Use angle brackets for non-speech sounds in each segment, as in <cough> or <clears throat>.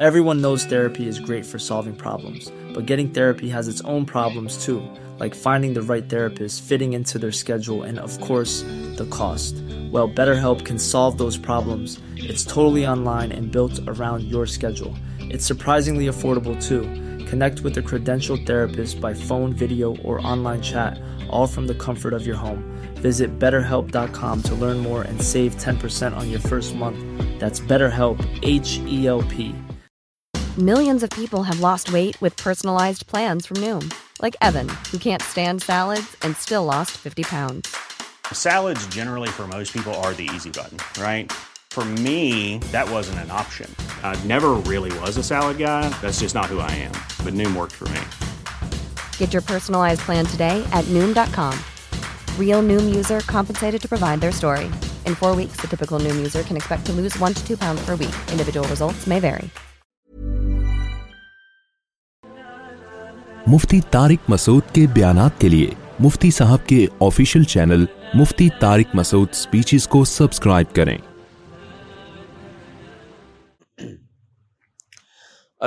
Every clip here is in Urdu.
Everyone knows therapy is great for solving problems, but getting therapy has its own problems too, like finding the right therapist, fitting into their schedule, and of course, the cost. Well, BetterHelp can solve those problems. It's totally online and built around your schedule. It's surprisingly affordable too. Connect with a credentialed therapist by phone, video, or online chat, all from the comfort of your home. Visit BetterHelp.com to learn more and save 10% on your first month. That's BetterHelp, H-E-L-P. No in peoples way with personalise like Mufti Tariq Masood کے بیانات کے لیے مفتی صاحب کے official channel Mufti Tariq Masood speeches کو سبسکرائب کریں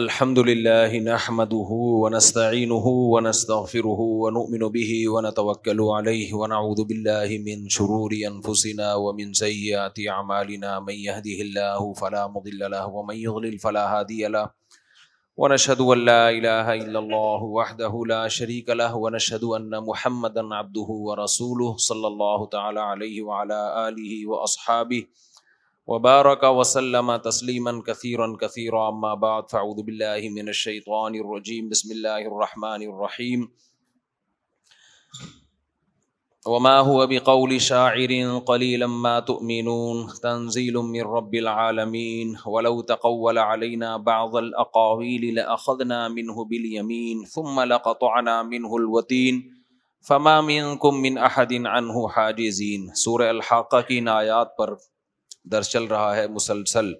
الحمد للہ نحمده ونستعینه ونستغفره ونؤمن به ونتوکل علیه ونعوذ باللہ من شرور انفسنا ومن سیئات اعمالنا من يهده اللہ فلا مضل له ومن يغلل فلا هادی له ونشهد ونشهد لا لا الله الله الله وحده شريك له محمدا عبده ورسوله صلى تعالى عليه وعلى وبارك وسلم تسليما كثيرا كثيرا بعد بالله من الشيطان الرجيم بسم الرحمٰن الرحيم وما هو بقول شاعر قليلا ما تؤمنون تنزيل من رب العالمين ولو تقول علينا بعض الأقاويل لأخذنا منه باليمين ثم لقطعنا منه الوتين فما منكم من احدین عنه حاجزين سور الحق کی نایات پر درس چل رہا ہے مسلسل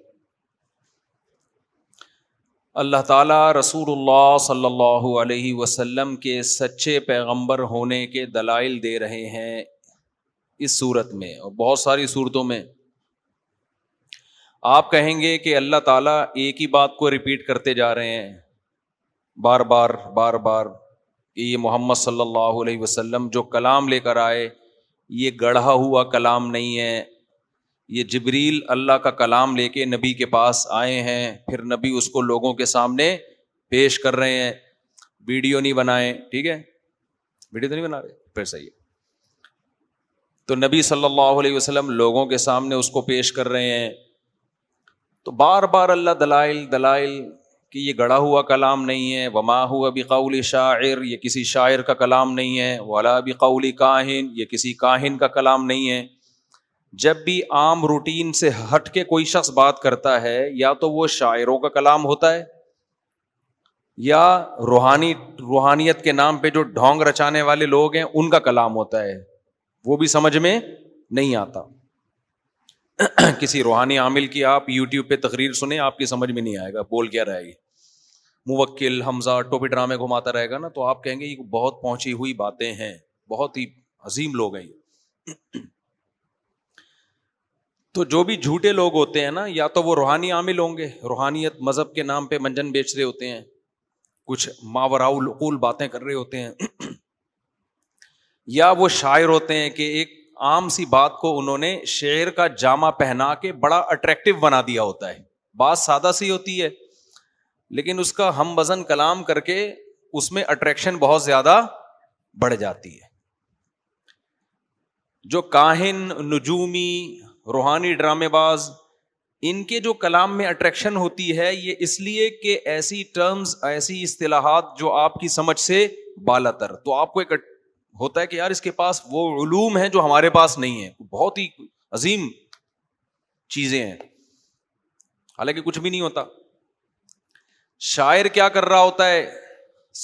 اللہ تعالیٰ رسول اللہ صلی اللہ علیہ وسلم کے سچے پیغمبر ہونے کے دلائل دے رہے ہیں اس صورت میں اور بہت ساری صورتوں میں آپ کہیں گے کہ اللہ تعالیٰ ایک ہی بات کو رپیٹ کرتے جا رہے ہیں بار بار بار بار کہ یہ محمد صلی اللہ علیہ وسلم جو کلام لے کر آئے یہ گڑھا ہوا کلام نہیں ہے یہ جبریل اللہ کا کلام لے کے نبی کے پاس آئے ہیں پھر نبی اس کو لوگوں کے سامنے پیش کر رہے ہیں ویڈیو نہیں بنائے ٹھیک ہے ویڈیو تو نہیں بنا رہے پھر صحیح ہے تو نبی صلی اللہ علیہ وسلم لوگوں کے سامنے اس کو پیش کر رہے ہیں تو بار بار اللہ دلائل دلائل کہ یہ گڑا ہوا کلام نہیں ہے وما ہوا بھی شاعر یہ کسی شاعر کا کلام نہیں ہے ولا بھی کاہن یہ کسی کاہن کا کلام نہیں ہے جب بھی عام روٹین سے ہٹ کے کوئی شخص بات کرتا ہے یا تو وہ شاعروں کا کلام ہوتا ہے یا روحانی روحانیت کے نام پہ جو ڈھونگ رچانے والے لوگ ہیں ان کا کلام ہوتا ہے وہ بھی سمجھ میں نہیں آتا <clears throat> کسی روحانی عامل کی آپ یوٹیوب پہ تقریر سنیں آپ کی سمجھ میں نہیں آئے گا بول کیا رہے گی موکل حمزہ ٹوپی ڈرامے گھماتا رہے گا نا تو آپ کہیں گے یہ بہت پہنچی ہوئی باتیں ہیں بہت ہی عظیم لوگ ہیں یہ <clears throat> تو جو بھی جھوٹے لوگ ہوتے ہیں نا یا تو وہ روحانی عامل ہوں گے روحانیت مذہب کے نام پہ منجن بیچ رہے ہوتے ہیں کچھ العقول باتیں کر رہے ہوتے ہیں <clears throat> یا وہ شاعر ہوتے ہیں کہ ایک عام سی بات کو انہوں نے شعر کا جامع پہنا کے بڑا اٹریکٹو بنا دیا ہوتا ہے بات سادہ سی ہوتی ہے لیکن اس کا ہم وزن کلام کر کے اس میں اٹریکشن بہت زیادہ بڑھ جاتی ہے جو کاہن نجومی روحانی ڈرامے باز ان کے جو کلام میں اٹریکشن ہوتی ہے یہ اس لیے کہ ایسی ٹرمز ایسی اصطلاحات جو آپ کی سمجھ سے بالا تر تو آپ کو ایک ہوتا ہے کہ یار اس کے پاس وہ علوم ہیں جو ہمارے پاس نہیں ہے بہت ہی عظیم چیزیں ہیں حالانکہ کچھ بھی نہیں ہوتا شاعر کیا کر رہا ہوتا ہے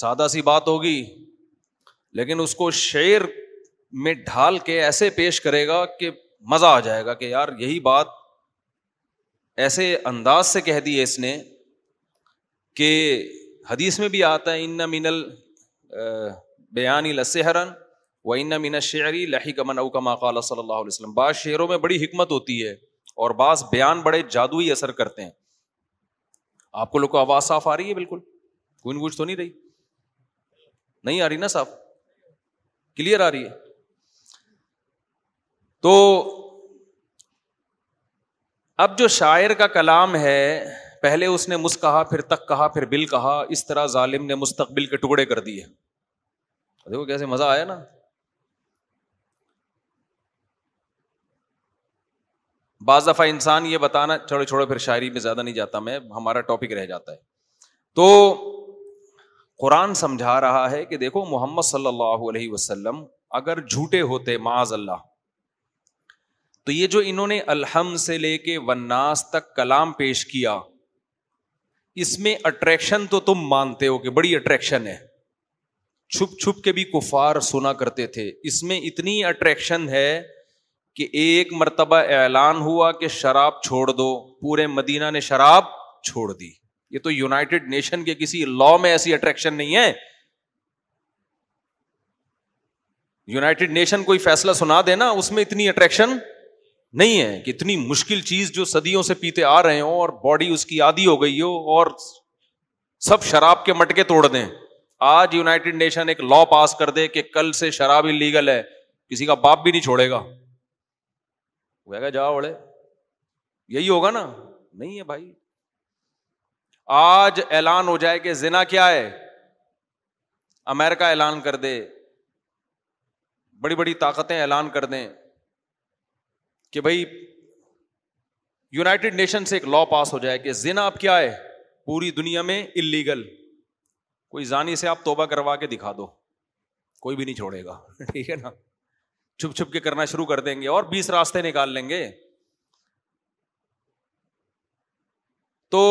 سادہ سی بات ہوگی لیکن اس کو شعر میں ڈھال کے ایسے پیش کرے گا کہ مزہ آ جائے گا کہ یار یہی بات ایسے انداز سے کہہ دی ہے اس نے کہ حدیث میں بھی آتا ہے ان ان و شعری لہی من صلی اللہ علیہ وسلم بعض شعروں میں بڑی حکمت ہوتی ہے اور بعض بیان بڑے جادوئی اثر کرتے ہیں آپ کو لوگ کو آواز صاف آ رہی ہے بالکل گونج گونج تو نہیں رہی نہیں آ رہی نا صاف کلیئر آ رہی ہے تو اب جو شاعر کا کلام ہے پہلے اس نے مس کہا پھر تک کہا پھر بل کہا اس طرح ظالم نے مستقبل کے ٹکڑے کر دیے دیکھو کیسے مزہ آیا نا بعض دفعہ انسان یہ بتانا چھوڑے چھوڑے پھر شاعری میں زیادہ نہیں جاتا میں ہمارا ٹاپک رہ جاتا ہے تو قرآن سمجھا رہا ہے کہ دیکھو محمد صلی اللہ علیہ وسلم اگر جھوٹے ہوتے معاذ اللہ تو یہ جو انہوں نے الحم سے لے کے وناس تک کلام پیش کیا اس میں اٹریکشن تو تم مانتے ہو کہ بڑی اٹریکشن ہے چھپ چھپ کے بھی کفار سنا کرتے تھے اس میں اتنی اٹریکشن ہے کہ ایک مرتبہ اعلان ہوا کہ شراب چھوڑ دو پورے مدینہ نے شراب چھوڑ دی یہ تو یوناٹیڈ نیشن کے کسی لا میں ایسی اٹریکشن نہیں ہے یوناٹیڈ نیشن کوئی فیصلہ سنا دے نا اس میں اتنی اٹریکشن نہیں ہے کہ اتنی مشکل چیز جو صدیوں سے پیتے آ رہے ہوں اور باڈی اس کی آدھی ہو گئی ہو اور سب شراب کے مٹکے توڑ دیں آج یوناٹیڈ نیشن ایک لا پاس کر دے کہ کل سے شراب انلیگل ہے کسی کا باپ بھی نہیں چھوڑے گا گا جا اڑے یہی ہوگا نا نہیں ہے بھائی آج اعلان ہو جائے کہ زنا کیا ہے امیرکا اعلان کر دے بڑی بڑی طاقتیں اعلان کر دیں کہ بھائی یونائٹڈ نیشن سے ایک لا پاس ہو جائے کہ زنا کیا ہے پوری دنیا میں انلیگل کوئی زانی سے آپ توبہ کروا کے دکھا دو کوئی بھی نہیں چھوڑے گا <laughs> ٹھیک ہے نا چھپ چھپ کے کرنا شروع کر دیں گے اور بیس راستے نکال لیں گے تو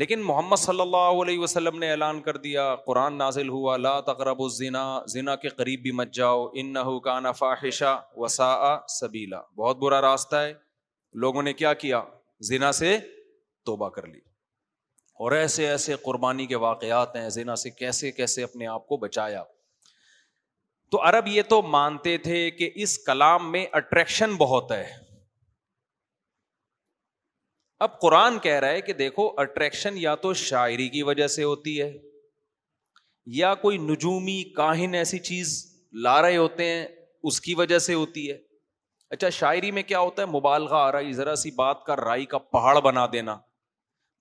لیکن محمد صلی اللہ علیہ وسلم نے اعلان کر دیا قرآن نازل ہوا لا تقرب الزنا زنا کے قریب بھی مت جاؤ ان کا نا فاحشہ وسا سبیلا بہت برا راستہ ہے لوگوں نے کیا کیا زنا سے توبہ کر لی اور ایسے ایسے قربانی کے واقعات ہیں زنا سے کیسے کیسے اپنے آپ کو بچایا تو عرب یہ تو مانتے تھے کہ اس کلام میں اٹریکشن بہت ہے اب قرآن کہہ رہا ہے کہ دیکھو اٹریکشن یا تو شاعری کی وجہ سے ہوتی ہے یا کوئی نجومی کاہن ایسی چیز لا رہے ہوتے ہیں اس کی وجہ سے ہوتی ہے اچھا شاعری میں کیا ہوتا ہے مبالغہ آ رہا ہے ذرا سی بات کا رائی کا پہاڑ بنا دینا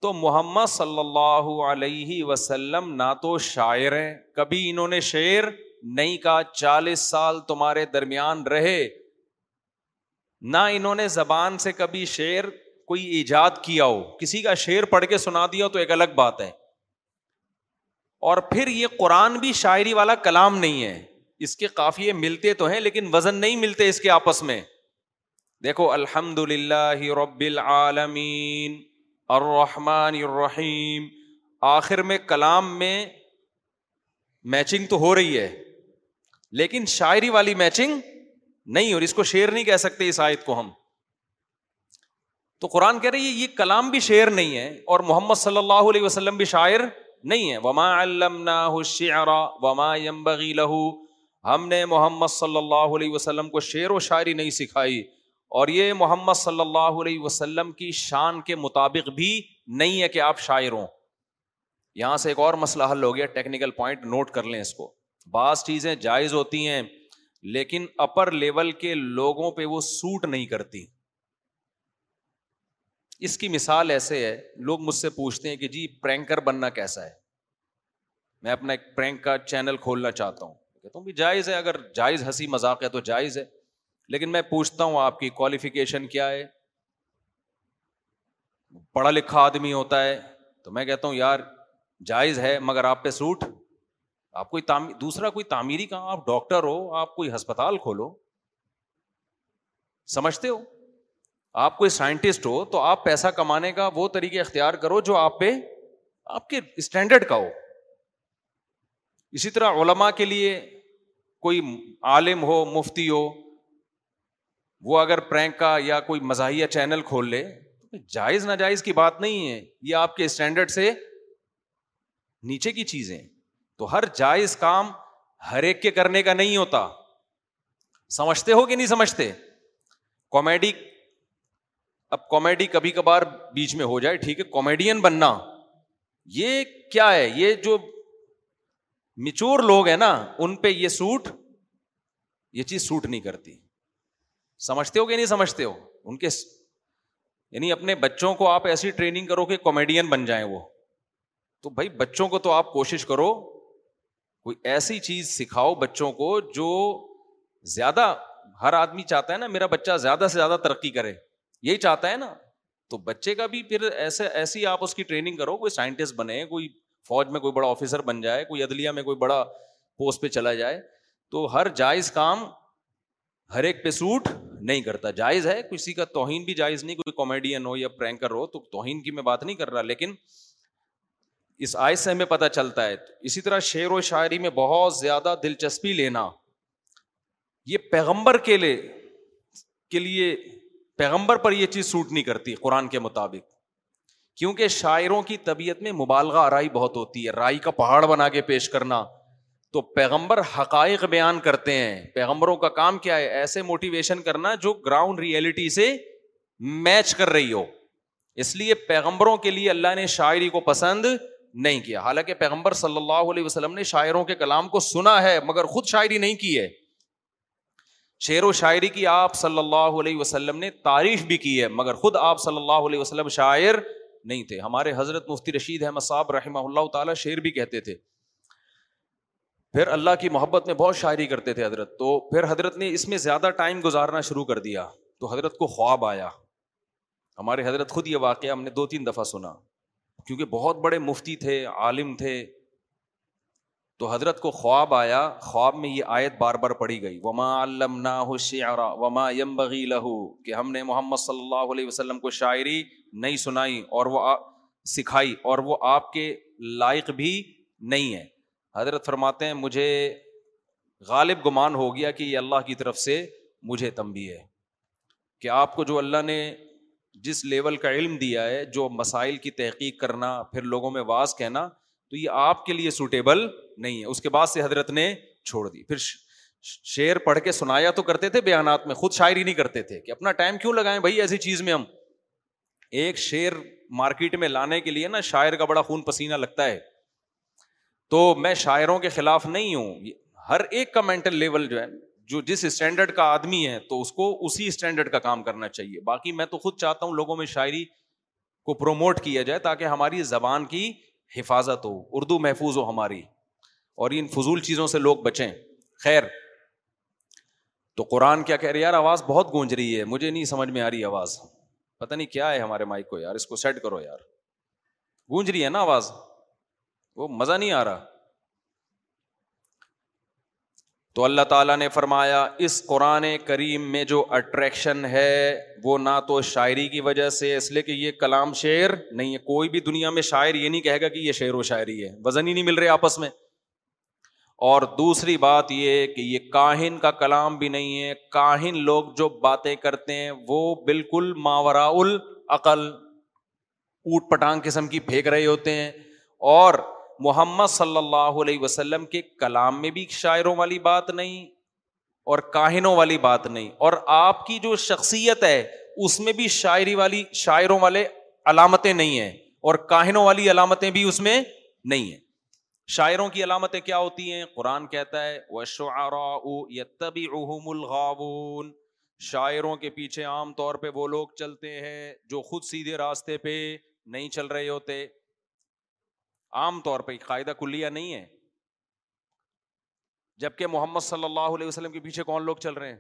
تو محمد صلی اللہ علیہ وسلم نہ تو شاعر ہیں کبھی انہوں نے شعر نہیں کہا چالیس سال تمہارے درمیان رہے نہ انہوں نے زبان سے کبھی شعر کوئی ایجاد کیا ہو کسی کا شعر پڑھ کے سنا دیا ہو تو ایک الگ بات ہے اور پھر یہ قرآن بھی شاعری والا کلام نہیں ہے اس کے کافی ملتے تو ہیں لیکن وزن نہیں ملتے اس کے آپس میں دیکھو الحمد للہ رب العالمین الرحیم آخر میں کلام میں میچنگ تو ہو رہی ہے لیکن شاعری والی میچنگ نہیں اور اس کو شعر نہیں کہہ سکتے اس آیت کو ہم تو قرآن کہہ رہی ہے یہ کلام بھی شعر نہیں ہے اور محمد صلی اللہ علیہ وسلم بھی شاعر نہیں ہے وما شعرا وماغی لہو ہم نے محمد صلی اللہ علیہ وسلم کو شعر و شاعری نہیں سکھائی اور یہ محمد صلی اللہ علیہ وسلم کی شان کے مطابق بھی نہیں ہے کہ آپ شاعر ہوں یہاں سے ایک اور مسئلہ حل ہو گیا ٹیکنیکل پوائنٹ نوٹ کر لیں اس کو بعض چیزیں جائز ہوتی ہیں لیکن اپر لیول کے لوگوں پہ وہ سوٹ نہیں کرتی اس کی مثال ایسے ہے لوگ مجھ سے پوچھتے ہیں کہ جی پرینکر بننا کیسا ہے میں اپنا ایک پرینک کا چینل کھولنا چاہتا ہوں کہتا ہوں بھی جائز ہے اگر جائز ہنسی مذاق ہے تو جائز ہے لیکن میں پوچھتا ہوں آپ کی کوالیفیکیشن کیا ہے پڑھا لکھا آدمی ہوتا ہے تو میں کہتا ہوں یار جائز ہے مگر آپ پہ سوٹ آپ کوئی تعمی... دوسرا کوئی تعمیری کہاں آپ ڈاکٹر ہو آپ کوئی ہسپتال کھولو سمجھتے ہو آپ کوئی سائنٹسٹ ہو تو آپ پیسہ کمانے کا وہ طریقے اختیار کرو جو آپ پہ آپ کے اسٹینڈرڈ کا ہو اسی طرح علما کے لیے کوئی عالم ہو مفتی ہو وہ اگر پرینک کا یا کوئی مزاحیہ چینل کھول لے تو جائز ناجائز کی بات نہیں ہے یہ آپ کے اسٹینڈرڈ سے نیچے کی چیزیں تو ہر جائز کام ہر ایک کے کرنے کا نہیں ہوتا سمجھتے ہو کہ نہیں سمجھتے کامیڈی اب کامیڈی کبھی کبھار بیچ میں ہو جائے ٹھیک ہے کامیڈین بننا یہ کیا ہے یہ جو مچور لوگ ہیں نا ان پہ یہ سوٹ یہ چیز سوٹ نہیں کرتی سمجھتے ہو کہ نہیں سمجھتے ہو ان کے یعنی اپنے بچوں کو آپ ایسی ٹریننگ کرو کہ کامیڈین بن جائیں وہ تو بھائی بچوں کو تو آپ کوشش کرو کوئی ایسی چیز سکھاؤ بچوں کو جو زیادہ ہر آدمی چاہتا ہے نا میرا بچہ زیادہ سے زیادہ ترقی کرے یہی چاہتا ہے نا تو بچے کا بھی پھر ایسے ایسی آپ اس کی ٹریننگ کرو کوئی سائنٹسٹ بنے کوئی فوج میں کوئی بڑا آفیسر بن جائے کوئی عدلیہ میں کوئی بڑا پوسٹ پہ چلا جائے تو ہر جائز کام ہر ایک پہ سوٹ نہیں کرتا جائز ہے کسی کا توہین بھی جائز نہیں کوئی کامیڈین ہو یا پرینکر ہو تو توہین کی میں بات نہیں کر رہا لیکن اس آئس سے ہمیں پتہ چلتا ہے اسی طرح شعر و شاعری میں بہت زیادہ دلچسپی لینا یہ پیغمبر کے لیے کے لیے پیغمبر پر یہ چیز سوٹ نہیں کرتی قرآن کے مطابق کیونکہ شاعروں کی طبیعت میں مبالغہ آرائی بہت ہوتی ہے رائی کا پہاڑ بنا کے پیش کرنا تو پیغمبر حقائق بیان کرتے ہیں پیغمبروں کا کام کیا ہے ایسے موٹیویشن کرنا جو گراؤنڈ ریئلٹی سے میچ کر رہی ہو اس لیے پیغمبروں کے لیے اللہ نے شاعری کو پسند نہیں کیا حالانکہ پیغمبر صلی اللہ علیہ وسلم نے شاعروں کے کلام کو سنا ہے مگر خود شاعری نہیں کی ہے شعر و شاعری کی آپ صلی اللہ علیہ وسلم نے تعریف بھی کی ہے مگر خود آپ صلی اللہ علیہ وسلم شاعر نہیں تھے ہمارے حضرت مفتی رشید احمد صاحب رحمہ اللہ تعالیٰ شعر بھی کہتے تھے پھر اللہ کی محبت میں بہت شاعری کرتے تھے حضرت تو پھر حضرت نے اس میں زیادہ ٹائم گزارنا شروع کر دیا تو حضرت کو خواب آیا ہمارے حضرت خود یہ واقعہ ہم نے دو تین دفعہ سنا کیونکہ بہت بڑے مفتی تھے عالم تھے تو حضرت کو خواب آیا خواب میں یہ آیت بار بار پڑھی گئی وما علم شعرا وما یم بغی لہو کہ ہم نے محمد صلی اللہ علیہ وسلم کو شاعری نہیں سنائی اور وہ سکھائی اور وہ آپ کے لائق بھی نہیں ہے حضرت فرماتے ہیں مجھے غالب گمان ہو گیا کہ یہ اللہ کی طرف سے مجھے تمبی ہے کہ آپ کو جو اللہ نے جس لیول کا علم دیا ہے جو مسائل کی تحقیق کرنا پھر لوگوں میں واضح کہنا تو یہ آپ کے لیے سوٹیبل نہیں ہے اس کے بعد سے حضرت نے چھوڑ دی پھر شعر پڑھ کے سنایا تو کرتے تھے بیانات میں خود شاعری نہیں کرتے تھے کہ اپنا ٹائم کیوں لگائیں بھائی ایسی چیز میں ہم ایک شعر مارکیٹ میں لانے کے لیے نا شاعر کا بڑا خون پسینہ لگتا ہے تو میں شاعروں کے خلاف نہیں ہوں ہر ایک کا مینٹل لیول جو ہے جو جس اسٹینڈرڈ کا آدمی ہے تو اس کو اسی اسٹینڈرڈ کا کام کرنا چاہیے باقی میں تو خود چاہتا ہوں لوگوں میں شاعری کو پروموٹ کیا جائے تاکہ ہماری زبان کی حفاظت ہو اردو محفوظ ہو ہماری اور ان فضول چیزوں سے لوگ بچیں خیر تو قرآن کیا کہہ رہے یار آواز بہت گونج رہی ہے مجھے نہیں سمجھ میں آ رہی آواز پتہ نہیں کیا ہے ہمارے مائک کو یار اس کو سیٹ کرو یار گونج رہی ہے نا آواز وہ مزہ نہیں آ رہا تو اللہ تعالیٰ نے فرمایا اس قرآن کریم میں جو اٹریکشن ہے وہ نہ تو شاعری کی وجہ سے اس لیے کہ یہ کلام شعر نہیں ہے کوئی بھی دنیا میں شاعر یہ نہیں کہے گا کہ یہ شعر و شاعری ہے وزن ہی نہیں مل رہے آپس میں اور دوسری بات یہ کہ یہ کاہن کا کلام بھی نہیں ہے کاہن لوگ جو باتیں کرتے ہیں وہ بالکل ماورا العقل اوٹ پٹانگ قسم کی پھینک رہے ہوتے ہیں اور محمد صلی اللہ علیہ وسلم کے کلام میں بھی شاعروں والی بات نہیں اور کاہنوں والی بات نہیں اور آپ کی جو شخصیت ہے اس میں بھی شاعری والی شاعروں والے علامتیں نہیں ہیں اور کاہنوں والی علامتیں بھی اس میں نہیں ہیں شاعروں کی علامتیں کیا ہوتی ہیں قرآن کہتا ہے شاعروں کے پیچھے عام طور پہ وہ لوگ چلتے ہیں جو خود سیدھے راستے پہ نہیں چل رہے ہوتے عام طور پہ قاعدہ کلیا نہیں ہے جب کہ محمد صلی اللہ علیہ وسلم کے پیچھے کون لوگ چل رہے ہیں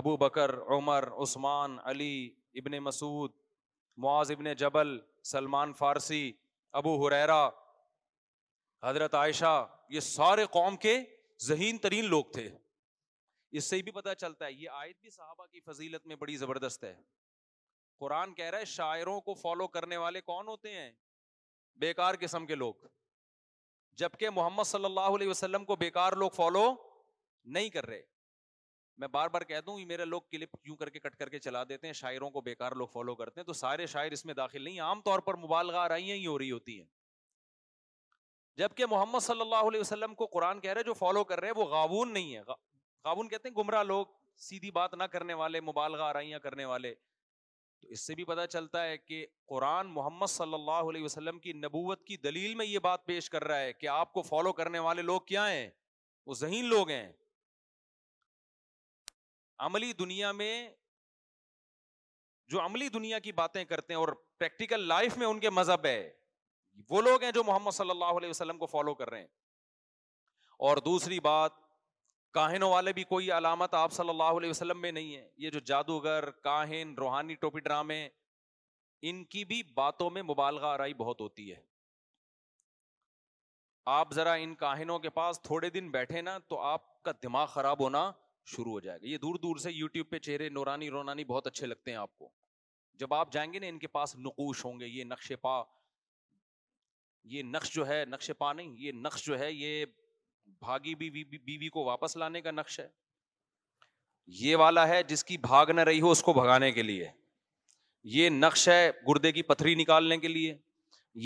ابو بکر عمر عثمان علی ابن مسعود معاذ ابن جبل سلمان فارسی ابو حریرا حضرت عائشہ یہ سارے قوم کے ذہین ترین لوگ تھے اس سے بھی پتہ چلتا ہے یہ آیت بھی صحابہ کی فضیلت میں بڑی زبردست ہے قرآن کہہ رہا ہے شاعروں کو فالو کرنے والے کون ہوتے ہیں بیکار قسم کے لوگ جبکہ محمد صلی اللہ علیہ وسلم کو بیکار لوگ فالو نہیں کر رہے میں بار بار دوں یہ میرے لوگ کلپ یوں کر کے کٹ کر کے چلا دیتے ہیں شاعروں کو بیکار لوگ فالو کرتے ہیں تو سارے شاعر اس میں داخل نہیں عام طور پر مبالغہ آرائیاں ہی ہو رہی ہوتی ہیں جبکہ محمد صلی اللہ علیہ وسلم کو قرآن کہہ رہے جو فالو کر رہے ہیں وہ غابون نہیں ہے غابون کہتے ہیں گمراہ لوگ سیدھی بات نہ کرنے والے مبالغہ آرائیاں کرنے والے تو اس سے بھی پتا چلتا ہے کہ قرآن محمد صلی اللہ علیہ وسلم کی نبوت کی دلیل میں یہ بات پیش کر رہا ہے کہ آپ کو فالو کرنے والے لوگ کیا ہیں وہ ذہین لوگ ہیں عملی دنیا میں جو عملی دنیا کی باتیں کرتے ہیں اور پریکٹیکل لائف میں ان کے مذہب ہے وہ لوگ ہیں جو محمد صلی اللہ علیہ وسلم کو فالو کر رہے ہیں اور دوسری بات کاہنوں والے بھی کوئی علامت آپ صلی اللہ علیہ وسلم میں نہیں ہے یہ جو جادوگر کاہن روحانی ٹوپی ڈرامے ان کی بھی باتوں میں مبالغہ آرائی بہت ہوتی ہے آپ ذرا ان کاہنوں کے پاس تھوڑے دن بیٹھے نا تو آپ کا دماغ خراب ہونا شروع ہو جائے گا یہ دور دور سے یوٹیوب پہ چہرے نورانی رونانی بہت اچھے لگتے ہیں آپ کو جب آپ جائیں گے نا ان کے پاس نقوش ہوں گے یہ نقش پا یہ نقش جو ہے نقش پا نہیں یہ نقش جو ہے یہ بھاگی بیوی بی بی بی کو واپس لانے کا نقش ہے یہ والا ہے جس کی بھاگ نہ رہی ہو اس کو بھگانے کے لیے یہ نقش ہے گردے کی پتھری نکالنے کے لیے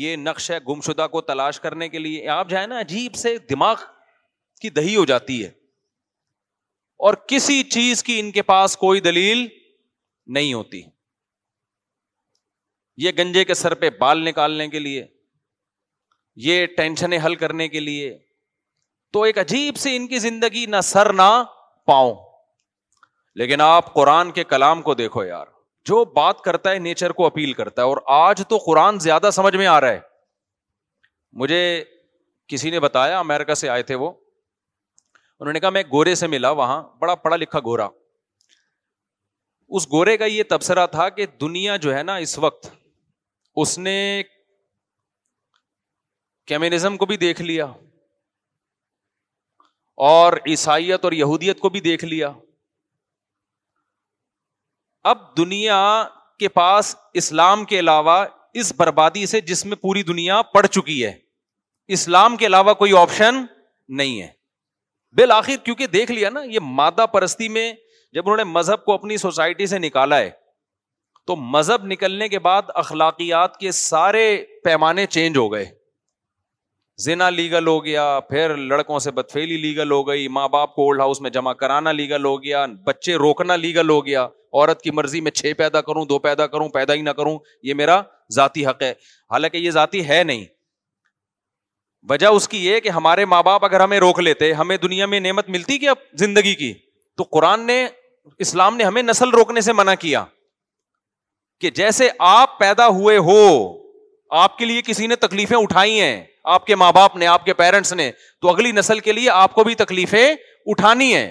یہ نقش ہے گمشدہ کو تلاش کرنے کے لیے آپ جائیں عجیب سے دماغ کی دہی ہو جاتی ہے اور کسی چیز کی ان کے پاس کوئی دلیل نہیں ہوتی یہ گنجے کے سر پہ بال نکالنے کے لیے یہ ٹینشنیں حل کرنے کے لیے تو ایک عجیب سی ان کی زندگی نہ سر نہ پاؤں لیکن آپ قرآن کے کلام کو دیکھو یار جو بات کرتا ہے نیچر کو اپیل کرتا ہے اور آج تو قرآن زیادہ سمجھ میں آ رہا ہے مجھے کسی نے بتایا امیرکا سے آئے تھے وہ انہوں نے کہا میں گورے سے ملا وہاں بڑا پڑھا لکھا گورا اس گورے کا یہ تبصرہ تھا کہ دنیا جو ہے نا اس وقت اس نے کیمینزم کو بھی دیکھ لیا اور عیسائیت اور یہودیت کو بھی دیکھ لیا اب دنیا کے پاس اسلام کے علاوہ اس بربادی سے جس میں پوری دنیا پڑ چکی ہے اسلام کے علاوہ کوئی آپشن نہیں ہے بالآخر کیونکہ دیکھ لیا نا یہ مادہ پرستی میں جب انہوں نے مذہب کو اپنی سوسائٹی سے نکالا ہے تو مذہب نکلنے کے بعد اخلاقیات کے سارے پیمانے چینج ہو گئے زنا لیگل ہو گیا پھر لڑکوں سے بدفیلی لیگل ہو گئی ماں باپ کو اولڈ ہاؤس میں جمع کرانا لیگل ہو گیا بچے روکنا لیگل ہو گیا عورت کی مرضی میں چھ پیدا کروں دو پیدا کروں پیدا ہی نہ کروں یہ میرا ذاتی حق ہے حالانکہ یہ ذاتی ہے نہیں وجہ اس کی یہ کہ ہمارے ماں باپ اگر ہمیں روک لیتے ہمیں دنیا میں نعمت ملتی کیا زندگی کی تو قرآن نے اسلام نے ہمیں نسل روکنے سے منع کیا کہ جیسے آپ پیدا ہوئے ہو آپ کے لیے کسی نے تکلیفیں اٹھائی ہیں آپ کے ماں باپ نے آپ کے پیرنٹس نے تو اگلی نسل کے لیے آپ کو بھی تکلیفیں اٹھانی ہیں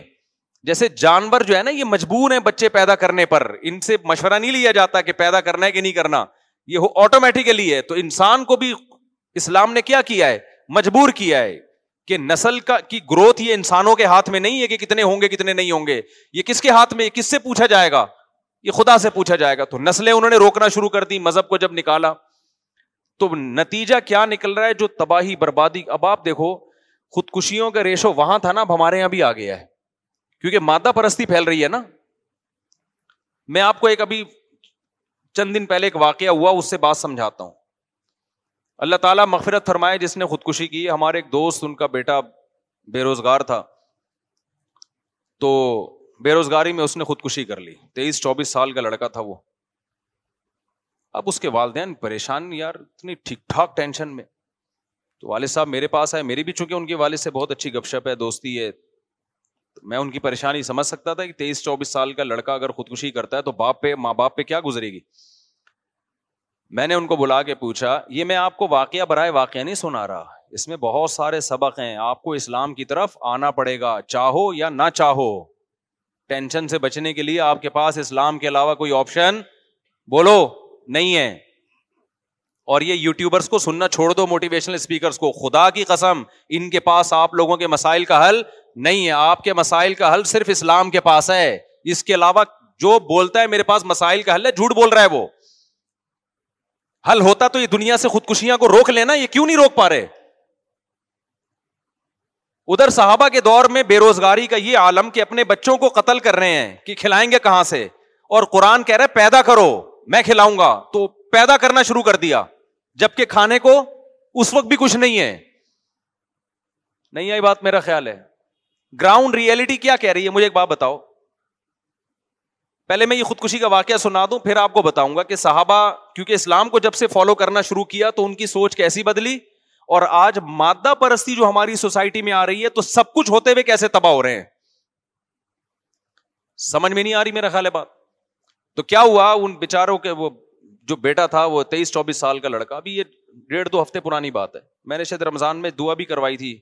جیسے جانور جو ہے نا یہ مجبور ہیں بچے پیدا کرنے پر ان سے مشورہ نہیں لیا جاتا کہ پیدا کرنا ہے کہ نہیں کرنا یہ آٹومیٹیکلی ہے تو انسان کو بھی اسلام نے کیا کیا ہے مجبور کیا ہے کہ نسل کا کی گروتھ یہ انسانوں کے ہاتھ میں نہیں ہے کہ کتنے ہوں گے کتنے نہیں ہوں گے یہ کس کے ہاتھ میں کس سے پوچھا جائے گا یہ خدا سے پوچھا جائے گا تو نسلیں انہوں نے روکنا شروع کر دی مذہب کو جب نکالا تو نتیجہ کیا نکل رہا ہے جو تباہی بربادی اب آپ دیکھو خودکشیوں کا ریشو وہاں تھا نا اب ہمارے یہاں بھی آ گیا ہے کیونکہ مادہ پرستی پھیل رہی ہے نا میں آپ کو ایک ابھی چند دن پہلے ایک واقعہ ہوا اس سے بات سمجھاتا ہوں اللہ تعالیٰ مغفرت فرمائے جس نے خودکشی کی ہمارے ایک دوست ان کا بیٹا بے روزگار تھا تو بے روزگاری میں اس نے خودکشی کر لی تیئیس چوبیس سال کا لڑکا تھا وہ اب اس کے والدین پریشان یار اتنی ٹھیک ٹھاک ٹینشن میں تو والد صاحب میرے پاس آئے میری بھی چونکہ ان کے والد سے بہت اچھی گپ شپ ہے دوستی ہے میں ان کی پریشانی سمجھ سکتا تھا کہ تیئیس چوبیس سال کا لڑکا اگر خودکشی کرتا ہے تو باپ پہ ماں باپ پہ کیا گزرے گی میں نے ان کو بلا کے پوچھا یہ میں آپ کو واقعہ برائے واقعہ نہیں سنا رہا اس میں بہت سارے سبق ہیں آپ کو اسلام کی طرف آنا پڑے گا چاہو یا نہ چاہو ٹینشن سے بچنے کے لیے آپ کے پاس اسلام کے علاوہ کوئی آپشن بولو نہیں ہے اور یہ یو ٹیوبرس کو سننا چھوڑ دو موٹیویشنل اسپیکرس کو خدا کی قسم ان کے پاس آپ لوگوں کے مسائل کا حل نہیں ہے آپ کے مسائل کا حل صرف اسلام کے پاس ہے اس کے علاوہ جو بولتا ہے میرے پاس مسائل کا حل ہے جھوٹ بول رہا ہے وہ حل ہوتا تو یہ دنیا سے خودکشیاں کو روک لینا یہ کیوں نہیں روک پا رہے ادھر صحابہ کے دور میں بے روزگاری کا یہ عالم کہ اپنے بچوں کو قتل کر رہے ہیں کہ کھلائیں گے کہاں سے اور قرآن کہہ رہے پیدا کرو میں کھلاؤں گا تو پیدا کرنا شروع کر دیا جبکہ کھانے کو اس وقت بھی کچھ نہیں ہے نہیں آئی بات میرا خیال ہے گراؤنڈ ریئلٹی کیا کہہ رہی ہے مجھے ایک بات بتاؤ پہلے میں یہ خودکشی کا واقعہ سنا دوں پھر آپ کو بتاؤں گا کہ صحابہ کیونکہ اسلام کو جب سے فالو کرنا شروع کیا تو ان کی سوچ کیسی بدلی اور آج مادہ پرستی جو ہماری سوسائٹی میں آ رہی ہے تو سب کچھ ہوتے ہوئے کیسے تباہ ہو رہے ہیں سمجھ میں نہیں آ رہی میرا خیال ہے بات تو کیا ہوا ان بےچاروں کے وہ جو بیٹا تھا وہ تیئیس چوبیس سال کا لڑکا ابھی یہ ڈیڑھ دو ہفتے پرانی بات ہے میں نے شاید رمضان میں دعا بھی کروائی تھی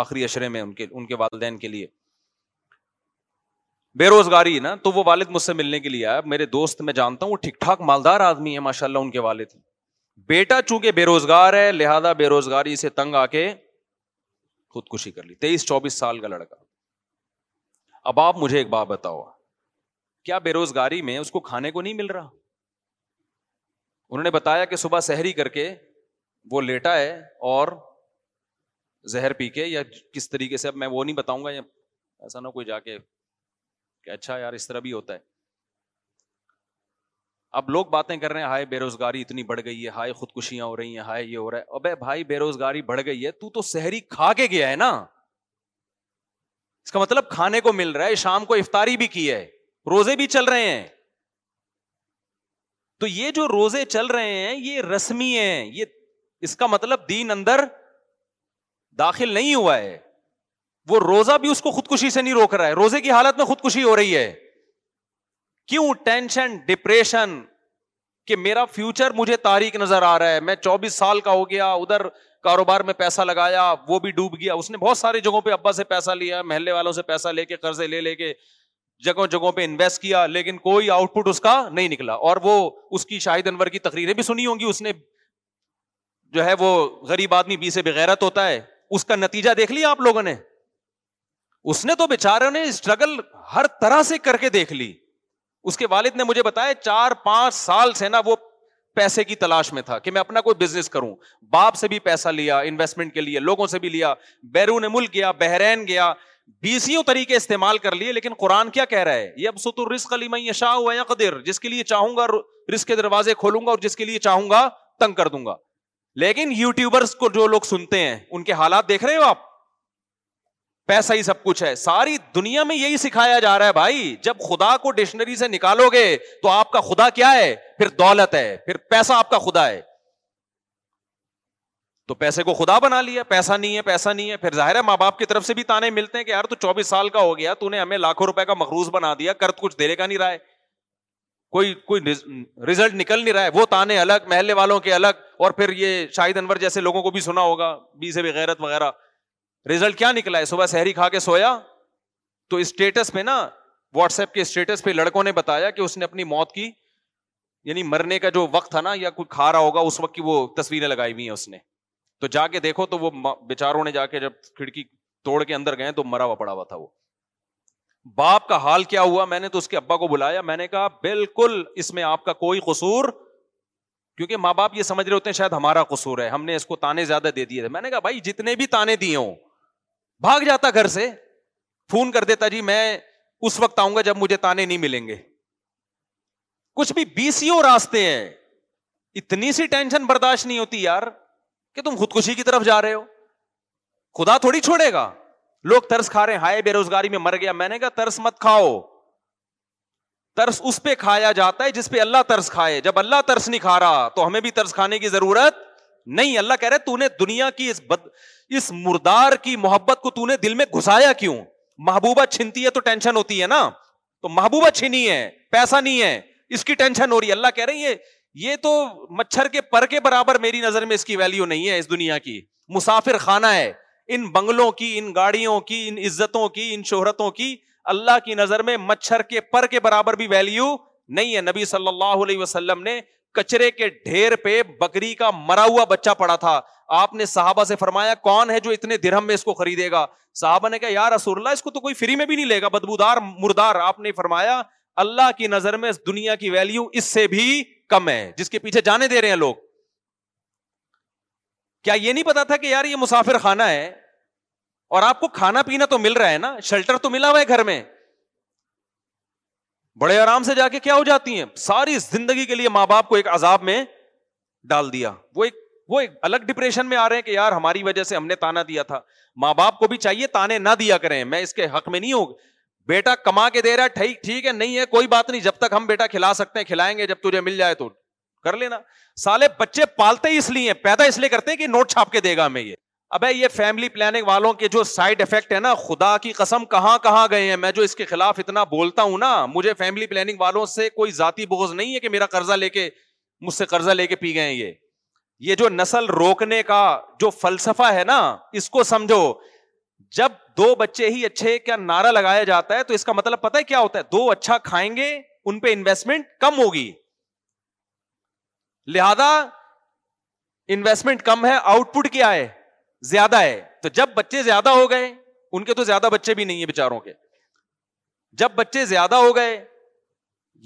آخری اشرے میں ان کے ان کے والدین کے لیے بے روزگاری نا تو وہ والد مجھ سے ملنے کے لیے آیا میرے دوست میں جانتا ہوں وہ ٹھیک ٹھاک مالدار آدمی ہے ماشاء اللہ ان کے والد بیٹا چونکہ بے روزگار ہے لہذا بے روزگاری سے تنگ آ کے خودکشی کر لی تیئیس چوبیس سال کا لڑکا اب آپ مجھے ایک بات بتاؤ کیا بے روزگاری میں اس کو کھانے کو نہیں مل رہا انہوں نے بتایا کہ صبح سحری کر کے وہ لیٹا ہے اور زہر پی کے یا کس طریقے سے اب میں وہ نہیں بتاؤں گا یا ایسا نہ کوئی جا کے کہ اچھا یار اس طرح بھی ہوتا ہے اب لوگ باتیں کر رہے ہیں ہائے بے روزگاری اتنی بڑھ گئی ہے ہائے خودکشیاں ہو رہی ہیں ہائے یہ ہو رہا ہے اب بھائی بے روزگاری بڑھ گئی ہے تو تو سحری کھا کے گیا ہے نا اس کا مطلب کھانے کو مل رہا ہے شام کو افطاری بھی کی ہے روزے بھی چل رہے ہیں تو یہ جو روزے چل رہے ہیں یہ رسمی ہے یہ اس کا مطلب دین اندر داخل نہیں ہوا ہے وہ روزہ بھی اس کو خودکشی سے نہیں روک رہا ہے روزے کی حالت میں خودکشی ہو رہی ہے کیوں ٹینشن ڈپریشن کہ میرا فیوچر مجھے تاریخ نظر آ رہا ہے میں چوبیس سال کا ہو گیا ادھر کاروبار میں پیسہ لگایا وہ بھی ڈوب گیا اس نے بہت ساری جگہوں پہ ابا سے پیسہ لیا محلے والوں سے پیسہ لے کے قرضے لے لے کے جگہوں جگہوں پہ انویسٹ کیا لیکن کوئی آؤٹ پٹ اس کا نہیں نکلا اور وہ اس کی شاہد انور کی تقریریں بھی سنی ہوں گی اس نے جو ہے وہ غریب آدمی بی سے بغیرت ہوتا ہے اس کا نتیجہ دیکھ لیا آپ لوگوں نے اس نے تو بےچاروں نے اسٹرگل ہر طرح سے کر کے دیکھ لی اس کے والد نے مجھے بتایا چار پانچ سال سے نا وہ پیسے کی تلاش میں تھا کہ میں اپنا کوئی بزنس کروں باپ سے بھی پیسہ لیا انویسٹمنٹ کے لیے لوگوں سے بھی لیا بیرون ملک گیا بحرین گیا بیسیوں طریقے استعمال کر لیے لیکن قرآن کیا کہہ رہا ہے یہ اب شاہ ہوا یا قدر جس جس کے کے کے لیے لیے چاہوں چاہوں گا گا گا گا دروازے کھولوں اور تنگ کر دوں لیکن یوٹیوبرس کو جو لوگ سنتے ہیں ان کے حالات دیکھ رہے ہو آپ پیسہ ہی سب کچھ ہے ساری دنیا میں یہی سکھایا جا رہا ہے بھائی جب خدا کو ڈکشنری سے نکالو گے تو آپ کا خدا کیا ہے پھر دولت ہے پھر پیسہ آپ کا خدا ہے تو پیسے کو خدا بنا لیا پیسہ نہیں ہے پیسہ نہیں ہے پھر ظاہر ہے ماں باپ کی طرف سے بھی تانے ملتے ہیں کہ یار تو چوبیس سال کا ہو گیا تو نے ہمیں لاکھوں روپے کا مخروض بنا دیا کرد کچھ دے کا نہیں رہا ہے کوئی کوئی ریزلٹ نکل نہیں رہا ہے وہ تانے الگ محلے والوں کے الگ اور پھر یہ شاہد انور جیسے لوگوں کو بھی سنا ہوگا بی سے بغیرت وغیرہ ریزلٹ کیا نکلا ہے صبح شہری کھا کے سویا تو اسٹیٹس پہ نا واٹس ایپ کے اسٹیٹس پہ لڑکوں نے بتایا کہ اس نے اپنی موت کی یعنی مرنے کا جو وقت تھا نا یا کوئی کھا رہا ہوگا اس وقت کی وہ تصویریں لگائی ہوئی ہیں اس نے تو جا کے دیکھو تو وہ بےچاروں نے جا کے جب کھڑکی توڑ کے اندر گئے تو مرا ہوا پڑا ہوا تھا وہ باپ کا حال کیا ہوا میں نے تو اس کے ابا کو بلایا میں نے کہا بالکل اس میں آپ کا کوئی قصور کیونکہ ماں باپ یہ سمجھ رہے ہوتے ہیں شاید ہمارا قصور ہے ہم نے اس کو تانے زیادہ دے دیے تھے میں نے کہا بھائی جتنے بھی تانے دیے ہوں بھاگ جاتا گھر سے فون کر دیتا جی میں اس وقت آؤں گا جب مجھے تانے نہیں ملیں گے کچھ بھی بیسیوں راستے ہیں اتنی سی ٹینشن برداشت نہیں ہوتی یار کہ تم خودکشی کی طرف جا رہے ہو خدا تھوڑی چھوڑے گا لوگ ترس کھا رہے ہیں مر گیا میں نے کہا ترس مت کھاؤ ترس اس پہ کھایا جاتا ہے جس پہ اللہ ترس کھائے جب اللہ ترس نہیں کھا رہا تو ہمیں بھی ترس کھانے کی ضرورت نہیں اللہ کہہ رہے تو نے دنیا کی اس اس بد مردار کی محبت کو تو نے دل میں گھسایا کیوں محبوبہ چھنتی ہے تو ٹینشن ہوتی ہے نا تو محبوبہ چھینی ہے پیسہ نہیں ہے اس کی ٹینشن ہو رہی ہے اللہ کہہ رہے یہ یہ تو مچھر کے پر کے برابر میری نظر میں اس کی ویلو نہیں ہے اس دنیا کی مسافر خانہ ہے ان بنگلوں کی ان گاڑیوں کی ان عزتوں کی ان شہرتوں کی اللہ کی نظر میں مچھر کے پر کے برابر بھی ویلو نہیں ہے نبی صلی اللہ علیہ وسلم نے کچرے کے ڈھیر پہ بکری کا مرا ہوا بچہ پڑا تھا آپ نے صحابہ سے فرمایا کون ہے جو اتنے درہم میں اس کو خریدے گا صحابہ نے کہا یار رسول اللہ اس کو تو کوئی فری میں بھی نہیں لے گا بدبودار مردار آپ نے فرمایا اللہ کی نظر میں دنیا کی ویلو اس سے بھی کم ہے جس کے پیچھے جانے دے رہے ہیں لوگ کیا یہ نہیں پتا تھا کہ یار یہ مسافر خانہ ہے اور آپ کو کھانا پینا تو مل رہا ہے نا شیلٹر تو ملا ہوا ہے گھر میں بڑے آرام سے جا کے کیا ہو جاتی ہیں ساری زندگی کے لیے ماں باپ کو ایک عذاب میں ڈال دیا وہ ایک وہ ایک الگ ڈپریشن میں آ رہے ہیں کہ یار ہماری وجہ سے ہم نے تانا دیا تھا ماں باپ کو بھی چاہیے تانے نہ دیا کریں میں اس کے حق میں نہیں ہوں بیٹا کما کے دے رہا ہے ٹھیک ٹھیک ہے نہیں ہے کوئی بات نہیں جب تک ہم بیٹا کھلا سکتے ہیں کھلائیں گے جب تجھے مل جائے تو کر لینا سالے بچے پالتے ہی اس لیے ہیں پیدا اس لیے کرتے ہیں کہ نوٹ چھاپ کے دے گا ہمیں یہ ابے یہ فیملی پلاننگ والوں کے جو سائڈ افیکٹ ہے نا خدا کی قسم کہاں کہاں گئے ہیں میں جو اس کے خلاف اتنا بولتا ہوں نا مجھے فیملی پلاننگ والوں سے کوئی ذاتی بغض نہیں ہے کہ میرا قرضہ لے کے مجھ سے قرضہ لے کے پی گئے یہ یہ جو نسل روکنے کا جو فلسفہ ہے نا اس کو سمجھو جب دو بچے ہی اچھے کیا نارا لگایا جاتا ہے تو اس کا مطلب پتا ہے کیا ہوتا ہے دو اچھا کھائیں گے ان پہ انویسٹمنٹ کم ہوگی لہذا انویسٹمنٹ کم ہے آؤٹ پٹ کیا ہے زیادہ ہے تو جب بچے زیادہ ہو گئے ان کے تو زیادہ بچے بھی نہیں ہے بےچاروں کے جب بچے زیادہ ہو گئے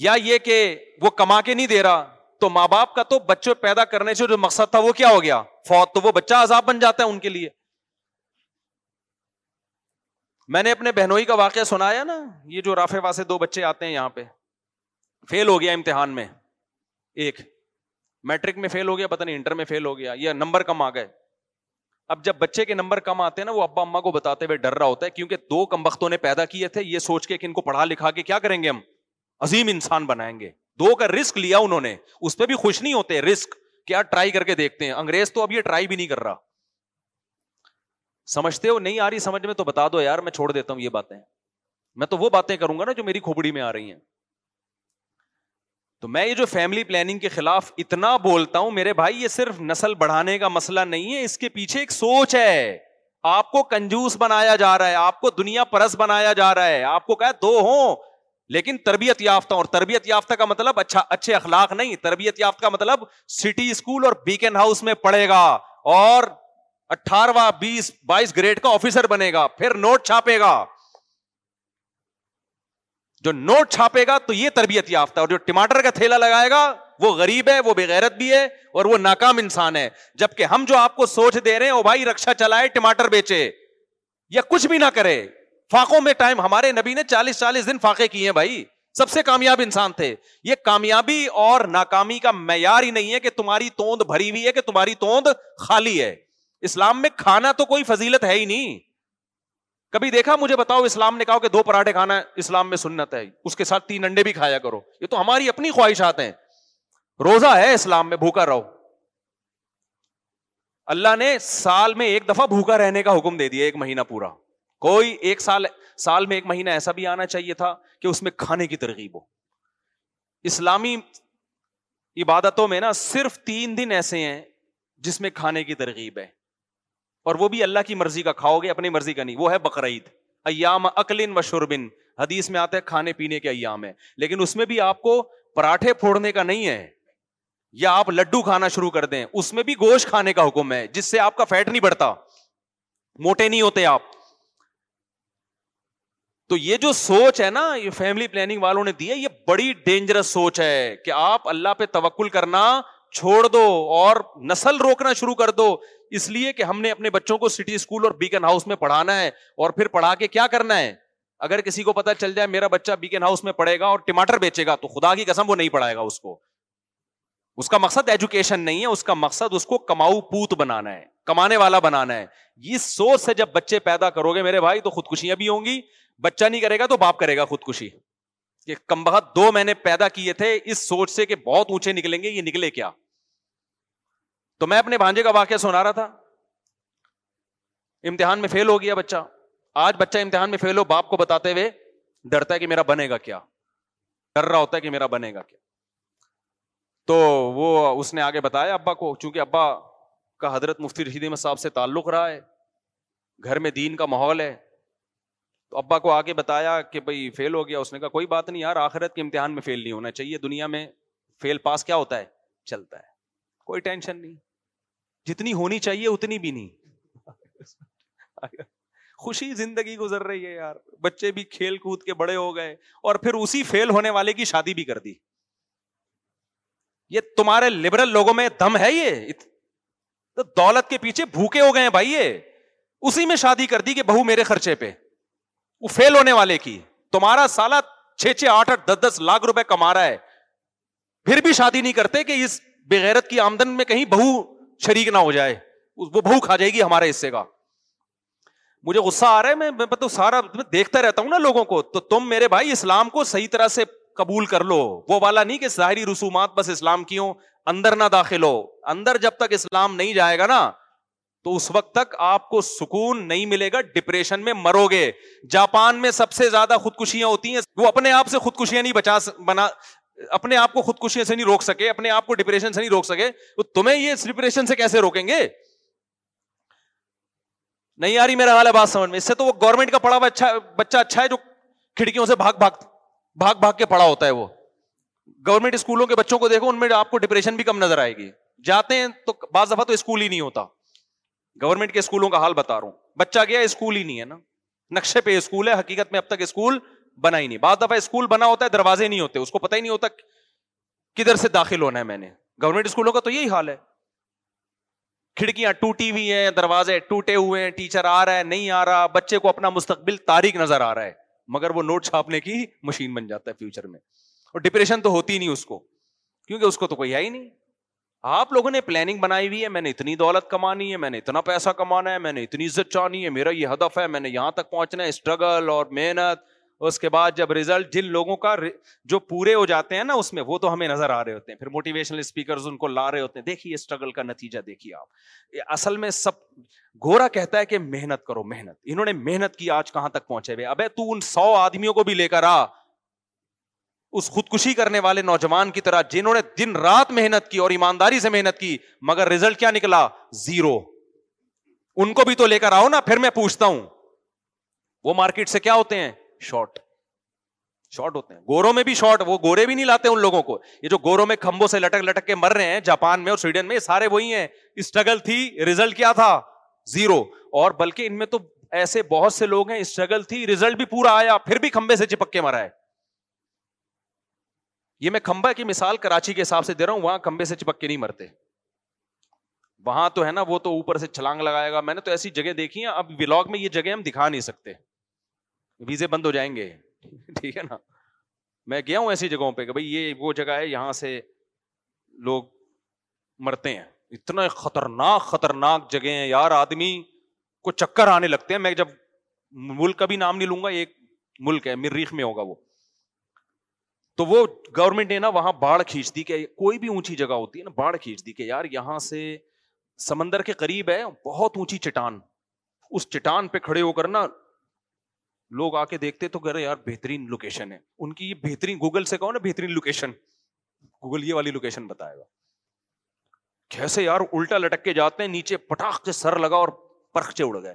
یا یہ کہ وہ کما کے نہیں دے رہا تو ماں باپ کا تو بچے پیدا کرنے سے جو مقصد تھا وہ کیا ہو گیا فوت تو وہ بچہ عذاب بن جاتا ہے ان کے لیے میں نے اپنے بہنوئی کا واقعہ سنایا نا یہ جو رافے واسے دو بچے آتے ہیں یہاں پہ فیل ہو گیا امتحان میں ایک میٹرک میں فیل ہو گیا پتا نہیں انٹر میں فیل ہو گیا یا نمبر کم آ گئے اب جب بچے کے نمبر کم آتے ہیں نا وہ ابا اما کو بتاتے ہوئے ڈر رہا ہوتا ہے کیونکہ دو کم بختوں نے پیدا کیے تھے یہ سوچ کے کہ ان کو پڑھا لکھا کے کیا کریں گے ہم عظیم انسان بنائیں گے دو کا رسک لیا انہوں نے اس پہ بھی خوش نہیں ہوتے رسک کیا ٹرائی کر کے دیکھتے ہیں انگریز تو اب یہ ٹرائی بھی نہیں کر رہا سمجھتے ہو نہیں آ رہی سمجھ میں تو بتا دو یار میں چھوڑ دیتا ہوں یہ باتیں میں تو وہ باتیں کروں گا نا جو میری کھوپڑی میں آ رہی ہیں تو میں یہ جو فیملی پلاننگ کے خلاف اتنا بولتا ہوں میرے بھائی یہ صرف نسل بڑھانے کا مسئلہ نہیں ہے اس کے پیچھے ایک سوچ ہے آپ کو کنجوس بنایا جا رہا ہے آپ کو دنیا پرس بنایا جا رہا ہے آپ کو کہا دو ہوں لیکن تربیت یافتہ اور تربیت یافتہ کا مطلب اچھا اچھے اخلاق نہیں تربیت یافتہ کا مطلب سٹی اسکول اور بیکن ہاؤس میں پڑھے گا اور اٹھارہواں بیس بائیس گریڈ کا آفیسر بنے گا پھر نوٹ چھاپے گا جو نوٹ چھاپے گا تو یہ تربیت یافتہ اور جو ٹماٹر کا تھیلا لگائے گا وہ غریب ہے وہ بےغیرت بھی ہے اور وہ ناکام انسان ہے جبکہ ہم جو آپ کو سوچ دے رہے ہیں وہ بھائی رکشا چلائے ٹماٹر بیچے یا کچھ بھی نہ کرے فاقوں میں ٹائم ہمارے نبی نے چالیس چالیس دن فاقے کیے ہیں بھائی سب سے کامیاب انسان تھے یہ کامیابی اور ناکامی کا معیار ہی نہیں ہے کہ تمہاری توند بھری ہوئی ہے کہ تمہاری توند خالی ہے اسلام میں کھانا تو کوئی فضیلت ہے ہی نہیں کبھی دیکھا مجھے بتاؤ اسلام نے کہا کہ دو پراٹھے کھانا اسلام میں سنت ہے اس کے ساتھ تین انڈے بھی کھایا کرو یہ تو ہماری اپنی خواہشات ہیں روزہ ہے اسلام میں بھوکا رہو اللہ نے سال میں ایک دفعہ بھوکا رہنے کا حکم دے دیا ایک مہینہ پورا کوئی ایک سال سال میں ایک مہینہ ایسا بھی آنا چاہیے تھا کہ اس میں کھانے کی ترغیب ہو اسلامی عبادتوں میں نا صرف تین دن ایسے ہیں جس میں کھانے کی ترغیب ہے اور وہ بھی اللہ کی مرضی کا کھاؤ گے اپنی مرضی کا نہیں وہ ہے بقرعید ایام اکلن و شربن حدیث میں آتے ہیں کھانے پینے کے ایام ہے لیکن اس میں بھی آپ کو پراٹھے پھوڑنے کا نہیں ہے یا آپ لڈو کھانا شروع کر دیں اس میں بھی گوشت کھانے کا حکم ہے جس سے آپ کا فیٹ نہیں بڑھتا موٹے نہیں ہوتے آپ تو یہ جو سوچ ہے نا یہ فیملی پلاننگ والوں نے دی ہے یہ بڑی ڈینجرس سوچ ہے کہ آپ اللہ پہ توکل کرنا چھوڑ دو اور نسل روکنا شروع کر دو اس لیے کہ ہم نے اپنے بچوں کو سٹی اسکول اور بیکن ہاؤس میں پڑھانا ہے اور پھر پڑھا کے کیا کرنا ہے اگر کسی کو پتا چل جائے میرا بچہ بیکن ہاؤس میں پڑھے گا اور ٹماٹر بیچے گا تو خدا کی قسم وہ نہیں پڑھائے گا اس اس کو کا مقصد ایجوکیشن نہیں ہے اس کا مقصد اس کو کماؤ پوت بنانا ہے کمانے والا بنانا ہے یہ سوچ سے جب بچے پیدا کرو گے میرے بھائی تو خودکشیاں بھی ہوں گی بچہ نہیں کرے گا تو باپ کرے گا خودکشی کہ کم بہت دو میں نے پیدا کیے تھے اس سوچ سے کہ بہت اونچے نکلیں گے یہ نکلے کیا تو میں اپنے بھانجے کا واقعہ سنا رہا تھا امتحان میں فیل ہو گیا بچہ آج بچہ امتحان میں فیل ہو باپ کو بتاتے ہوئے ڈرتا ہے کہ میرا بنے گا کیا ڈر رہا ہوتا ہے کہ میرا بنے گا کیا تو وہ اس نے آگے بتایا ابا کو چونکہ ابا کا حضرت مفتی رشید احمد صاحب سے تعلق رہا ہے گھر میں دین کا ماحول ہے تو ابا کو آگے بتایا کہ بھائی فیل ہو گیا اس نے کہا کوئی بات نہیں یار آخرت کے امتحان میں فیل نہیں ہونا چاہیے دنیا میں فیل پاس کیا ہوتا ہے چلتا ہے کوئی ٹینشن نہیں جتنی ہونی چاہیے اتنی بھی نہیں خوشی زندگی گزر رہی ہے یار بچے بھی کھیل کود کے بڑے ہو گئے اور پھر اسی فیل ہونے والے کی شادی بھی کر دی یہ تمہارے لبرل لوگوں میں دم ہے یہ تو دولت کے پیچھے بھوکے ہو گئے بھائی یہ اسی میں شادی کر دی کہ بہو میرے خرچے پہ وہ فیل ہونے والے کی تمہارا سالہ چھ چھ آٹھ آٹھ دس دس لاکھ روپے کما رہا ہے پھر بھی شادی نہیں کرتے کہ اس بغیرت کی آمدن میں کہیں بہو شریک نہ ہو جائے وہ بھو کھا جائے گی ہمارے حصے کا مجھے غصہ آ رہا ہے میں میں تو سارا دیکھتا رہتا ہوں نا لوگوں کو تو تم میرے بھائی اسلام کو صحیح طرح سے قبول کر لو وہ والا نہیں کہ ظاہری رسومات بس اسلام کی ہوں اندر نہ داخل ہو اندر جب تک اسلام نہیں جائے گا نا تو اس وقت تک آپ کو سکون نہیں ملے گا ڈپریشن میں مرو گے جاپان میں سب سے زیادہ خودکشیاں ہوتی ہیں وہ اپنے آپ سے خودکشیاں نہیں بچا بنا اپنے آپ کو خودکشی سے نہیں روک سکے اپنے آپ کو ڈپریشن سے نہیں روک سکے تو تمہیں یہ ڈپریشن سے کیسے روکیں گے نہیں آ رہی میرا حال ہے بات سمجھ میں اس سے تو وہ گورنمنٹ کا ہوا اچھا اچھا بچہ ہے جو کھڑکیوں سے بھاگ بھاگ بھاگ بھاگ کے پڑا ہوتا ہے وہ گورنمنٹ اسکولوں کے بچوں کو دیکھو ان میں آپ کو ڈپریشن بھی کم نظر آئے گی جاتے ہیں تو بعض دفعہ تو اسکول ہی نہیں ہوتا گورنمنٹ کے اسکولوں کا حال بتا رہا ہوں بچہ گیا اسکول ہی نہیں ہے نا نقشے پہ اسکول ہے حقیقت میں اب تک اسکول بنا ہی نہیں بعض دفعہ اسکول بنا ہوتا ہے دروازے نہیں ہوتے اس کو پتا ہی نہیں ہوتا کدھر سے داخل ہونا ہے میں نے گورنمنٹ اسکولوں کا تو یہی حال ہے کھڑکیاں ٹوٹی ہوئی ہیں دروازے ٹوٹے ہوئے ہیں ٹیچر آ رہا ہے نہیں آ رہا بچے کو اپنا مستقبل تاریخ نظر آ رہا ہے مگر وہ نوٹ چھاپنے کی مشین بن جاتا ہے فیوچر میں اور ڈپریشن تو ہوتی نہیں اس کو کیونکہ اس کو تو کوئی ہے ہی نہیں آپ لوگوں نے پلاننگ بنائی ہوئی ہے میں نے اتنی دولت کمانی ہے میں نے اتنا پیسہ کمانا ہے میں نے اتنی عزت چاہنی ہے میرا یہ ہدف ہے میں نے یہاں تک پہنچنا ہے اسٹرگل اور محنت اس کے بعد جب ریزلٹ جن لوگوں کا جو پورے ہو جاتے ہیں نا اس میں وہ تو ہمیں نظر آ رہے ہوتے ہیں پھر موٹیویشنل اسپیکر ان کو لا رہے ہوتے ہیں دیکھیے اسٹرگل کا نتیجہ دیکھیے آپ اصل میں سب گورا کہتا ہے کہ محنت کرو محنت انہوں نے محنت کی آج کہاں تک پہنچے ہوئے ابے تو ان سو آدمیوں کو بھی لے کر آ اس خودکشی کرنے والے نوجوان کی طرح جنہوں نے دن رات محنت کی اور ایمانداری سے محنت کی مگر ریزلٹ کیا نکلا زیرو ان کو بھی تو لے کر آؤ نا پھر میں پوچھتا ہوں وہ مارکیٹ سے کیا ہوتے ہیں شارٹ شارٹ ہوتے ہیں گوروں میں بھی شارٹ وہ گورے بھی نہیں لاتے ان لوگوں کو یہ جو گوروں میں کھمبوں سے لٹک لٹک کے مر رہے ہیں جاپان میں اور سویڈن میں سارے وہی ہیں اسٹرگل تھی ریزلٹ کیا تھا زیرو اور بلکہ ان میں تو ایسے بہت سے لوگ ہیں اسٹرگل تھی ریزلٹ بھی پورا آیا پھر بھی کھمبے سے چپک کے مرا ہے یہ میں کھمبا کی مثال کراچی کے حساب سے دے رہا ہوں وہاں کھمبے سے چپک کے نہیں مرتے وہاں تو ہے نا وہ تو اوپر سے چھلانگ لگائے گا میں نے تو ایسی جگہ دیکھی ہیں اب ولاگ میں یہ جگہ ہم دکھا نہیں سکتے ویزے بند ہو جائیں گے <laughs> ٹھیک ہے نا میں گیا ہوں ایسی جگہوں پہ کہ بھائی یہ وہ جگہ ہے یہاں سے لوگ مرتے ہیں اتنا خطرناک خطرناک جگہ ہیں یار آدمی کو چکر آنے لگتے ہیں میں جب ملک کا بھی نام نہیں لوں گا ایک ملک ہے مریخ میں ہوگا وہ تو وہ گورنمنٹ نے نا وہاں باڑھ کھینچ دی کہ کوئی بھی اونچی جگہ ہوتی ہے نا باڑھ کھینچ دی کہ یار یہاں سے سمندر کے قریب ہے بہت اونچی چٹان اس چٹان پہ کھڑے ہو کر نا لوگ آ کے دیکھتے تو کہہ رہے یار بہترین لوکیشن ہے ان کی یہ بہترین گوگل سے کہو نا بہترین لوکیشن گوگل یہ والی لوکیشن بتائے گا کیسے یار الٹا لٹک کے جاتے ہیں نیچے پٹاخ سے سر لگا اور پرخچے اڑ گئے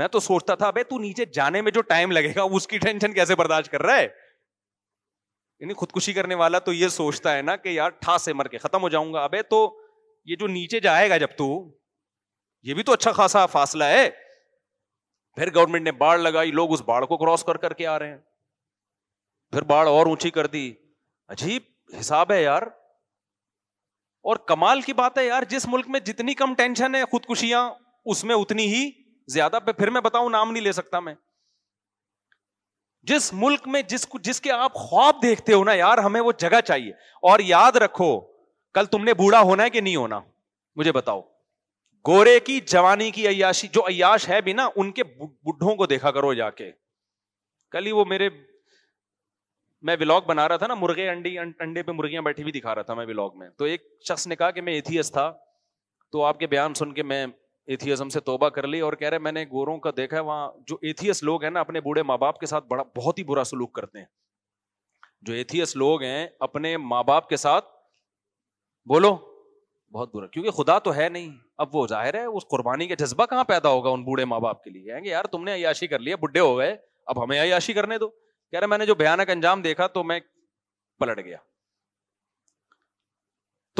میں تو سوچتا تھا بھائی تو نیچے جانے میں جو ٹائم لگے گا اس کی ٹینشن کیسے برداشت کر رہا ہے یعنی خودکشی کرنے والا تو یہ سوچتا ہے نا کہ یار ٹھا سے مر کے ختم ہو جاؤں گا ابے تو یہ جو نیچے جائے گا جب تو یہ بھی تو اچھا خاصا فاصلہ ہے پھر گورنمنٹ نے باڑھ لگائی لوگ اس باڑھ کو کراس کر کر کے آ رہے ہیں پھر باڑھ اور اونچی کر دی عجیب حساب ہے یار اور کمال کی بات ہے یار جس ملک میں جتنی کم ٹینشن ہے خودکشیاں اس میں اتنی ہی زیادہ پہ پھر میں بتاؤں نام نہیں لے سکتا میں جس ملک میں جس کو جس کے آپ خواب دیکھتے ہو نا یار ہمیں وہ جگہ چاہیے اور یاد رکھو کل تم نے بوڑھا ہونا ہے کہ نہیں ہونا مجھے بتاؤ گورے کی جوانی کی عیاشی جو عیاش ہے بھی نا ان کے بڈھوں کو دیکھا کرو جا کے کل ہی وہ میرے میں بلاگ بنا رہا تھا نا مرغے انڈی انڈے پہ مرغیاں بیٹھی ہوئی دکھا رہا تھا میں بلاگ میں تو ایک شخص نے کہا کہ میں ایتھیس تھا تو آپ کے بیان سن کے میں ایتھیزم سے توبہ کر لی اور کہہ رہے میں نے گوروں کا دیکھا ہے وہاں جو ایتھیس لوگ ہیں نا اپنے بوڑھے ماں باپ کے ساتھ بڑا بہت ہی برا سلوک کرتے ہیں جو ایتھیس لوگ ہیں اپنے ماں باپ کے ساتھ بولو بہت برا کیونکہ خدا تو ہے نہیں اب وہ ظاہر ہے اس قربانی کا جذبہ کہاں پیدا ہوگا ان بوڑھے ماں باپ کے لیے کہیں گے یار تم نے عیاشی کر لیا بڈھے ہو گئے اب ہمیں عیاشی کرنے دو کہہ رہے میں نے جو بھیانک انجام دیکھا تو میں پلٹ گیا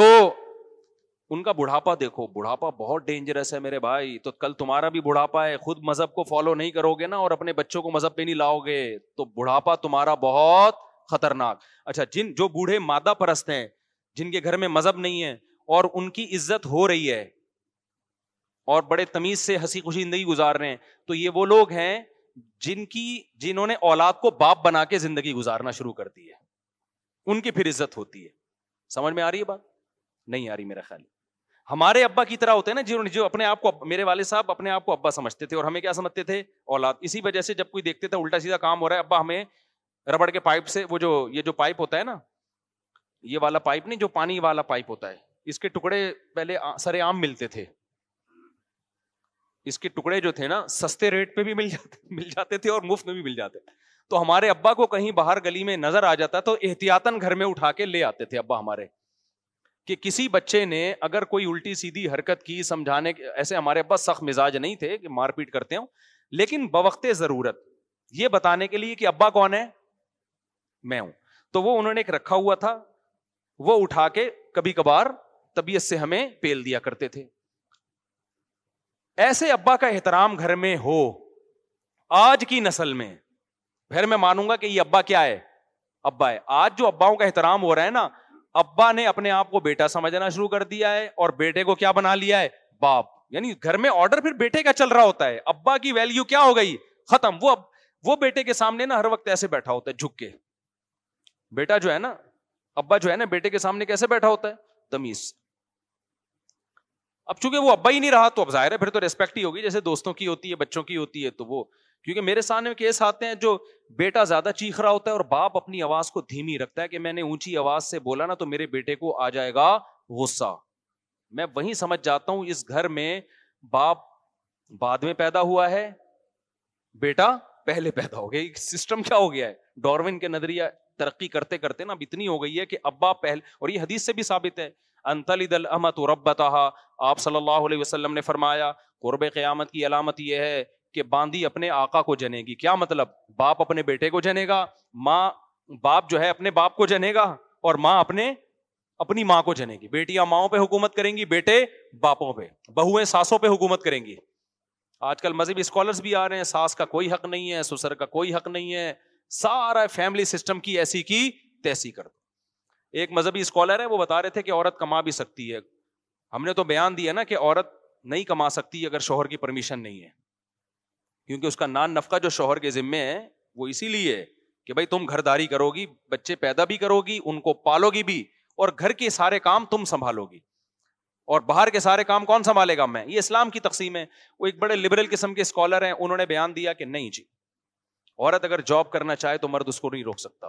تو ان کا بڑھاپا دیکھو بڑھاپا بہت ڈینجرس ہے میرے بھائی تو کل تمہارا بھی بڑھاپا ہے خود مذہب کو فالو نہیں کرو گے نا اور اپنے بچوں کو مذہب پہ نہیں لاؤ گے تو بڑھاپا تمہارا بہت خطرناک اچھا جن جو بوڑھے مادہ پرست ہیں جن کے گھر میں مذہب نہیں ہے اور ان کی عزت ہو رہی ہے اور بڑے تمیز سے ہنسی خوشی زندگی گزار رہے ہیں تو یہ وہ لوگ ہیں جن کی جنہوں نے اولاد کو باپ بنا کے زندگی گزارنا شروع کر دی ہے ان کی پھر عزت ہوتی ہے سمجھ میں آ رہی ہے بات نہیں آ رہی میرا خیال ہمارے ابا کی طرح ہوتے ہیں نا نے جو اپنے آپ کو میرے والد صاحب اپنے آپ کو ابا سمجھتے تھے اور ہمیں کیا سمجھتے تھے اولاد اسی وجہ سے جب کوئی دیکھتے تھے الٹا سیدھا کام ہو رہا ہے ابا ہمیں ربڑ کے پائپ سے وہ جو یہ جو پائپ ہوتا ہے نا یہ والا پائپ نہیں جو پانی والا پائپ ہوتا ہے اس کے ٹکڑے پہلے سرے عام ملتے تھے اس کے ٹکڑے جو تھے نا سستے ریٹ پہ بھی مل جاتے مل جاتے تھے اور مفت میں بھی مل جاتے تو ہمارے ابا کو کہیں باہر گلی میں نظر آ جاتا تو گھر میں اٹھا کے لے آتے تھے ابا ہمارے کہ کسی بچے نے اگر کوئی الٹی سیدھی حرکت کی سمجھانے ایسے ہمارے ابا سخت مزاج نہیں تھے کہ مار پیٹ کرتے ہوں لیکن بوقت ضرورت یہ بتانے کے لیے کہ ابا کون ہے میں ہوں تو وہ انہوں نے ایک رکھا ہوا تھا وہ اٹھا کے کبھی کبھار طبیعت سے ہمیں پیل دیا کرتے تھے ایسے ابا کا احترام گھر میں ہو آج کی نسل میں پھر میں مانوں گا کہ یہ ابا کیا ہے ابا ہے آج جو اباؤں کا احترام ہو رہا ہے نا ابا نے اپنے آپ کو بیٹا سمجھنا شروع کر دیا ہے اور بیٹے کو کیا بنا لیا ہے باپ یعنی گھر میں آرڈر پھر بیٹے کا چل رہا ہوتا ہے ابا کی ویلو کیا ہو گئی ختم وہ بیٹے کے سامنے نا ہر وقت ایسے بیٹھا ہوتا ہے جھک کے بیٹا جو ہے نا ابا جو ہے نا بیٹے کے سامنے کیسے بیٹھا ہوتا ہے تمیز اب چونکہ وہ ابا ہی نہیں رہا تو اب ظاہر ہے پھر تو ریسپیکٹ ہی ہوگی جیسے دوستوں کی ہوتی ہے بچوں کی ہوتی ہے تو وہ کیونکہ میرے سامنے کیس آتے ہیں جو بیٹا زیادہ چیخ رہا ہوتا ہے اور باپ اپنی آواز کو دھیمی رکھتا ہے کہ میں نے اونچی آواز سے بولا نا تو میرے بیٹے کو آ جائے گا غصہ میں وہی سمجھ جاتا ہوں اس گھر میں باپ بعد میں پیدا ہوا ہے بیٹا پہلے پیدا ہو گیا سسٹم کیا ہو گیا ہے ڈاروین کے نظریہ ترقی کرتے کرتے نا اب اتنی ہو گئی ہے کہ ابا پہلے اور یہ حدیث سے بھی ثابت ہے انتلد الامت ربتہا آپ صلی اللہ علیہ وسلم نے فرمایا قرب قیامت کی علامت یہ ہے کہ باندھی اپنے آقا کو جنے گی کیا مطلب باپ اپنے بیٹے کو جنے گا ماں باپ جو ہے اپنے باپ کو جنے گا اور ماں اپنے اپنی ماں کو جنے گی بیٹیاں ماؤں پہ حکومت کریں گی بیٹے باپوں پہ بہویں ساسوں پہ حکومت کریں گی آج کل مذہبی اسکالرس بھی آ رہے ہیں ساس کا کوئی حق نہیں ہے سسر کا کوئی حق نہیں ہے سارا فیملی سسٹم کی ایسی کی تیسی کر ایک مذہبی اسکالر ہے وہ بتا رہے تھے کہ عورت کما بھی سکتی ہے ہم نے تو بیان دیا نا کہ عورت نہیں کما سکتی اگر شوہر کی پرمیشن نہیں ہے کیونکہ اس کا نان نفقہ جو شوہر کے ذمے ہے وہ اسی لیے ہے کہ بھائی تم گھرداری کرو گی بچے پیدا بھی کرو گی ان کو پالو گی بھی اور گھر کے سارے کام تم سنبھالو گی اور باہر کے سارے کام کون سنبھالے گا میں یہ اسلام کی تقسیم ہے وہ ایک بڑے لبرل قسم کے اسکالر ہیں انہوں نے بیان دیا کہ نہیں جی عورت اگر جاب کرنا چاہے تو مرد اس کو نہیں روک سکتا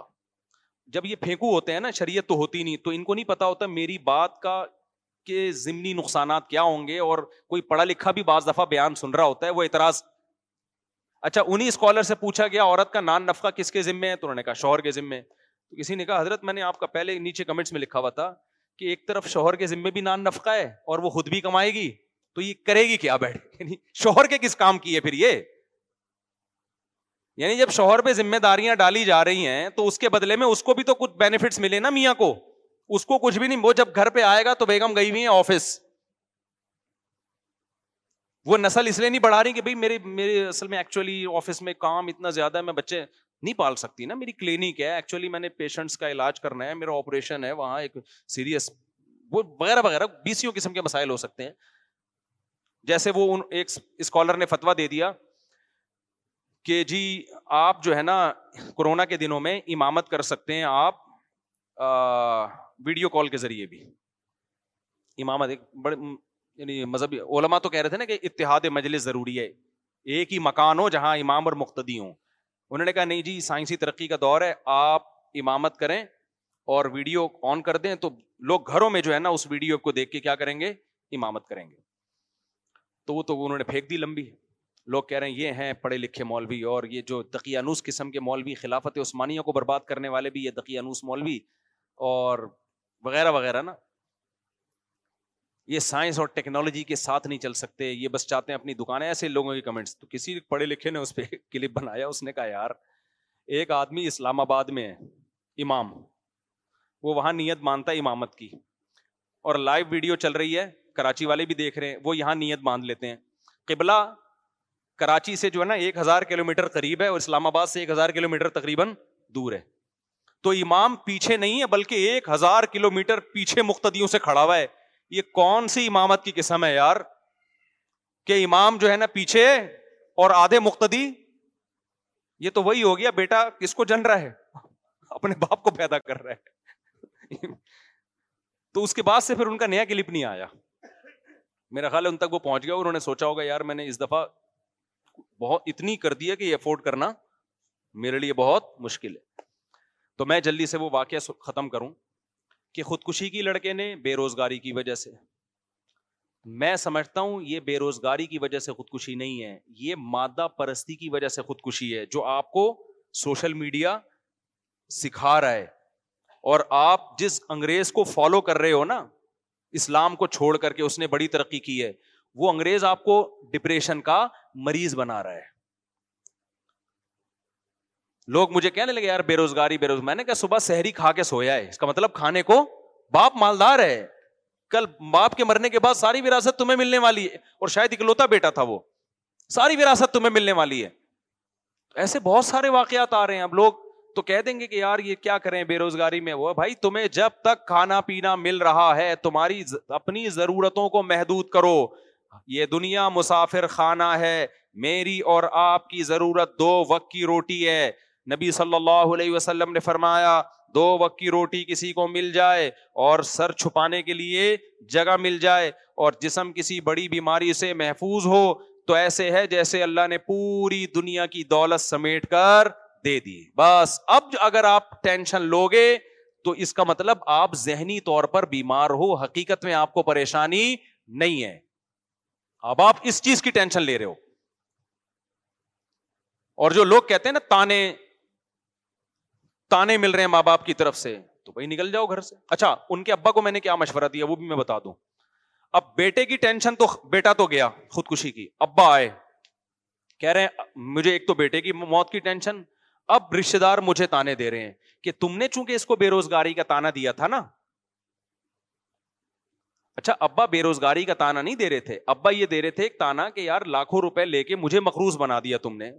جب یہ پھینکو ہوتے ہیں نا شریعت تو ہوتی نہیں تو ان کو نہیں پتا ہوتا میری بات کا کہ ضمنی نقصانات کیا ہوں گے اور کوئی پڑھا لکھا بھی بعض دفعہ بیان سن رہا ہوتا ہے وہ اعتراض اچھا انہیں اسکالر سے پوچھا گیا عورت کا نان نفقہ کس کے ذمے ہے تو انہوں نے کہا شوہر کے ذمے تو کسی نے کہا حضرت میں نے آپ کا پہلے نیچے کمنٹس میں لکھا ہوا تھا کہ ایک طرف شوہر کے ذمے بھی نان نفقہ ہے اور وہ خود بھی کمائے گی تو یہ کرے گی کیا بیٹھے یعنی شوہر کے کس کام کی ہے پھر یہ یعنی جب شوہر پہ ذمہ داریاں ڈالی جا رہی ہیں تو اس کے بدلے میں اس کو بھی تو کچھ بینیفٹس ملے نا میاں کو اس کو کچھ بھی نہیں وہ جب گھر پہ آئے گا تو بیگم گئی ہوئی ہیں آفس وہ نسل اس لیے نہیں بڑھا رہی کہ بھائی میرے میرے اصل میں ایکچولی آفس میں کام اتنا زیادہ ہے میں بچے نہیں پال سکتی نا میری کلینک ہے ایکچولی میں نے پیشنٹس کا علاج کرنا ہے میرا آپریشن ہے وہاں ایک سیریس وہ وغیرہ وغیرہ بی سیوں قسم کے مسائل ہو سکتے ہیں جیسے وہ ایک اسکالر نے فتویٰ دے دیا کہ جی آپ جو ہے نا کورونا کے دنوں میں امامت کر سکتے ہیں آپ ویڈیو کال کے ذریعے بھی امامت ایک بڑے یعنی مذہبی علما تو کہہ رہے تھے نا کہ اتحاد مجلس ضروری ہے ایک ہی مکان ہو جہاں امام اور مختدی ہوں انہوں نے کہا نہیں جی سائنسی ترقی کا دور ہے آپ امامت کریں اور ویڈیو آن کر دیں تو لوگ گھروں میں جو ہے نا اس ویڈیو کو دیکھ کے کیا کریں گے امامت کریں گے تو انہوں نے پھینک دی لمبی لوگ کہہ رہے ہیں یہ ہیں پڑھے لکھے مولوی اور یہ جو دقیانوس قسم کے مولوی خلافت عثمانیہ کو برباد کرنے والے بھی یہ دقیانوس مولوی اور وغیرہ وغیرہ نا یہ سائنس اور ٹیکنالوجی کے ساتھ نہیں چل سکتے یہ بس چاہتے ہیں اپنی دکانیں ایسے لوگوں کے کمنٹس تو کسی پڑھے لکھے نے اس پہ <laughs> کلپ بنایا اس نے کہا یار ایک آدمی اسلام آباد میں ہے امام وہ وہاں نیت مانتا ہے امامت کی اور لائیو ویڈیو چل رہی ہے کراچی والے بھی دیکھ رہے ہیں وہ یہاں نیت باندھ لیتے ہیں قبلہ کراچی سے جو ہے نا ایک ہزار کلو میٹر قریب ہے اور اسلام آباد سے ایک ہزار کلو میٹر تقریباً دور ہے تو امام پیچھے نہیں ہے بلکہ ایک ہزار کلو میٹر پیچھے مختدیوں سے کھڑا ہوا ہے یہ کون سی امامت کی قسم ہے یار کہ امام جو ہے نا پیچھے اور آدھے مقتدی یہ تو وہی ہو گیا بیٹا کس کو جن رہا ہے اپنے باپ کو پیدا کر رہا ہے تو اس کے بعد سے پھر ان کا نیا کلپ نہیں آیا میرا خیال ہے ان تک وہ پہنچ گیا اور انہوں نے سوچا ہوگا یار میں نے اس دفعہ بہت اتنی کر دی ہے کہ یہ افورڈ کرنا میرے لیے بہت مشکل ہے تو میں جلدی سے وہ واقعہ ختم کروں کہ خودکشی کی لڑکے نے بے روزگاری کی وجہ سے میں سمجھتا ہوں یہ بے روزگاری کی وجہ سے خودکشی نہیں ہے یہ مادہ پرستی کی وجہ سے خودکشی ہے جو آپ کو سوشل میڈیا سکھا رہا ہے اور آپ جس انگریز کو فالو کر رہے ہو نا اسلام کو چھوڑ کر کے اس نے بڑی ترقی کی ہے وہ انگریز آپ کو ڈپریشن کا مریض بنا رہا ہے لوگ مجھے کہنے لگے یار بے روزگاری بے روزگاری اور شاید اکلوتا بیٹا تھا وہ ساری وراثت تمہیں ملنے والی ہے ایسے بہت سارے واقعات آ رہے ہیں اب لوگ تو کہہ دیں گے کہ یار یہ کیا کریں بے روزگاری میں وہ بھائی تمہیں جب تک کھانا پینا مل رہا ہے تمہاری اپنی ضرورتوں کو محدود کرو یہ دنیا مسافر خانہ ہے میری اور آپ کی ضرورت دو وقت کی روٹی ہے نبی صلی اللہ علیہ وسلم نے فرمایا دو وقت کی روٹی کسی کو مل جائے اور سر چھپانے کے لیے جگہ مل جائے اور جسم کسی بڑی بیماری سے محفوظ ہو تو ایسے ہے جیسے اللہ نے پوری دنیا کی دولت سمیٹ کر دے دی بس اب اگر آپ ٹینشن لوگے تو اس کا مطلب آپ ذہنی طور پر بیمار ہو حقیقت میں آپ کو پریشانی نہیں ہے اب آپ اس چیز کی ٹینشن لے رہے ہو اور جو لوگ کہتے ہیں نا تانے تانے مل رہے ہیں ماں باپ کی طرف سے تو بھائی نکل جاؤ گھر سے اچھا ان کے ابا کو میں نے کیا مشورہ دیا وہ بھی میں بتا دوں اب بیٹے کی ٹینشن تو بیٹا تو گیا خودکشی کی ابا آئے کہہ رہے ہیں مجھے ایک تو بیٹے کی موت کی ٹینشن اب رشتے دار مجھے تانے دے رہے ہیں کہ تم نے چونکہ اس کو بے روزگاری کا تانا دیا تھا نا اچھا ابا بے روزگاری کا تانا نہیں دے رہے تھے ابا یہ دے رہے تھے ایک تانا کہ یار لاکھوں روپے لے کے مجھے مخروض بنا دیا تم نے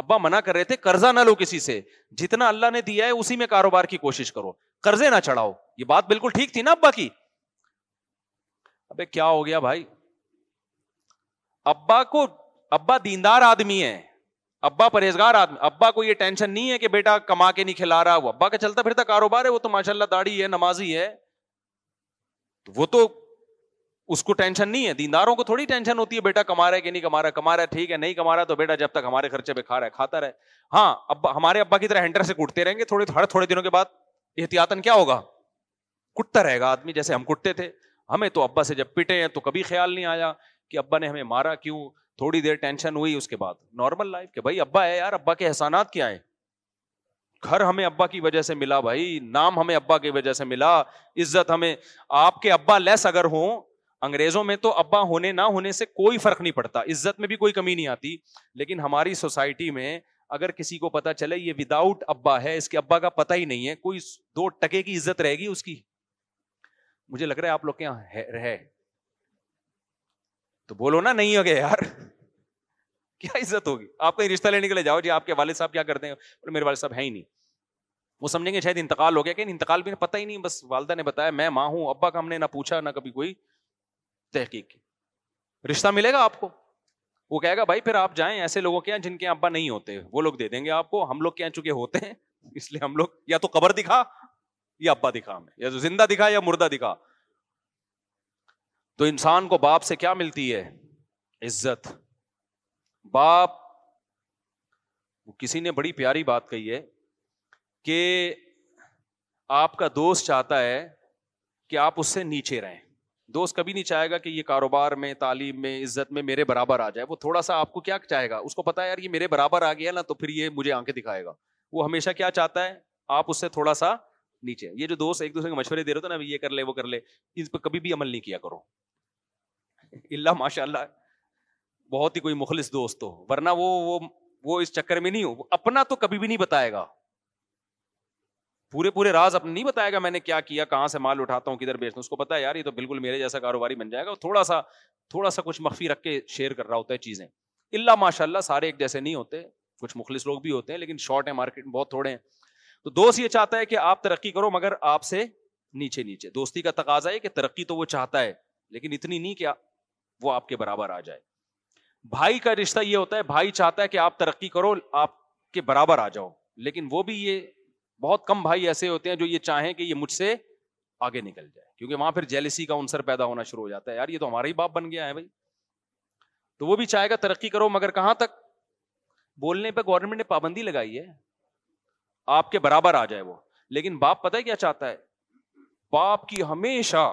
ابا منع کر رہے تھے قرضہ نہ لو کسی سے جتنا اللہ نے دیا ہے اسی میں کاروبار کی کوشش کرو قرضے نہ چڑھاؤ یہ بات بالکل ٹھیک تھی نا ابا کی ابے کیا ہو گیا بھائی ابا کو ابا دیندار آدمی ہے ابا پرہیزگار آدمی ابا کو یہ ٹینشن نہیں ہے کہ بیٹا کما کے نہیں کھلا رہا وہ ابا کا چلتا پھرتا کاروبار ہے وہ تو ماشاء اللہ داڑھی ہے نمازی ہے وہ تو اس کو ٹینشن نہیں ہے دینداروں کو تھوڑی ٹینشن ہوتی ہے بیٹا کما رہا ہے کہ نہیں کما رہا ہے رہا ہے ٹھیک ہے نہیں کما رہا تو بیٹا جب تک ہمارے خرچے پہ کھا رہا ہے کھاتا رہے ہاں اب ہمارے ابا کی طرح ہینڈر سے کٹتے رہیں گے تھوڑے تھوڑے ہر دنوں کے بعد احتیاطن کیا ہوگا کٹتا رہے گا آدمی جیسے ہم کٹتے تھے ہمیں تو ابا سے جب پٹے ہیں تو کبھی خیال نہیں آیا کہ ابا نے ہمیں مارا کیوں تھوڑی دیر ٹینشن ہوئی اس کے بعد نارمل لائف کہ بھائی ابا ہے یار ابا کے احسانات کیا ہے گھر ہمیں ابا کی وجہ سے ملا بھائی نام ہمیں ابا کی وجہ سے ملا عزت ہمیں آپ کے ابا لیس اگر ہوں انگریزوں میں تو ابا ہونے نہ ہونے سے کوئی فرق نہیں پڑتا عزت میں بھی کوئی کمی نہیں آتی لیکن ہماری سوسائٹی میں اگر کسی کو پتا چلے یہ وداؤٹ ابا ہے اس کے ابا کا پتا ہی نہیں ہے کوئی دو ٹکے کی عزت رہے گی اس کی مجھے لگ رہا ہے آپ لوگ کے یہاں رہے تو بولو نا نہیں گیا یار <laughs> کیا عزت ہوگی آپ کو رشتہ لینے کے لیے جاؤ جی آپ کے والد صاحب کیا کرتے ہیں میرے والد صاحب ہے ہی نہیں وہ سمجھیں گے شاید انتقال ہو گیا کہ انتقال بھی پتا ہی نہیں بس والدہ نے بتایا میں ماں ہوں ابا کا ہم نے نہ پوچھا نہ کبھی کوئی تحقیق کی رشتہ ملے گا آپ کو وہ کہے گا بھائی پھر آپ جائیں ایسے لوگوں کے یہاں جن کے ابا نہیں ہوتے وہ لوگ دے دیں گے آپ کو ہم لوگ کے یہاں چونکہ ہوتے ہیں اس لیے ہم لوگ یا تو قبر دکھا یا ابا دکھا ہمیں یا تو زندہ دکھا یا مردہ دکھا تو انسان کو باپ سے کیا ملتی ہے عزت باپ کسی نے بڑی پیاری بات کہی ہے کہ آپ کا دوست چاہتا ہے کہ آپ اس سے نیچے رہیں دوست کبھی نہیں چاہے گا کہ یہ کاروبار میں تعلیم میں عزت میں میرے برابر آ جائے وہ تھوڑا سا آپ کو کیا چاہے گا اس کو پتا ہے یار یہ میرے برابر آ گیا نا تو پھر یہ مجھے آنکھیں دکھائے گا وہ ہمیشہ کیا چاہتا ہے آپ اس سے تھوڑا سا نیچے یہ جو دوست ایک دوسرے کے مشورے دے رہے تھے نا یہ کر لے وہ کر لے اس پہ کبھی بھی عمل نہیں کیا کرو اللہ ماشاء اللہ بہت ہی کوئی مخلص دوست ہو ورنہ وہ وہ اس چکر میں نہیں ہو اپنا تو کبھی بھی نہیں بتائے گا پورے پورے راز اپنے نہیں بتائے گا میں نے کیا کیا کہاں سے مال اٹھاتا ہوں کدھر بیچتا ہوں اس کو پتا ہے یار یہ تو بالکل میرے جیسا کاروباری بن جائے گا تھوڑا سا تھوڑا سا کچھ مخفی رکھ کے شیئر کر رہا ہوتا ہے چیزیں اللہ ماشاء اللہ سارے ایک جیسے نہیں ہوتے کچھ مخلص لوگ بھی ہوتے ہیں لیکن شارٹ ہے مارکیٹ میں بہت تھوڑے ہیں تو دوست یہ چاہتا ہے کہ آپ ترقی کرو مگر آپ سے نیچے نیچے دوستی کا تقاضا ہے کہ ترقی تو وہ چاہتا ہے لیکن اتنی نہیں کہ وہ آپ کے برابر آ جائے بھائی کا رشتہ یہ ہوتا ہے بھائی چاہتا ہے کہ آپ ترقی کرو آپ کے برابر آ جاؤ لیکن وہ بھی یہ بہت کم بھائی ایسے ہوتے ہیں جو یہ چاہیں کہ یہ مجھ سے آگے نکل جائے کیونکہ وہاں پھر جیلسی کا انصر پیدا ہونا شروع ہو جاتا ہے یار یہ تو ہمارا ہی باپ بن گیا ہے بھائی تو وہ بھی چاہے گا ترقی کرو مگر کہاں تک بولنے پہ گورنمنٹ نے پابندی لگائی ہے آپ کے برابر آ جائے وہ لیکن باپ پتہ ہے کیا چاہتا ہے باپ کی ہمیشہ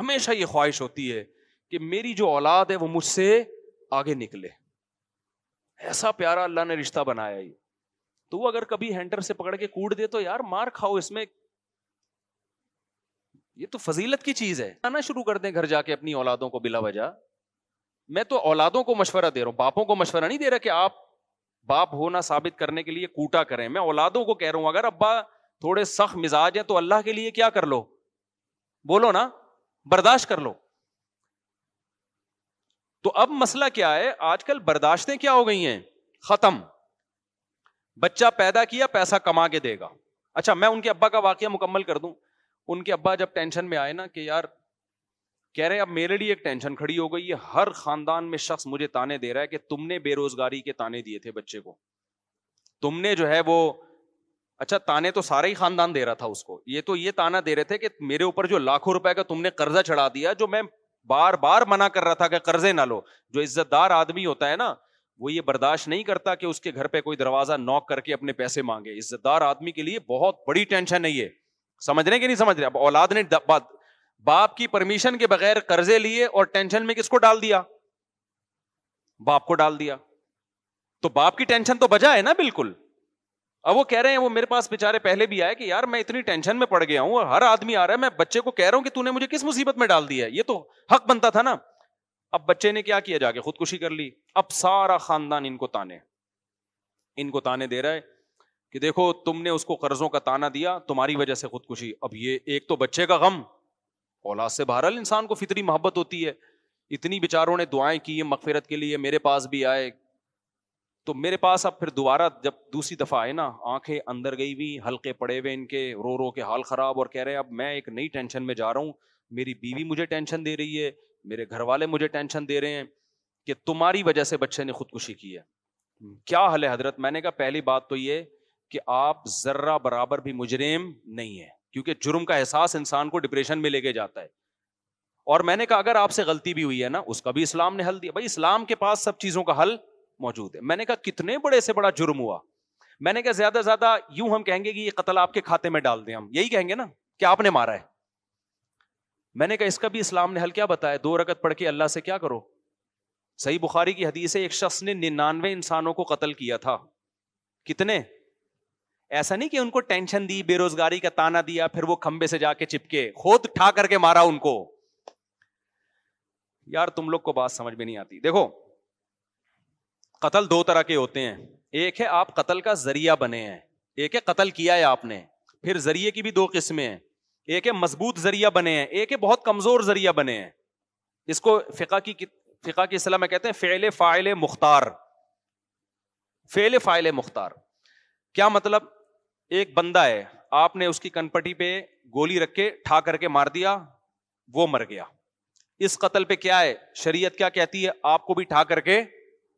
ہمیشہ یہ خواہش ہوتی ہے کہ میری جو اولاد ہے وہ مجھ سے آگے نکلے ایسا پیارا اللہ نے رشتہ بنایا یہ تو وہ اگر کبھی ہینڈر سے پکڑ کے کوٹ دے تو یار مار کھاؤ اس میں یہ تو فضیلت کی چیز ہے آنا شروع کر دیں گھر جا کے اپنی اولادوں کو بلا وجہ میں تو اولادوں کو مشورہ دے رہا ہوں باپوں کو مشورہ نہیں دے رہا کہ آپ باپ ہونا ثابت کرنے کے لیے کوٹا کریں میں اولادوں کو کہہ رہا ہوں اگر ابا تھوڑے سخت مزاج ہے تو اللہ کے لیے کیا کر لو بولو نا برداشت کر لو تو اب مسئلہ کیا ہے آج کل برداشتیں کیا ہو گئی ہیں ختم بچہ پیدا کیا پیسہ کما کے دے گا اچھا میں ان کے ابا کا واقعہ مکمل کر دوں ان کے ابا جب ٹینشن میں آئے نا کہ یار کہہ رہے اب میرے لیے ایک ٹینشن کھڑی ہو گئی ہے ہر خاندان میں شخص مجھے تانے دے رہا ہے کہ تم نے بے روزگاری کے تانے دیے تھے بچے کو تم نے جو ہے وہ اچھا تانے تو سارا ہی خاندان دے رہا تھا اس کو یہ تو یہ تانا دے رہے تھے کہ میرے اوپر جو لاکھوں روپے کا تم نے قرضہ چڑھا دیا جو میں بار بار منع کر رہا تھا کہ قرضے نہ لو جو عزت دار آدمی ہوتا ہے نا وہ یہ برداشت نہیں کرتا کہ اس کے گھر پہ کوئی دروازہ نوک کر کے اپنے پیسے مانگے عزت دار آدمی کے لیے بہت بڑی ٹینشن ہے یہ رہے کہ نہیں سمجھ رہے اب اولاد نے باپ کی پرمیشن کے بغیر قرضے لیے اور ٹینشن میں کس کو ڈال دیا باپ کو ڈال دیا تو باپ کی ٹینشن تو بجا ہے نا بالکل اب وہ کہہ رہے ہیں وہ میرے پاس بےچارے پہلے بھی آئے کہ یار میں اتنی ٹینشن میں پڑ گیا ہوں ہر آدمی آ رہا ہے میں بچے کو کہہ رہا ہوں کہ نے مجھے کس مصیبت میں ڈال دیا ہے یہ تو حق بنتا تھا نا اب بچے نے کیا کیا جا کے خودکشی کر لی اب سارا خاندان ان کو تانے ان کو تانے دے رہا ہے کہ دیکھو تم نے اس کو قرضوں کا تانا دیا تمہاری وجہ سے خودکشی اب یہ ایک تو بچے کا غم اولاد سے بہرحال انسان کو فطری محبت ہوتی ہے اتنی بےچاروں نے دعائیں کی مغفرت کے لیے میرے پاس بھی آئے تو میرے پاس اب پھر دوبارہ جب دوسری دفعہ آئے نا آنکھیں اندر گئی ہوئی ہلکے پڑے ہوئے ان کے رو رو کے حال خراب اور کہہ رہے اب میں ایک نئی ٹینشن میں جا رہا ہوں میری بیوی مجھے ٹینشن دے رہی ہے میرے گھر والے مجھے ٹینشن دے رہے ہیں کہ تمہاری وجہ سے بچے نے خودکشی کی ہے کیا حل ہے حضرت میں نے کہا پہلی بات تو یہ کہ آپ ذرہ برابر بھی مجرم نہیں ہے کیونکہ جرم کا احساس انسان کو ڈپریشن میں لے کے جاتا ہے اور میں نے کہا اگر آپ سے غلطی بھی ہوئی ہے نا اس کا بھی اسلام نے حل دیا بھائی اسلام کے پاس سب چیزوں کا حل موجود ہے میں نے کہا کتنے بڑے سے بڑا جرم ہوا میں نے کہا زیادہ سے زیادہ یوں ہم کہیں گے کہ یہ قتل آپ کے کھاتے میں ڈال دیں ہم یہی کہیں گے نا کہ آپ نے مارا ہے میں نے کہا اس کا بھی اسلام نے حل کیا بتایا دو رگت پڑھ کے اللہ سے کیا کرو صحیح بخاری کی حدیث ہے ایک شخص نے ننانوے انسانوں کو قتل کیا تھا کتنے ایسا نہیں کہ ان کو ٹینشن دی بے روزگاری کا تانا دیا پھر وہ کھمبے سے جا کے چپکے خود ٹھا کر کے مارا ان کو یار تم لوگ کو بات سمجھ میں نہیں آتی دیکھو قتل دو طرح کے ہوتے ہیں ایک ہے آپ قتل کا ذریعہ بنے ہیں ایک ہے قتل کیا ہے آپ نے پھر ذریعے کی بھی دو قسمیں ہیں ایک ہے مضبوط ذریعہ بنے ہیں ایک ہے بہت کمزور ذریعہ بنے ہیں اس کو فقہ کی فقہ کی اسلام میں کہتے ہیں فعل فائل مختار فعل فائل مختار کیا مطلب ایک بندہ ہے آپ نے اس کی کن پٹی پہ گولی رکھ کے ٹھا کر کے مار دیا وہ مر گیا اس قتل پہ کیا ہے شریعت کیا کہتی ہے آپ کو بھی ٹھا کر کے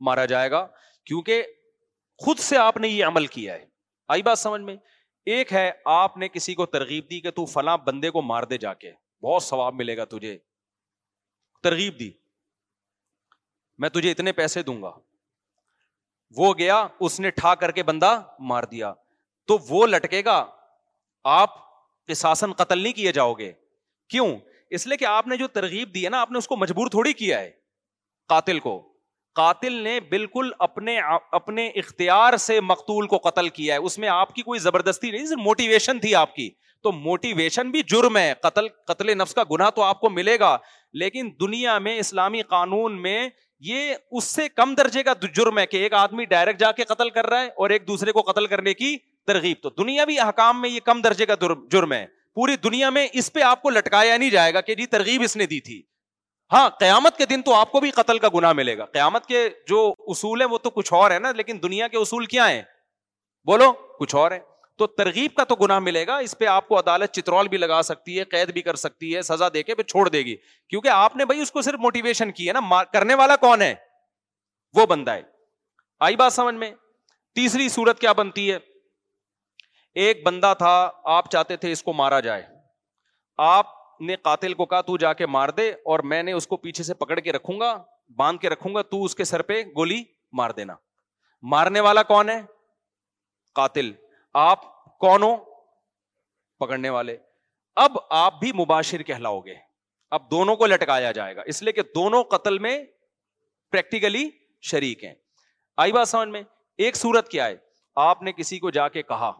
مارا جائے گا کیونکہ خود سے آپ نے یہ عمل کیا ہے آئی بات سمجھ میں ایک ہے آپ نے کسی کو ترغیب دی کہ تو فلاں بندے کو مار دے جا کے بہت ثواب ملے گا تجھے ترغیب دی میں تجھے اتنے پیسے دوں گا وہ گیا اس نے ٹھا کر کے بندہ مار دیا تو وہ لٹکے گا آپ کے قتل نہیں کیے جاؤ گے کیوں اس لیے کہ آپ نے جو ترغیب دی ہے نا آپ نے اس کو مجبور تھوڑی کیا ہے قاتل کو قاتل نے بالکل اپنے اپنے اختیار سے مقتول کو قتل کیا ہے اس میں آپ کی کوئی زبردستی نہیں صرف موٹیویشن تھی آپ کی تو موٹیویشن بھی جرم ہے قتل قتل نفس کا گناہ تو آپ کو ملے گا لیکن دنیا میں اسلامی قانون میں یہ اس سے کم درجے کا جرم ہے کہ ایک آدمی ڈائریکٹ جا کے قتل کر رہا ہے اور ایک دوسرے کو قتل کرنے کی ترغیب تو دنیا بھی احکام میں یہ کم درجے کا جرم ہے پوری دنیا میں اس پہ آپ کو لٹکایا نہیں جائے گا کہ جی ترغیب اس نے دی تھی ہاں قیامت کے دن تو آپ کو بھی قتل کا گنا ملے گا قیامت کے جو اصول ہیں وہ تو کچھ اور ہے نا لیکن دنیا کے اصول کیا ہیں بولو کچھ اور ہے تو ترغیب کا تو گناہ ملے گا اس پہ آپ کو عدالت چترول بھی لگا سکتی ہے قید بھی کر سکتی ہے سزا دے کے پھر چھوڑ دے گی کیونکہ آپ نے بھائی اس کو صرف موٹیویشن کی ہے نا کرنے والا کون ہے وہ بندہ ہے آئی بات سمجھ میں تیسری صورت کیا بنتی ہے ایک بندہ تھا آپ چاہتے تھے اس کو مارا جائے آپ قاتل کو کہا تو جا کے مار دے اور میں نے اس کو پیچھے سے پکڑ کے رکھوں گا باندھ کے رکھوں گا تو اس کے سر پہ گولی مار دینا مارنے والا کون ہے قاتل آپ کون ہو پکڑنے والے اب آپ بھی مباشر کہلاؤ گے اب دونوں کو لٹکایا جائے گا اس لیے کہ دونوں قتل میں پریکٹیکلی شریک ہیں آئی بات سمجھ میں ایک صورت کیا ہے آپ نے کسی کو جا کے کہا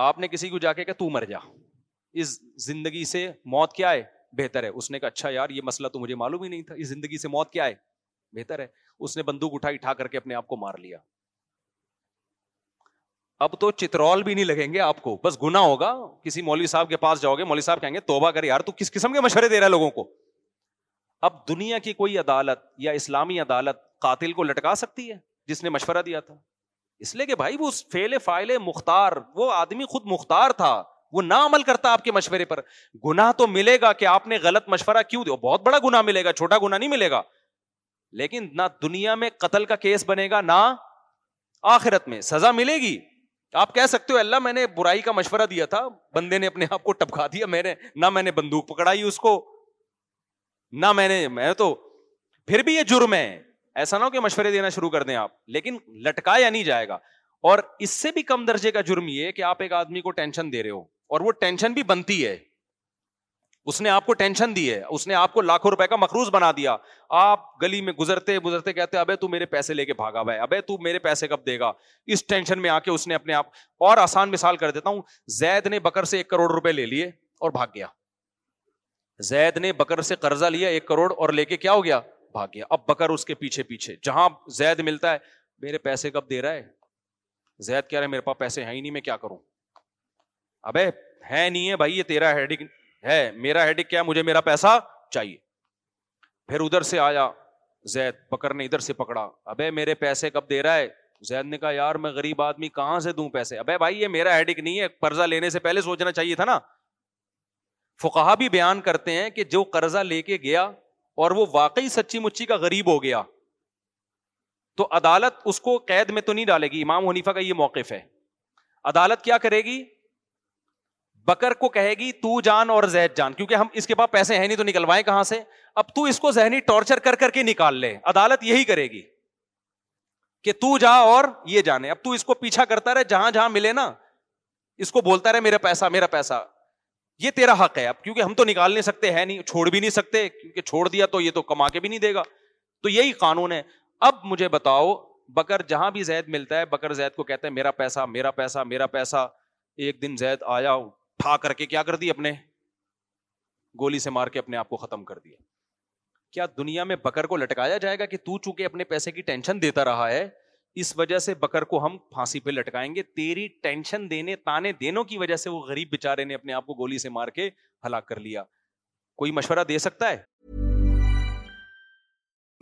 آپ نے کسی کو جا کے کہا تو مر جا اس زندگی سے موت کیا ہے بہتر ہے اس نے کہا اچھا یار یہ مسئلہ تو مجھے معلوم ہی نہیں تھا اس زندگی سے موت کیا ہے بہتر ہے اس نے بندوق اٹھائی کر کے اپنے آپ کو مار لیا اب تو چترول بھی نہیں لگیں گے آپ کو بس گنا ہوگا کسی مولوی صاحب کے پاس جاؤ گے مولوی صاحب کہیں گے توبہ کر یار تو کس قسم کے مشورے دے رہا ہے لوگوں کو اب دنیا کی کوئی عدالت یا اسلامی عدالت قاتل کو لٹکا سکتی ہے جس نے مشورہ دیا تھا اس لیے کہ بھائی وہ فیل فائل مختار وہ آدمی خود مختار تھا وہ نہ عمل کرتا آپ کے مشورے پر گناہ تو ملے گا کہ آپ نے غلط مشورہ کیوں دیا بہت بڑا گنا ملے گا چھوٹا گنا نہیں ملے گا لیکن نہ دنیا میں قتل کا کیس بنے گا نہ آخرت میں سزا ملے گی آپ کہہ سکتے ہو اللہ میں نے برائی کا مشورہ دیا تھا بندے نے اپنے آپ کو ٹپکا دیا میں نے نہ میں نے بندوق پکڑائی اس کو نہ میں نے میں تو پھر بھی یہ جرم ہے ایسا نہ ہو کہ مشورے دینا شروع کر دیں آپ لیکن لٹکایا نہیں جائے گا اور اس سے بھی کم درجے کا جرم یہ کہ آپ ایک آدمی کو ٹینشن دے رہے ہو اور وہ ٹینشن بھی بنتی ہے اس نے آپ کو ٹینشن دی ہے اس نے آپ کو لاکھوں روپے کا مخروض بنا دیا آپ گلی میں گزرتے گزرتے کہتے ابے تو میرے پیسے لے کے بھاگا بھائی ابے تو میرے پیسے کب دے گا اس ٹینشن میں آ کے اس نے اپنے آپ اور آسان مثال کر دیتا ہوں زید نے بکر سے ایک کروڑ روپے لے لیے اور بھاگ گیا زید نے بکر سے قرضہ لیا ایک کروڑ اور لے کے کیا ہو گیا بھاگ گیا اب بکر اس کے پیچھے پیچھے جہاں زید ملتا ہے میرے پیسے کب دے رہا ہے زید کہہ رہا ہے میرے پاس پیسے ہیں ہی نہیں میں کیا کروں ابے ہے نہیں ہے بھائی یہ تیرا ہیڈک ہیڈک ہے میرا میرا کیا مجھے پیسہ چاہیے پھر ادھر سے آیا زید بکر نے ادھر سے پکڑا ابے میرے پیسے کب دے رہا ہے زید نے کہا یار میں غریب آدمی کہاں سے دوں پیسے ابے بھائی یہ میرا ہیڈک نہیں ہے قرضہ لینے سے پہلے سوچنا چاہیے تھا نا فقہ بھی بیان کرتے ہیں کہ جو قرضہ لے کے گیا اور وہ واقعی سچی مچی کا غریب ہو گیا تو عدالت اس کو قید میں تو نہیں ڈالے گی امام حنیفا کا یہ موقف ہے عدالت کیا کرے گی گی بکر کو کہے تو جان جان اور زید کیونکہ ہم اس کے پاس پیسے ہیں نہیں تو نکلوائے کہاں سے اب تو اس کو ذہنی ٹارچر کر کر کے نکال لے عدالت یہی کرے گی کہ تو جا اور یہ جانے اب تو اس کو پیچھا کرتا رہے جہاں جہاں ملے نا اس کو بولتا رہے میرا پیسہ میرا پیسہ یہ تیرا حق ہے اب کیونکہ ہم تو نکال نہیں سکتے ہے نہیں چھوڑ بھی نہیں سکتے کیونکہ چھوڑ دیا تو یہ تو کما کے بھی نہیں دے گا تو یہی قانون ہے اب مجھے بتاؤ بکر جہاں بھی زید ملتا ہے بکر زید کو کہتا ہے میرا پیسہ میرا پیسہ میرا پیسہ ایک دن زید آیا اٹھا کر کے کیا کر دی اپنے گولی سے مار کے اپنے آپ کو ختم کر دیا کیا دنیا میں بکر کو لٹکایا جائے گا کہ تو چونکہ اپنے پیسے کی ٹینشن دیتا رہا ہے اس وجہ سے بکر کو ہم پھانسی پہ لٹکائیں گے تیری ٹینشن دینے تانے دینوں کی وجہ سے وہ غریب بےچارے نے اپنے آپ کو گولی سے مار کے ہلاک کر لیا کوئی مشورہ دے سکتا ہے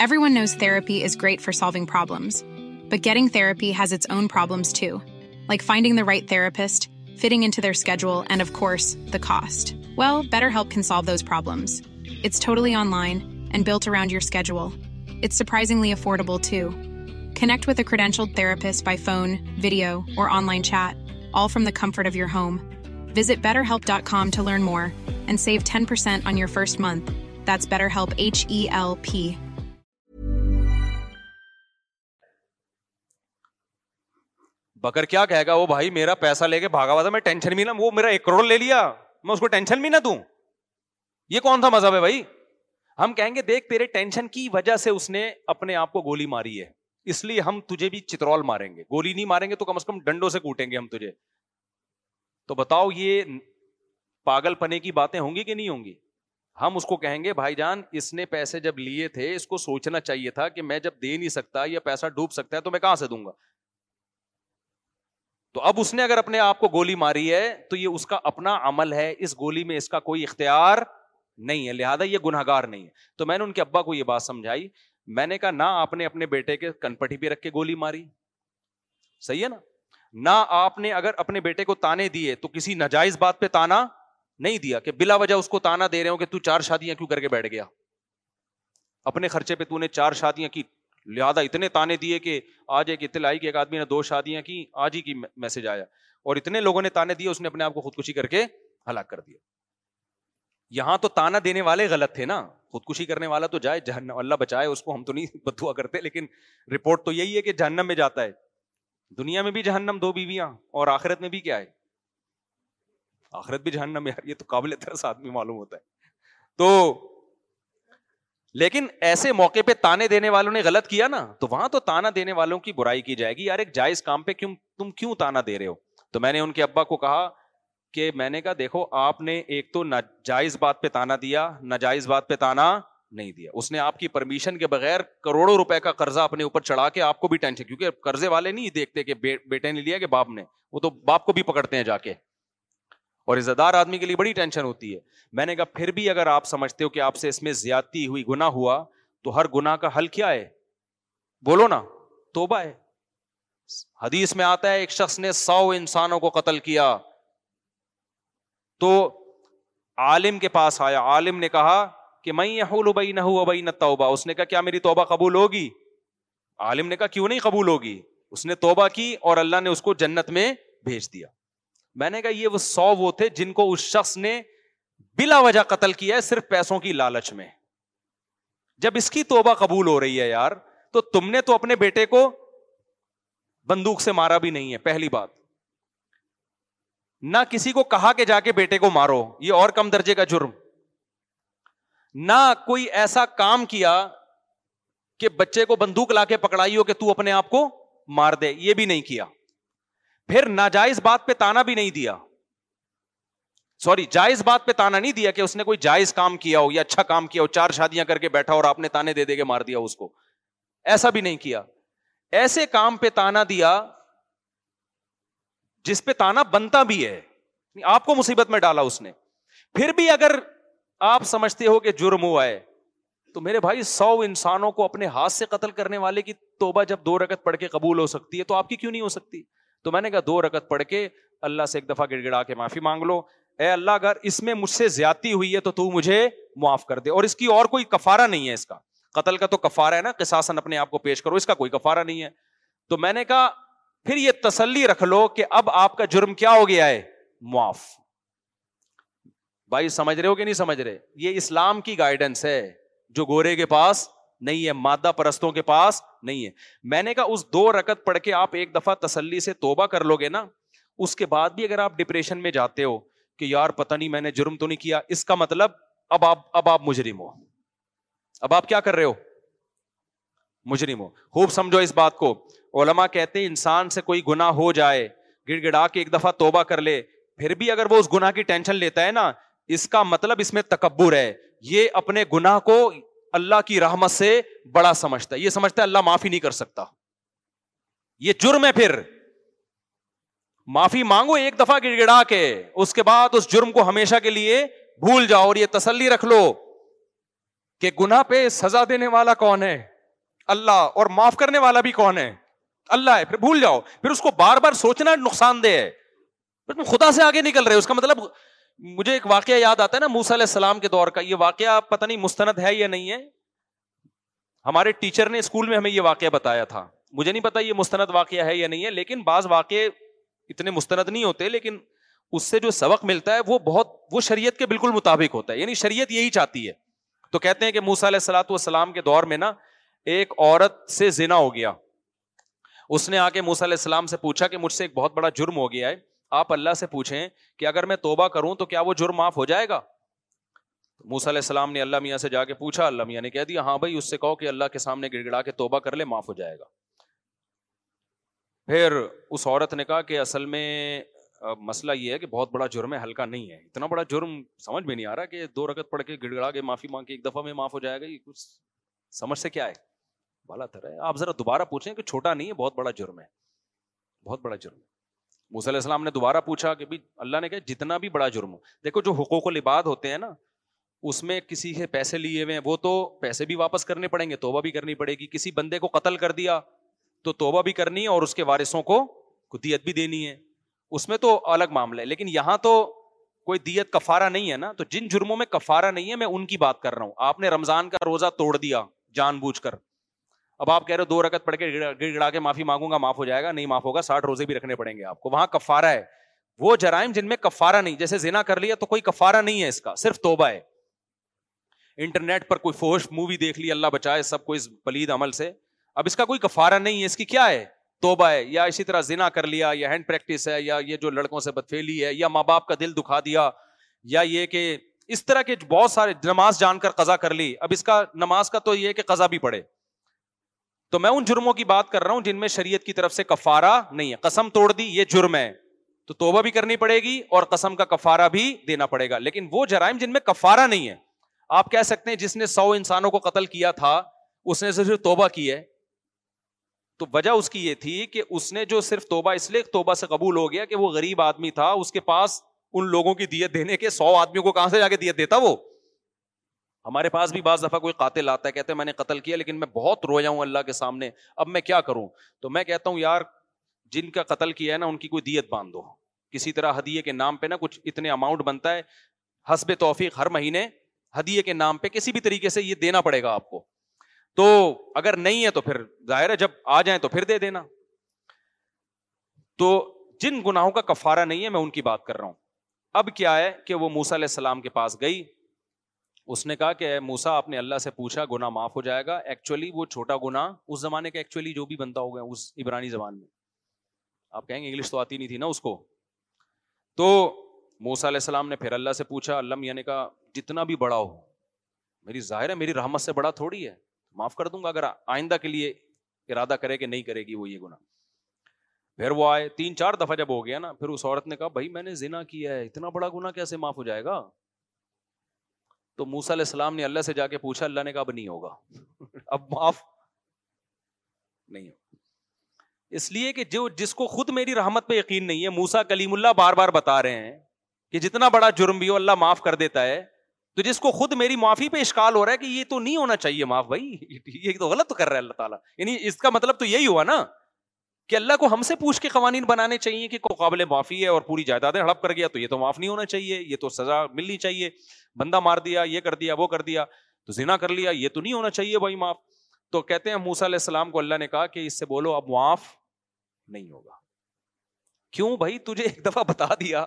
Everyone knows therapy is great for solving problems, but getting therapy has its own problems too, like finding the right therapist, fitting into their schedule, and of course, the cost. Well, BetterHelp can solve those problems. It's totally online and built around your schedule. It's surprisingly affordable too. Connect with a credentialed therapist by phone, video, or online chat, all from the comfort of your home. Visit BetterHelp.com to learn more and save 10% on your first month. That's BetterHelp, H-E-L-P. بکر کیا کہے گا وہ بھائی میرا پیسہ لے کے بھاگا ہوا تھا میں ٹینشن بھی نہ وہ میرا ایک کروڑ لے لیا میں اس کو ٹینشن بھی نہ دوں یہ کون تھا مذہب ہے بھائی ہم کہیں گے دیکھ تیرے ٹینشن کی وجہ سے اس نے اپنے آپ کو گولی ماری ہے اس لیے ہم تجھے بھی چترول ماریں گے گولی نہیں ماریں گے تو کم از کم ڈنڈوں سے کوٹیں گے ہم تجھے تو بتاؤ یہ پاگل پنے کی باتیں ہوں گی کہ نہیں ہوں گی ہم اس کو کہیں گے بھائی جان اس نے پیسے جب لیے تھے اس کو سوچنا چاہیے تھا کہ میں جب دے نہیں سکتا یا پیسہ ڈوب سکتا ہے تو میں کہاں سے دوں گا تو اب اس نے اگر اپنے آپ کو گولی ماری ہے تو یہ اس کا اپنا عمل ہے اس گولی میں اس کا کوئی اختیار نہیں ہے لہٰذا گناہ گار نہیں ہے تو میں نے ان کے ابا کو یہ بات سمجھائی میں نے نے کہا نہ آپ اپنے بیٹے کے کن پٹی پہ رکھ کے گولی ماری صحیح ہے نا نہ آپ نے اگر اپنے بیٹے کو تانے دیے تو کسی ناجائز بات پہ تانا نہیں دیا کہ بلا وجہ اس کو تانا دے رہے ہو کہ تو چار شادیاں کیوں کر کے بیٹھ گیا اپنے خرچے پہ تو نے چار شادیاں کی لہٰذا اتنے تانے دیے کہ آج ایک اطلاع کہ ایک آدمی نے دو شادیاں کی آج ہی کی میسج آیا اور اتنے لوگوں نے تانے دیے اس نے اپنے آپ کو خودکشی کر کے ہلاک کر دیا یہاں تو تانا دینے والے غلط تھے نا خودکشی کرنے والا تو جائے جہنم اللہ بچائے اس کو ہم تو نہیں <laughs> بدوا کرتے لیکن رپورٹ تو یہی ہے کہ جہنم میں جاتا ہے دنیا میں بھی جہنم دو بیویاں اور آخرت میں بھی کیا ہے آخرت بھی جہنم یار یہ تو قابل طرح سے آدمی معلوم ہوتا ہے تو لیکن ایسے موقع پہ تانے دینے والوں نے غلط کیا نا تو وہاں تو تانا دینے والوں کی برائی کی جائے گی یار ایک جائز کام پہ کیوں تم کیوں تانا دے رہے ہو تو میں نے ان کے ابا کو کہا کہ میں نے کہا دیکھو آپ نے ایک تو ناجائز بات پہ تانا دیا ناجائز بات پہ تانا نہیں دیا اس نے آپ کی پرمیشن کے بغیر کروڑوں روپے کا قرضہ اپنے اوپر چڑھا کے آپ کو بھی ٹینشن کیونکہ قرضے والے نہیں دیکھتے کہ بیٹے نے لیا کہ باپ نے وہ تو باپ کو بھی پکڑتے ہیں جا کے اور عزت دار آدمی کے لیے بڑی ٹینشن ہوتی ہے میں نے کہا پھر بھی اگر آپ سمجھتے ہو کہ آپ سے اس میں زیادتی ہوئی گنا ہوا تو ہر گنا کا حل کیا ہے بولو نا توبہ ہے حدیث میں آتا ہے ایک شخص نے سو انسانوں کو قتل کیا تو عالم کے پاس آیا عالم نے کہا کہ میں یہ ہوں لو بھائی نہ ہوں بھائی نہ توبہ اس نے کہا کیا میری توبہ قبول ہوگی عالم نے کہا کیوں نہیں قبول ہوگی اس نے توبہ کی اور اللہ نے اس کو جنت میں بھیج دیا میں نے کہا یہ وہ سو وہ تھے جن کو اس شخص نے بلا وجہ قتل کیا ہے صرف پیسوں کی لالچ میں جب اس کی توبہ قبول ہو رہی ہے یار تو تم نے تو اپنے بیٹے کو بندوق سے مارا بھی نہیں ہے پہلی بات نہ کسی کو کہا کہ جا کے بیٹے کو مارو یہ اور کم درجے کا جرم نہ کوئی ایسا کام کیا کہ بچے کو بندوق لا کے پکڑائی ہو کہ تو اپنے آپ کو مار دے یہ بھی نہیں کیا پھر ناجائز بات پہ تانا بھی نہیں دیا سوری جائز بات پہ تانا نہیں دیا کہ اس نے کوئی جائز کام کیا ہو یا اچھا کام کیا ہو چار شادیاں کر کے بیٹھا اور آپ نے تانے دے دے کے مار دیا اس کو ایسا بھی نہیں کیا ایسے کام پہ تانا دیا جس پہ تانا بنتا بھی ہے یعنی آپ کو مصیبت میں ڈالا اس نے پھر بھی اگر آپ سمجھتے ہو کہ جرم ہوا ہے تو میرے بھائی سو انسانوں کو اپنے ہاتھ سے قتل کرنے والے کی توبہ جب دو رگت پڑھ کے قبول ہو سکتی ہے تو آپ کی کیوں نہیں ہو سکتی تو میں نے کہا دو رکت پڑھ کے اللہ سے ایک دفعہ گڑ گڑا کے معافی مانگ لو اے اللہ اگر اس میں مجھ سے زیادتی ہوئی ہے تو تو مجھے معاف کر دے اور اس کی اور کوئی کفارہ نہیں ہے اس کا قتل کا تو کفارا ہے نا قصاصن اپنے آپ کو پیش کرو اس کا کوئی کفارہ نہیں ہے تو میں نے کہا پھر یہ تسلی رکھ لو کہ اب آپ کا جرم کیا ہو گیا ہے معاف بھائی سمجھ رہے ہو کہ نہیں سمجھ رہے یہ اسلام کی گائیڈنس ہے جو گورے کے پاس نہیں ہے مادہ پرستوں کے پاس نہیں ہے میں نے کہا اس دو رکت پڑھ کے آپ ایک دفعہ تسلی سے توبہ کر لو گے نا اس کے بعد بھی اگر آپ ڈپریشن میں جاتے ہو کہ یار پتہ نہیں میں نے جرم تو نہیں کیا اس کا مطلب اب آپ اب آپ مجرم ہو اب آپ کیا کر رہے ہو مجرم ہو خوب سمجھو اس بات کو علما کہتے ہیں انسان سے کوئی گنا ہو جائے گڑ گڑا کے ایک دفعہ توبہ کر لے پھر بھی اگر وہ اس گنا کی ٹینشن لیتا ہے نا اس کا مطلب اس میں تکبر ہے یہ اپنے گناہ کو اللہ کی رحمت سے بڑا سمجھتا ہے یہ سمجھتا ہے اللہ معافی نہیں کر سکتا یہ جرم ہے پھر معافی مانگو ایک دفعہ گڑ گڑا کے اس کے بعد اس جرم کو ہمیشہ کے لیے بھول جاؤ اور یہ تسلی رکھ لو کہ گناہ پہ سزا دینے والا کون ہے اللہ اور معاف کرنے والا بھی کون ہے اللہ ہے پھر بھول جاؤ پھر اس کو بار بار سوچنا نقصان دہ ہے خدا سے آگے نکل رہے اس کا مطلب مجھے ایک واقعہ یاد آتا ہے نا موسیٰ علیہ السلام کے دور کا یہ واقعہ پتہ پتا نہیں مستند ہے یا نہیں ہے ہمارے ٹیچر نے اسکول میں ہمیں یہ واقعہ بتایا تھا مجھے نہیں پتا یہ مستند واقعہ ہے یا نہیں ہے لیکن بعض واقع اتنے مستند نہیں ہوتے لیکن اس سے جو سبق ملتا ہے وہ بہت وہ شریعت کے بالکل مطابق ہوتا ہے یعنی شریعت یہی چاہتی ہے تو کہتے ہیں کہ موسا علیہ السلاۃ والسلام کے دور میں نا ایک عورت سے زنا ہو گیا اس نے آ کے موسا علیہ السلام سے پوچھا کہ مجھ سے ایک بہت بڑا جرم ہو گیا ہے آپ اللہ سے پوچھیں کہ اگر میں توبہ کروں تو کیا وہ جرم معاف ہو جائے گا موس علیہ السلام نے اللہ میاں سے جا کے پوچھا اللہ میاں نے کہہ دیا ہاں بھائی اس سے کہو کہ اللہ کے سامنے گڑ گڑا کے توبہ کر لے معاف ہو جائے گا پھر اس عورت نے کہا کہ اصل میں مسئلہ یہ ہے کہ بہت بڑا جرم ہے ہلکا نہیں ہے اتنا بڑا جرم سمجھ میں نہیں آ رہا کہ دو رگت پڑ کے گڑ گڑا کے معافی مانگ کے ایک دفعہ میں معاف ہو جائے گا یہ کچھ سمجھ سے کیا ہے بالا تر ہے آپ ذرا دوبارہ پوچھیں کہ چھوٹا نہیں ہے بہت بڑا جرم ہے بہت بڑا جرم ہے علیہ السلام نے دوبارہ پوچھا کہ بھائی اللہ نے کہا جتنا بھی بڑا جرم دیکھو جو حقوق و لباد ہوتے ہیں نا اس میں کسی کے پیسے لیے ہوئے ہیں وہ تو پیسے بھی واپس کرنے پڑیں گے توبہ بھی کرنی پڑے گی کسی بندے کو قتل کر دیا تو توبہ بھی کرنی ہے اور اس کے وارثوں کو دیت بھی دینی ہے اس میں تو الگ معاملہ ہے لیکن یہاں تو کوئی دیت کفارہ نہیں ہے نا تو جن جرموں میں کفارہ نہیں ہے میں ان کی بات کر رہا ہوں آپ نے رمضان کا روزہ توڑ دیا جان بوجھ کر اب آپ کہہ رہے ہو دو رکت پڑھ کے گڑ گڑا کے معافی مانگوں گا معاف ہو جائے گا نہیں معاف ہوگا ساٹھ روزے بھی رکھنے پڑیں گے آپ کو وہاں کفارا ہے وہ جرائم جن میں کفارہ نہیں جیسے زنا کر لیا تو کوئی کفارہ نہیں ہے اس کا صرف توبہ ہے انٹرنیٹ پر کوئی فوش مووی دیکھ لی اللہ بچائے سب کو اس پلید عمل سے اب اس کا کوئی کفارہ نہیں ہے اس کی کیا ہے توبہ ہے یا اسی طرح زنا کر لیا یا ہینڈ پریکٹس ہے یا یہ جو لڑکوں سے بدفیلی ہے یا ماں باپ کا دل دکھا دیا یا یہ کہ اس طرح کے بہت سارے نماز جان کر قضا کر لی اب اس کا نماز کا تو یہ ہے کہ قضا بھی پڑے تو میں ان جرموں کی بات کر رہا ہوں جن میں شریعت کی طرف سے کفارا نہیں ہے قسم توڑ دی یہ جرم ہے تو توبہ بھی کرنی پڑے گی اور قسم کا کفارا بھی دینا پڑے گا لیکن وہ جرائم جن میں کفارا نہیں ہے آپ کہہ سکتے ہیں جس نے سو انسانوں کو قتل کیا تھا اس نے صرف توبہ کی ہے تو وجہ اس کی یہ تھی کہ اس نے جو صرف توبہ اس لیے توبہ سے قبول ہو گیا کہ وہ غریب آدمی تھا اس کے پاس ان لوگوں کی دیت دینے کے سو آدمیوں کو کہاں سے جا کے دیت دیتا وہ ہمارے پاس بھی بعض دفعہ کوئی قاتل آتا ہے کہتے ہیں میں نے قتل کیا لیکن میں بہت رویا ہوں اللہ کے سامنے اب میں کیا کروں تو میں کہتا ہوں یار جن کا قتل کیا ہے نا ان کی کوئی دیت باندھ دو کسی طرح ہدیے کے نام پہ نا کچھ اتنے اماؤنٹ بنتا ہے حسب توفیق ہر مہینے ہدیے کے نام پہ کسی بھی طریقے سے یہ دینا پڑے گا آپ کو تو اگر نہیں ہے تو پھر ظاہر ہے جب آ جائیں تو پھر دے دینا تو جن گناہوں کا کفارہ نہیں ہے میں ان کی بات کر رہا ہوں اب کیا ہے کہ وہ موسا علیہ السلام کے پاس گئی اس نے کہا کہ موسا آپ نے اللہ سے پوچھا گنا معاف ہو جائے گا ایکچولی وہ چھوٹا گنا اس زمانے کا ایکچولی جو بھی بنتا ہو گیا اس عبرانی زبان میں آپ کہیں گے انگلش تو آتی نہیں تھی نا اس کو تو موسا علیہ السلام نے پھر اللہ سے پوچھا اللہ یعنی کہا جتنا بھی بڑا ہو میری ظاہر ہے میری رحمت سے بڑا تھوڑی ہے معاف کر دوں گا اگر آئندہ کے لیے ارادہ کرے کہ نہیں کرے گی وہ یہ گنا پھر وہ آئے تین چار دفعہ جب ہو گیا نا پھر اس عورت نے کہا بھائی میں نے ذنا کیا ہے اتنا بڑا گنا کیسے معاف ہو جائے گا تو موسا علیہ السلام نے اللہ سے جا کے پوچھا اللہ نے کہا اب نہیں ہوگا اب معاف نہیں اس لیے کہ جو جس کو خود میری رحمت پہ یقین نہیں ہے موسا کلیم اللہ بار بار بتا رہے ہیں کہ جتنا بڑا جرم بھی ہو اللہ معاف کر دیتا ہے تو جس کو خود میری معافی پہ اشکال ہو رہا ہے کہ یہ تو نہیں ہونا چاہیے معاف بھائی یہ تو غلط کر رہا ہے اللہ تعالیٰ یعنی اس کا مطلب تو یہی ہوا نا کہ اللہ کو ہم سے پوچھ کے قوانین بنانے چاہیے کہ کوئی قابل معافی ہے اور پوری جائیدادیں ہڑپ کر گیا تو یہ تو معاف نہیں ہونا چاہیے یہ تو سزا ملنی چاہیے بندہ مار دیا یہ کر دیا وہ کر دیا تو زنا کر لیا یہ تو نہیں ہونا چاہیے بھائی معاف تو کہتے ہیں موسا علیہ السلام کو اللہ نے کہا کہ اس سے بولو اب معاف نہیں ہوگا کیوں بھائی تجھے ایک دفعہ بتا دیا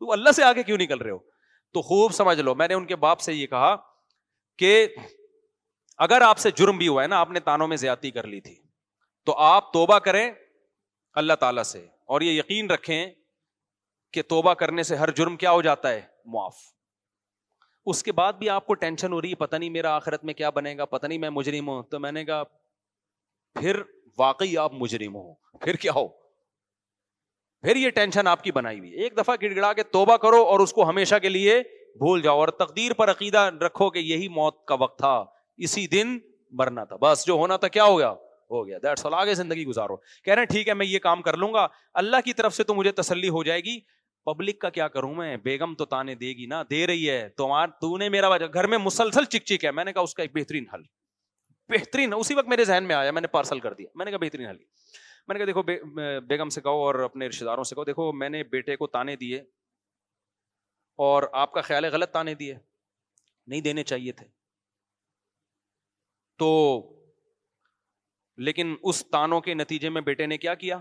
تو اللہ سے آگے کیوں نکل رہے ہو تو خوب سمجھ لو میں نے ان کے باپ سے یہ کہا کہ اگر آپ سے جرم بھی ہوا ہے نا آپ نے تانوں میں زیادتی کر لی تھی تو آپ توبہ کریں اللہ تعالیٰ سے اور یہ یقین رکھیں کہ توبہ کرنے سے ہر جرم کیا ہو جاتا ہے معاف اس کے بعد بھی آپ کو ٹینشن ہو رہی ہے پتہ نہیں میرا آخرت میں کیا بنے گا پتہ نہیں میں مجرم ہوں تو میں نے کہا پھر واقعی آپ مجرم ہو پھر کیا ہو پھر یہ ٹینشن آپ کی بنائی ہوئی ایک دفعہ گڑ گڑا کے توبہ کرو اور اس کو ہمیشہ کے لیے بھول جاؤ اور تقدیر پر عقیدہ رکھو کہ یہی موت کا وقت تھا اسی دن مرنا تھا بس جو ہونا تھا کیا ہو گیا ہو گیا دیٹس آل آگے زندگی گزارو کہہ رہے ہیں ٹھیک ہے میں یہ کام کر لوں گا اللہ کی طرف سے تو مجھے تسلی ہو جائے گی پبلک کا کیا کروں میں بیگم تو تانے دے گی نا دے رہی ہے تمہار تو نے میرا وجہ گھر میں مسلسل چک چک ہے میں نے کہا اس کا ایک بہترین حل بہترین اسی وقت میرے ذہن میں آیا میں نے پارسل کر دیا میں نے کہا بہترین حل میں نے کہا دیکھو بیگم سے کہو اور اپنے رشتے داروں سے کہو دیکھو میں نے بیٹے کو تانے دیے اور آپ کا خیال ہے غلط تانے دیے نہیں دینے چاہیے تھے تو لیکن اس تانوں کے نتیجے میں بیٹے نے کیا کیا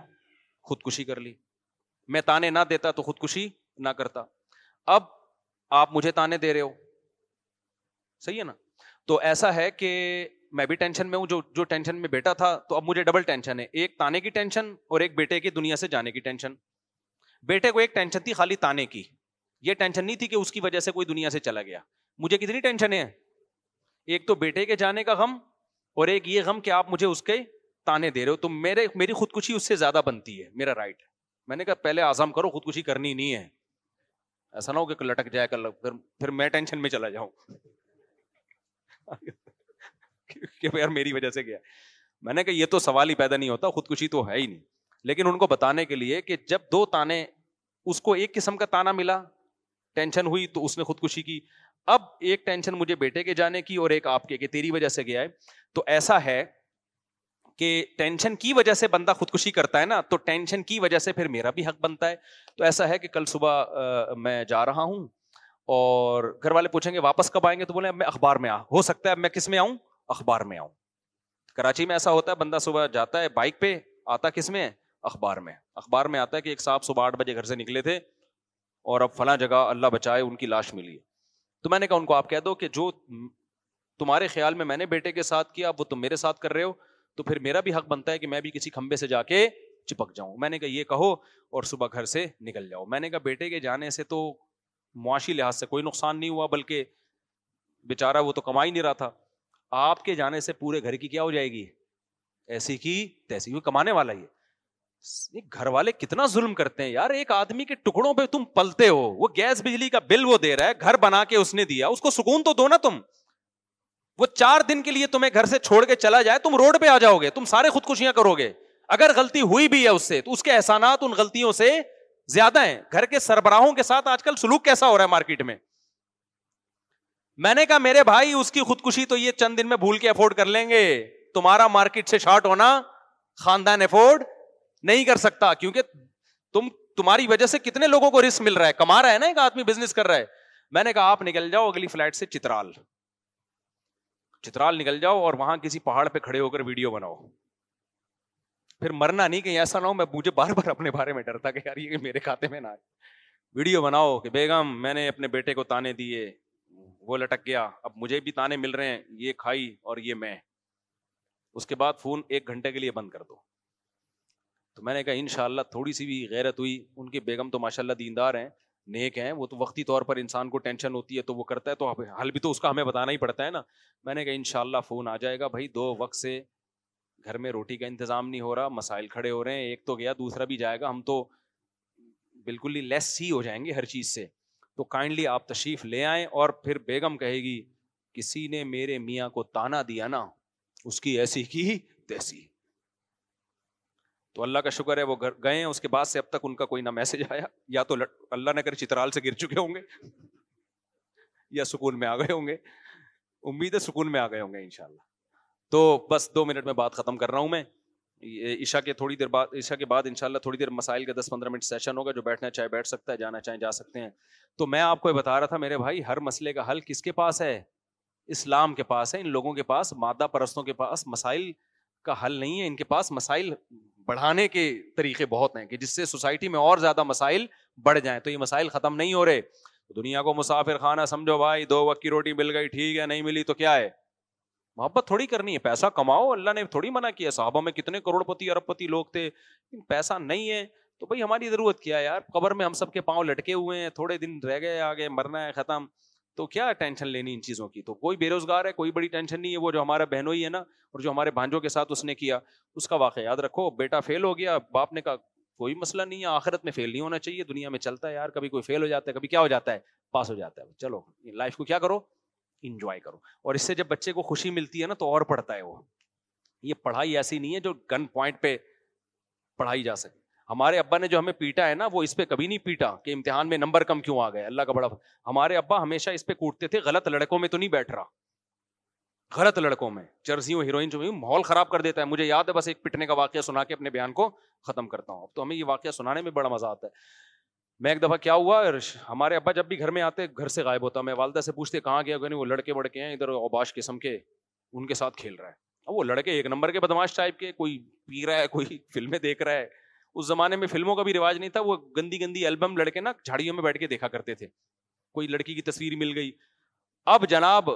خودکشی کر لی میں تانے نہ دیتا تو خودکشی نہ کرتا اب آپ مجھے تانے دے رہے ہو صحیح ہے نا تو ایسا ہے کہ میں بھی ٹینشن میں ہوں جو جو ٹینشن میں بیٹا تھا تو اب مجھے ڈبل ٹینشن ہے ایک تانے کی ٹینشن اور ایک بیٹے کی دنیا سے جانے کی ٹینشن بیٹے کو ایک ٹینشن تھی خالی تانے کی یہ ٹینشن نہیں تھی کہ اس کی وجہ سے کوئی دنیا سے چلا گیا مجھے کتنی ٹینشن ہے ایک تو بیٹے کے جانے کا غم اور ایک یہ غم کہ آپ مجھے اس کے تانے دے رہے ہو تو میرے میری خودکشی اس سے زیادہ بنتی ہے میرا رائٹ ہے میں نے کہا پہلے آزم کرو خودکشی کرنی نہیں ہے ایسا نہ ہو کہ لٹک جائے کل پھر, پھر میں ٹینشن میں چلا جاؤں کہ یار میری وجہ سے گیا میں نے کہا یہ تو سوال ہی پیدا نہیں ہوتا خودکشی تو ہے ہی نہیں لیکن ان کو بتانے کے لیے کہ جب دو تانے اس کو ایک قسم کا تانا ملا ٹینشن ہوئی تو اس نے خودکشی کی اب ایک ٹینشن مجھے بیٹے کے جانے کی اور ایک آپ کے کہ تیری وجہ سے گیا ہے تو ایسا ہے کہ ٹینشن کی وجہ سے بندہ خودکشی کرتا ہے نا تو ٹینشن کی وجہ سے پھر میرا بھی حق بنتا ہے تو ایسا ہے کہ کل صبح میں جا رہا ہوں اور گھر والے پوچھیں گے واپس کب آئیں گے تو بولیں اب میں اخبار میں آ ہو سکتا ہے اب میں کس میں آؤں اخبار میں آؤں کراچی میں ایسا ہوتا ہے بندہ صبح جاتا ہے بائک پہ آتا کس میں اخبار میں اخبار میں آتا ہے کہ ایک صاحب صبح آٹھ بجے گھر سے نکلے تھے اور اب فلاں جگہ اللہ بچائے ان کی لاش ملی ہے تو میں نے کہا ان کو آپ کہہ دو کہ جو تمہارے خیال میں میں نے بیٹے کے ساتھ کیا وہ تم میرے ساتھ کر رہے ہو تو پھر میرا بھی حق بنتا ہے کہ میں بھی کسی کھمبے سے جا کے چپک جاؤں میں نے کہا یہ کہو اور صبح گھر سے نکل جاؤ میں نے کہا بیٹے کے جانے سے تو معاشی لحاظ سے کوئی نقصان نہیں ہوا بلکہ بیچارہ وہ تو کما ہی نہیں رہا تھا آپ کے جانے سے پورے گھر کی کیا ہو جائے گی ایسی کی تیسی وہ کمانے والا ہی ہے گھر والے کتنا ظلم کرتے ہیں یار ایک آدمی کے ٹکڑوں پہ تم پلتے ہو وہ گیس بجلی کا بل وہ دے رہا ہے گھر بنا کے اس اس نے دیا کو سکون تو دو نا تم وہ چار دن کے لیے تمہیں گھر سے چھوڑ کے چلا جائے تم روڈ پہ آ جاؤ گے تم سارے خودکشیاں کرو گے اگر غلطی ہوئی بھی ہے اس سے تو اس کے احسانات ان غلطیوں سے زیادہ ہیں گھر کے سربراہوں کے ساتھ آج کل سلوک کیسا ہو رہا ہے مارکیٹ میں میں نے کہا میرے بھائی اس کی خودکشی تو یہ چند دن میں بھول کے افورڈ کر لیں گے تمہارا مارکیٹ سے شارٹ ہونا خاندان افورڈ نہیں کر سکتا کیونکہ تم تمہاری وجہ سے کتنے لوگوں کو رسک مل رہا ہے کما رہا ہے نا ایک آدمی بزنس کر رہا ہے میں نے کہا آپ نکل جاؤ اگلی فلائٹ سے چترال چترال نکل جاؤ اور وہاں کسی پہاڑ پہ کھڑے ہو کر ویڈیو بناؤ پھر مرنا نہیں کہ ایسا نہ ہو میں مجھے بار بار اپنے بارے میں ڈرتا کہ یار یہ میرے کھاتے میں نہ آئے ویڈیو بناؤ کہ بیگم میں نے اپنے بیٹے کو تانے دیے وہ لٹک گیا اب مجھے بھی تانے مل رہے ہیں یہ کھائی اور یہ میں اس کے بعد فون ایک گھنٹے کے لیے بند کر دو تو میں نے کہا ان شاء اللہ تھوڑی سی بھی غیرت ہوئی ان کے بیگم تو ماشاء اللہ دیندار ہیں نیک ہیں وہ تو وقتی طور پر انسان کو ٹینشن ہوتی ہے تو وہ کرتا ہے تو حل بھی تو اس کا ہمیں بتانا ہی پڑتا ہے نا میں نے کہا ان شاء اللہ فون آ جائے گا بھائی دو وقت سے گھر میں روٹی کا انتظام نہیں ہو رہا مسائل کھڑے ہو رہے ہیں ایک تو گیا دوسرا بھی جائے گا ہم تو بالکل ہی لیس ہی ہو جائیں گے ہر چیز سے تو کائنڈلی آپ تشریف لے آئیں اور پھر بیگم کہے گی کسی نے میرے میاں کو تانا دیا نا اس کی ایسی کی تیسی تو اللہ کا شکر ہے وہ گئے ہیں اس کے بعد سے اب تک ان کا کوئی نہ میسج آیا یا تو اللہ نے کرے چترال سے گر چکے ہوں گے یا سکون میں آ گئے ہوں گے امید ہے سکون میں آ گئے ہوں گے انشاءاللہ تو بس دو منٹ میں بات ختم کر رہا ہوں میں عشاء کے تھوڑی دیر بعد عشاء کے بعد انشاءاللہ تھوڑی دیر مسائل کا دس پندرہ منٹ سیشن ہوگا جو بیٹھنا چاہے بیٹھ سکتا ہے جانا چاہے جا سکتے ہیں تو میں آپ کو یہ بتا رہا تھا میرے بھائی ہر مسئلے کا حل کس کے پاس ہے اسلام کے پاس ہے ان لوگوں کے پاس مادہ پرستوں کے پاس مسائل کا حل نہیں ہے ان کے پاس مسائل بڑھانے کے طریقے بہت ہیں کہ جس سے سوسائٹی میں اور زیادہ مسائل بڑھ جائیں تو یہ مسائل ختم نہیں ہو رہے دنیا کو مسافر خانہ سمجھو بھائی دو وقت کی روٹی مل گئی ٹھیک ہے نہیں ملی تو کیا ہے محبت تھوڑی کرنی ہے پیسہ کماؤ اللہ نے تھوڑی منع کیا صحابہ میں کتنے کروڑ پتی ارب پتی لوگ تھے پیسہ نہیں ہے تو بھائی ہماری ضرورت کیا ہے یار قبر میں ہم سب کے پاؤں لٹکے ہوئے ہیں تھوڑے دن رہ گئے آگے مرنا ہے ختم تو کیا ٹینشن لینی ان چیزوں کی تو کوئی بے روزگار ہے کوئی بڑی ٹینشن نہیں ہے وہ جو ہمارا بہنوں ہی ہے نا اور جو ہمارے بھانجوں کے ساتھ اس نے کیا اس کا واقعہ یاد رکھو بیٹا فیل ہو گیا باپ نے کہا کوئی مسئلہ نہیں ہے آخرت میں فیل نہیں ہونا چاہیے دنیا میں چلتا ہے یار کبھی کوئی فیل ہو جاتا ہے کبھی کیا ہو جاتا ہے پاس ہو جاتا ہے چلو لائف کو کیا کرو انجوائے کرو اور اس سے جب بچے کو خوشی ملتی ہے نا تو اور پڑھتا ہے وہ یہ پڑھائی ایسی نہیں ہے جو گن پوائنٹ پہ پڑھائی جا سکے ہمارے ابا نے جو ہمیں پیٹا ہے نا وہ اس پہ کبھی نہیں پیٹا کہ امتحان میں نمبر کم کیوں آ گئے اللہ کا بڑا ہمارے ابا ہمیشہ اس پہ کوٹتے تھے غلط لڑکوں میں تو نہیں بیٹھ رہا غلط لڑکوں میں جرزیوں ہیروئن جو ماحول خراب کر دیتا ہے مجھے یاد ہے بس ایک پٹنے کا واقعہ سنا کے اپنے بیان کو ختم کرتا ہوں اب تو ہمیں یہ واقعہ سنانے میں بڑا مزہ آتا ہے میں ایک دفعہ کیا ہوا ہمارے ابا جب بھی گھر میں آتے گھر سے غائب ہوتا میں والدہ سے پوچھتے کہاں گیا نہیں وہ لڑکے بڑکے ہیں ادھر اوباش قسم کے ان کے ساتھ کھیل رہا ہے اب وہ لڑکے ایک نمبر کے بدماش ٹائپ کے کوئی پی رہا ہے کوئی فلمیں دیکھ رہا ہے اس زمانے میں فلموں کا بھی رواج نہیں تھا وہ گندی گندی البم لڑکے نا جھاڑیوں میں بیٹھ کے دیکھا کرتے تھے کوئی لڑکی کی تصویر مل گئی اب جناب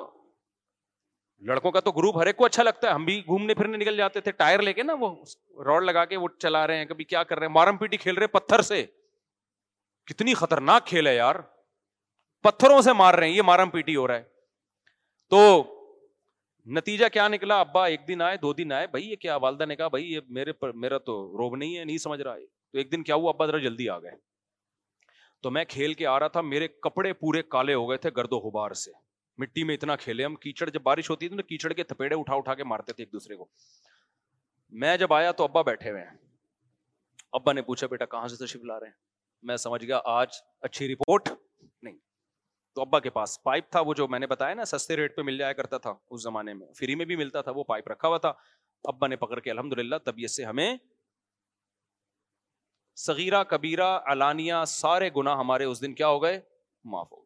لڑکوں کا تو گروپ ہر ایک کو اچھا لگتا ہے ہم بھی گھومنے پھرنے نکل جاتے تھے ٹائر لے کے نا وہ روڈ لگا کے وہ چلا رہے ہیں کبھی کیا کر رہے ہیں مارم پیٹی کھیل رہے پتھر سے کتنی خطرناک کھیل ہے یار پتھروں سے مار رہے ہیں یہ مارم پیٹی ہو رہا ہے تو نتیجہ کیا نکلا ابا ایک دن آئے دو دن آئے بھائی یہ کیا والدہ نے کہا بھائی یہ میرے پر میرا تو روب نہیں ہے نہیں سمجھ رہا ہے تو ایک دن کیا ہوا ابا ذرا جلدی آ گئے تو میں کھیل کے آ رہا تھا میرے کپڑے پورے کالے ہو گئے تھے گرد و غبار سے مٹی میں اتنا کھیلے ہم کیچڑ جب بارش ہوتی تھی تو کیچڑ کے تھپیڑے اٹھا اٹھا کے مارتے تھے ایک دوسرے کو میں جب آیا تو ابا بیٹھے ہوئے ہیں ابا نے پوچھا بیٹا کہاں سے تشریف لا رہے ہیں میں سمجھ گیا آج اچھی رپورٹ تو ابا کے پاس پائپ تھا وہ جو میں نے بتایا نا سستے ریٹ پہ مل جایا کرتا تھا اس زمانے میں فری میں بھی ملتا تھا وہ پائپ رکھا ہوا تھا ابا نے پکڑ کے الحمد للہ طبیعت سے ہمیں صغیرہ کبیرہ علانیہ سارے گناہ ہمارے اس دن کیا ہو گئے معاف ہو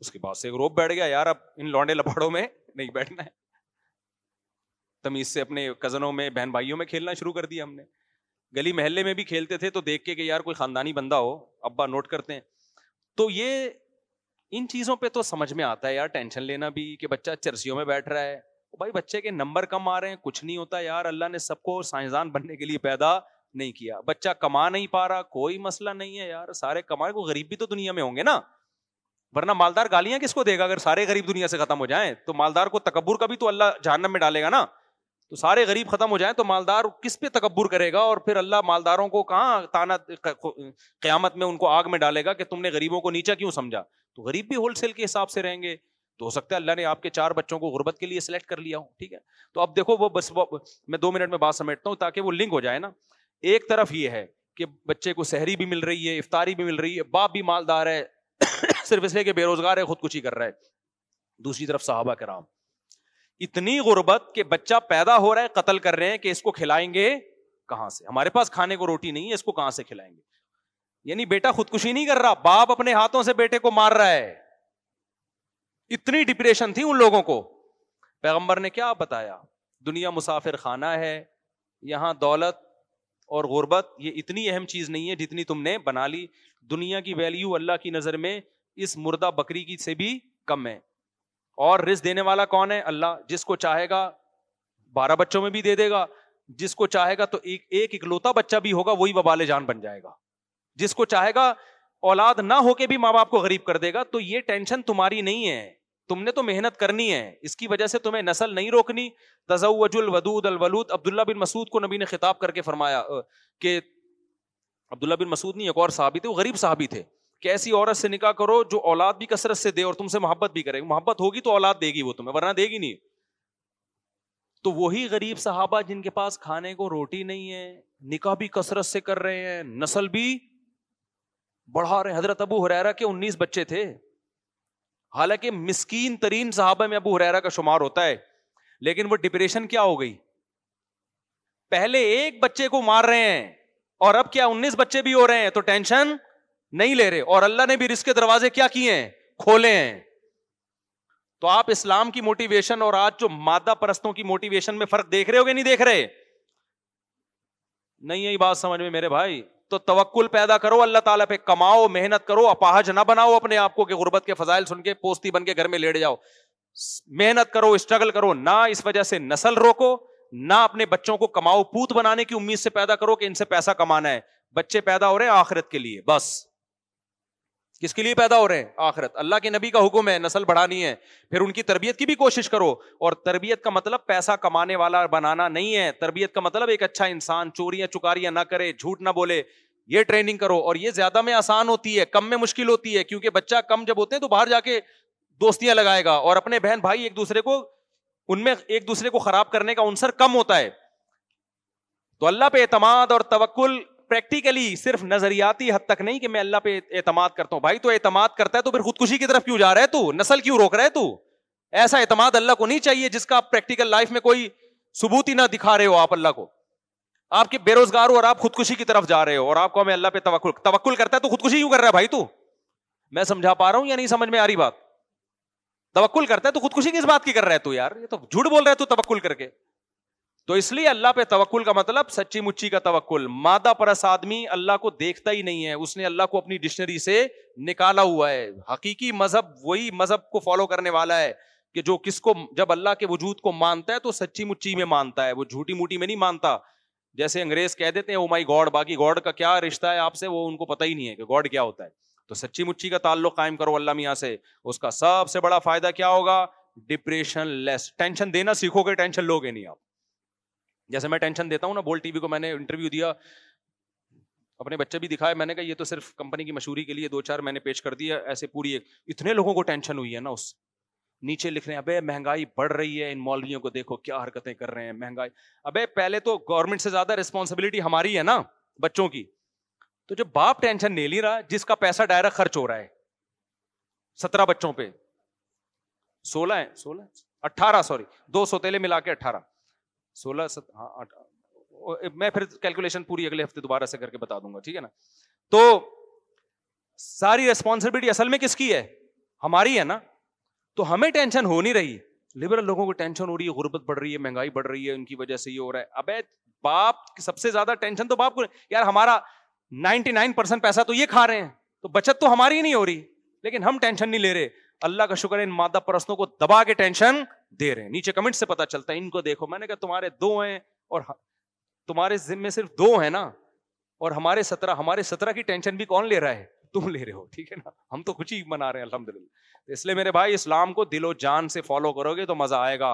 اس کے بعد سے ایک روپ بیٹھ گیا یار اب ان لونڈے لپاڑوں میں نہیں بیٹھنا ہے تمیز سے اپنے کزنوں میں بہن بھائیوں میں کھیلنا شروع کر دیا ہم نے گلی محلے میں بھی کھیلتے تھے تو دیکھ کے کہ یار کوئی خاندانی بندہ ہو ابا نوٹ کرتے ہیں تو یہ ان چیزوں پہ تو سمجھ میں آتا ہے یار ٹینشن لینا بھی کہ بچہ چرسیوں میں بیٹھ رہا ہے بھائی بچے کے نمبر کم آ رہے ہیں کچھ نہیں ہوتا یار اللہ نے سب کو سائنسدان بننے کے لیے پیدا نہیں کیا بچہ کما نہیں پا رہا کوئی مسئلہ نہیں ہے یار سارے کمائے غریب بھی تو دنیا میں ہوں گے نا ورنہ مالدار گالیاں کس کو دے گا اگر سارے غریب دنیا سے ختم ہو جائیں تو مالدار کو تکبر کا بھی تو اللہ جہنم میں ڈالے گا نا تو سارے غریب ختم ہو جائیں تو مالدار کس پہ تکبر کرے گا اور پھر اللہ مالداروں کو کہاں تانا قیامت میں ان کو آگ میں ڈالے گا کہ تم نے غریبوں کو نیچا کیوں سمجھا تو غریب بھی ہول سیل کے حساب سے رہیں گے تو ہو سکتا ہے اللہ نے آپ کے چار بچوں کو غربت کے لیے سلیکٹ کر لیا ہوں ٹھیک ہے تو اب دیکھو وہ بس میں دو منٹ میں بات سمیٹتا ہوں تاکہ وہ لنک ہو جائے نا ایک طرف یہ ہے کہ بچے کو سحری بھی مل رہی ہے افطاری بھی مل رہی ہے باپ بھی مالدار ہے صرف اس لیے کہ بے روزگار ہے خودکشی کر رہا ہے دوسری طرف صحابہ کرام اتنی غربت کہ بچہ پیدا ہو رہا ہے قتل کر رہے ہیں کہ اس کو کھلائیں گے کہاں سے ہمارے پاس کھانے کو روٹی نہیں ہے اس کو کہاں سے کھلائیں گے یعنی بیٹا خودکشی نہیں کر رہا باپ اپنے ہاتھوں سے بیٹے کو مار رہا ہے اتنی ڈپریشن تھی ان لوگوں کو پیغمبر نے کیا بتایا دنیا مسافر خانہ ہے یہاں دولت اور غربت یہ اتنی اہم چیز نہیں ہے جتنی تم نے بنا لی دنیا کی ویلیو اللہ کی نظر میں اس مردہ بکری کی سے بھی کم ہے اور رز دینے والا کون ہے اللہ جس کو چاہے گا بارہ بچوں میں بھی دے دے گا جس کو چاہے گا تو ایک ایک اکلوتا بچہ بھی ہوگا وہی وبال جان بن جائے گا جس کو چاہے گا اولاد نہ ہو کے بھی ماں باپ کو غریب کر دے گا تو یہ ٹینشن تمہاری نہیں ہے تم نے تو محنت کرنی ہے اس کی وجہ سے تمہیں نسل نہیں روکنی تزوج الودود الولود عبداللہ بن مسعود کو نبی نے خطاب کر کے فرمایا کہ عبداللہ بن مسعود نہیں ایک اور صحابی تھے وہ غریب صحابی تھے کہ ایسی عورت سے نکاح کرو جو اولاد بھی کثرت سے دے اور تم سے محبت بھی کرے محبت ہوگی تو اولاد دے گی وہ تمہیں ورنہ دے گی نہیں تو وہی غریب صحابہ جن کے پاس کھانے کو روٹی نہیں ہے نکاح بھی کثرت سے کر رہے ہیں نسل بھی بڑھا رہے حضرت ابو حریرا کے انیس بچے تھے حالانکہ مسکین ترین صحابہ میں ابو حریرا کا شمار ہوتا ہے لیکن وہ ڈپریشن کیا ہو گئی پہلے ایک بچے کو مار رہے ہیں اور اب کیا انیس بچے بھی ہو رہے ہیں تو ٹینشن نہیں لے رہے اور اللہ نے بھی رسک کے دروازے کیا کیے ہیں کھولے ہیں تو آپ اسلام کی موٹیویشن اور آج جو مادہ پرستوں کی موٹیویشن میں فرق دیکھ رہے ہو گے نہیں دیکھ رہے نہیں یہی بات سمجھ میں میرے بھائی تو توکل پیدا کرو اللہ تعالیٰ پہ کماؤ محنت کرو اپاہج نہ بناؤ اپنے آپ کو کہ غربت کے فضائل سن کے پوستی بن کے گھر میں لیٹ جاؤ محنت کرو اسٹرگل کرو نہ اس وجہ سے نسل روکو نہ اپنے بچوں کو کماؤ پوت بنانے کی امید سے پیدا کرو کہ ان سے پیسہ کمانا ہے بچے پیدا ہو رہے ہیں آخرت کے لیے بس کس کے لیے پیدا ہو رہے ہیں آخرت اللہ کے نبی کا حکم ہے نسل بڑھانی ہے پھر ان کی کی تربیت تربیت بھی کوشش کرو اور کا مطلب پیسہ کمانے والا بنانا نہیں ہے تربیت کا مطلب ایک اچھا انسان چوریاں چکاریاں نہ کرے جھوٹ نہ بولے یہ ٹریننگ کرو اور یہ زیادہ میں آسان ہوتی ہے کم میں مشکل ہوتی ہے کیونکہ بچہ کم جب ہوتے ہیں تو باہر جا کے دوستیاں لگائے گا اور اپنے بہن بھائی ایک دوسرے کو ان میں ایک دوسرے کو خراب کرنے کا انصر کم ہوتا ہے تو اللہ پہ اعتماد اور توکل پریکٹیکلی صرف نظریاتی حد تک نہیں کہ میں اللہ پہ اعتماد کرتا ہوں بھائی تو اعتماد کرتا ہے تو پھر خودکشی کی طرف کیوں جا رہا ہے تو نسل کیوں روک رہا ہے تو ایسا اعتماد اللہ کو نہیں چاہیے جس کا آپ پریکٹیکل لائف میں کوئی ثبوت ہی نہ دکھا رہے ہو آپ اللہ کو آپ کے بے روزگار ہو اور آپ خودکشی کی طرف جا رہے ہو اور آپ کو ہمیں اللہ پہ توقع توقل کرتا ہے تو خودکشی کیوں کر رہا ہے بھائی تو میں سمجھا پا رہا ہوں یا نہیں سمجھ میں آ رہی بات توکل کرتا ہے تو خودکشی کس بات کی کر رہا ہے تو یار یہ تو جھوٹ بول رہا ہے تو توکل کر کے تو اس لیے اللہ پہ توکل کا مطلب سچی مچی کا توکل مادہ پرس آدمی اللہ کو دیکھتا ہی نہیں ہے اس نے اللہ کو اپنی ڈکشنری سے نکالا ہوا ہے حقیقی مذہب وہی مذہب کو فالو کرنے والا ہے کہ جو کس کو جب اللہ کے وجود کو مانتا ہے تو سچی مچی میں مانتا ہے وہ جھوٹی موٹی میں نہیں مانتا جیسے انگریز کہہ دیتے ہیں او مائی گاڈ باقی گاڈ کا کیا رشتہ ہے آپ سے وہ ان کو پتہ ہی نہیں ہے کہ گاڈ کیا ہوتا ہے تو سچی مچی کا تعلق قائم کرو اللہ میاں سے اس کا سب سے بڑا فائدہ کیا ہوگا ڈپریشن لیس ٹینشن دینا سیکھو گے ٹینشن لو گے نہیں آپ جیسے میں ٹینشن دیتا ہوں نا بول ٹی وی کو میں نے انٹرویو دیا اپنے بچے بھی دکھایا میں نے کہا یہ تو صرف کمپنی کی مشہوری کے لیے دو چار میں نے پیش کر دیا ایسے پوری ایک اتنے لوگوں کو ٹینشن ہوئی ہے نا اس نیچے لکھ رہے ہیں ابے مہنگائی بڑھ رہی ہے ان مولویوں کو دیکھو کیا حرکتیں کر رہے ہیں مہنگائی ابے پہلے تو گورنمنٹ سے زیادہ ریسپانسبلٹی ہماری ہے نا بچوں کی تو جو باپ ٹینشن نہیں لے رہا جس کا پیسہ ڈائریکٹ خرچ ہو رہا ہے سترہ بچوں پہ سولہ ہے سولہ اٹھارہ سوری دو سوتےلے ملا کے اٹھارہ سولہ ست ہاں آٹھ میں پھر کیلکولیشن پوری اگلے ہفتے دوبارہ سے کر کے بتا دوں گا ٹھیک ہے نا تو ساری ریسپانسبلٹی اصل میں کس کی ہے ہماری ہے نا تو ہمیں ٹینشن ہو نہیں رہی لبرل لوگوں کو ٹینشن ہو رہی ہے غربت بڑھ رہی ہے مہنگائی بڑھ رہی ہے ان کی وجہ سے یہ ہو رہا ہے اب باپ سب سے زیادہ ٹینشن تو باپ کو یار ہمارا نائنٹی نائن پرسینٹ پیسہ تو یہ کھا رہے ہیں تو بچت تو ہماری ہی نہیں ہو رہی لیکن ہم ٹینشن نہیں لے رہے اللہ کا شکر ہے ان مادہ پرستوں کو دبا کے ٹینشن دے رہے ہیں نیچے کمنٹ سے پتا چلتا ہے ان کو دیکھو میں نے کہا تمہارے دو ہیں اور تمہارے صرف دو ہیں نا اور ہمارے سترہ ہمارے سترہ کی ٹینشن بھی کون لے رہا ہے تم لے رہے ہو ٹھیک ہے نا ہم تو خوشی منا رہے ہیں الحمد للہ اس لیے میرے بھائی اسلام کو دل و جان سے فالو کرو گے تو مزہ آئے گا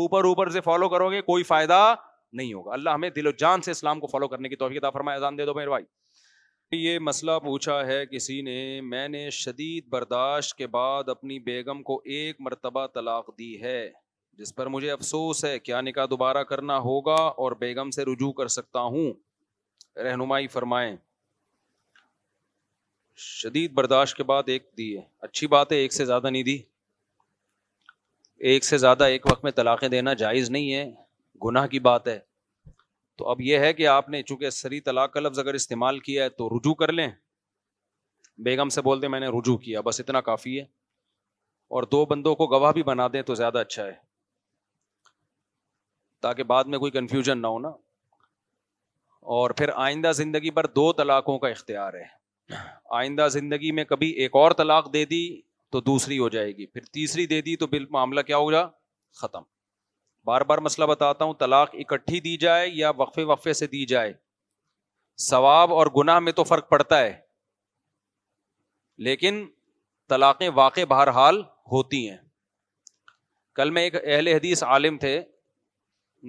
اوپر اوپر سے فالو کرو گے کوئی فائدہ نہیں ہوگا اللہ ہمیں دل و جان سے اسلام کو فالو کرنے کی فرمائے اذان دے دو میرے بھائی یہ مسئلہ پوچھا ہے کسی نے میں نے شدید برداشت کے بعد اپنی بیگم کو ایک مرتبہ طلاق دی ہے جس پر مجھے افسوس ہے کیا نکاح دوبارہ کرنا ہوگا اور بیگم سے رجوع کر سکتا ہوں رہنمائی فرمائیں شدید برداشت کے بعد ایک دی ہے اچھی بات ہے ایک سے زیادہ نہیں دی ایک سے زیادہ ایک وقت میں طلاقیں دینا جائز نہیں ہے گناہ کی بات ہے تو اب یہ ہے کہ آپ نے چونکہ سری طلاق کا لفظ اگر استعمال کیا ہے تو رجوع کر لیں بیگم سے بولتے میں نے رجوع کیا بس اتنا کافی ہے اور دو بندوں کو گواہ بھی بنا دیں تو زیادہ اچھا ہے تاکہ بعد میں کوئی کنفیوژن نہ ہو نا اور پھر آئندہ زندگی پر دو طلاقوں کا اختیار ہے آئندہ زندگی میں کبھی ایک اور طلاق دے دی تو دوسری ہو جائے گی پھر تیسری دے دی تو بال معاملہ کیا ہو جا ختم بار بار مسئلہ بتاتا ہوں طلاق اکٹھی دی جائے یا وقفے وقفے سے دی جائے ثواب اور گناہ میں تو فرق پڑتا ہے لیکن طلاقیں واقع بہر حال ہوتی ہیں کل میں ایک اہل حدیث عالم تھے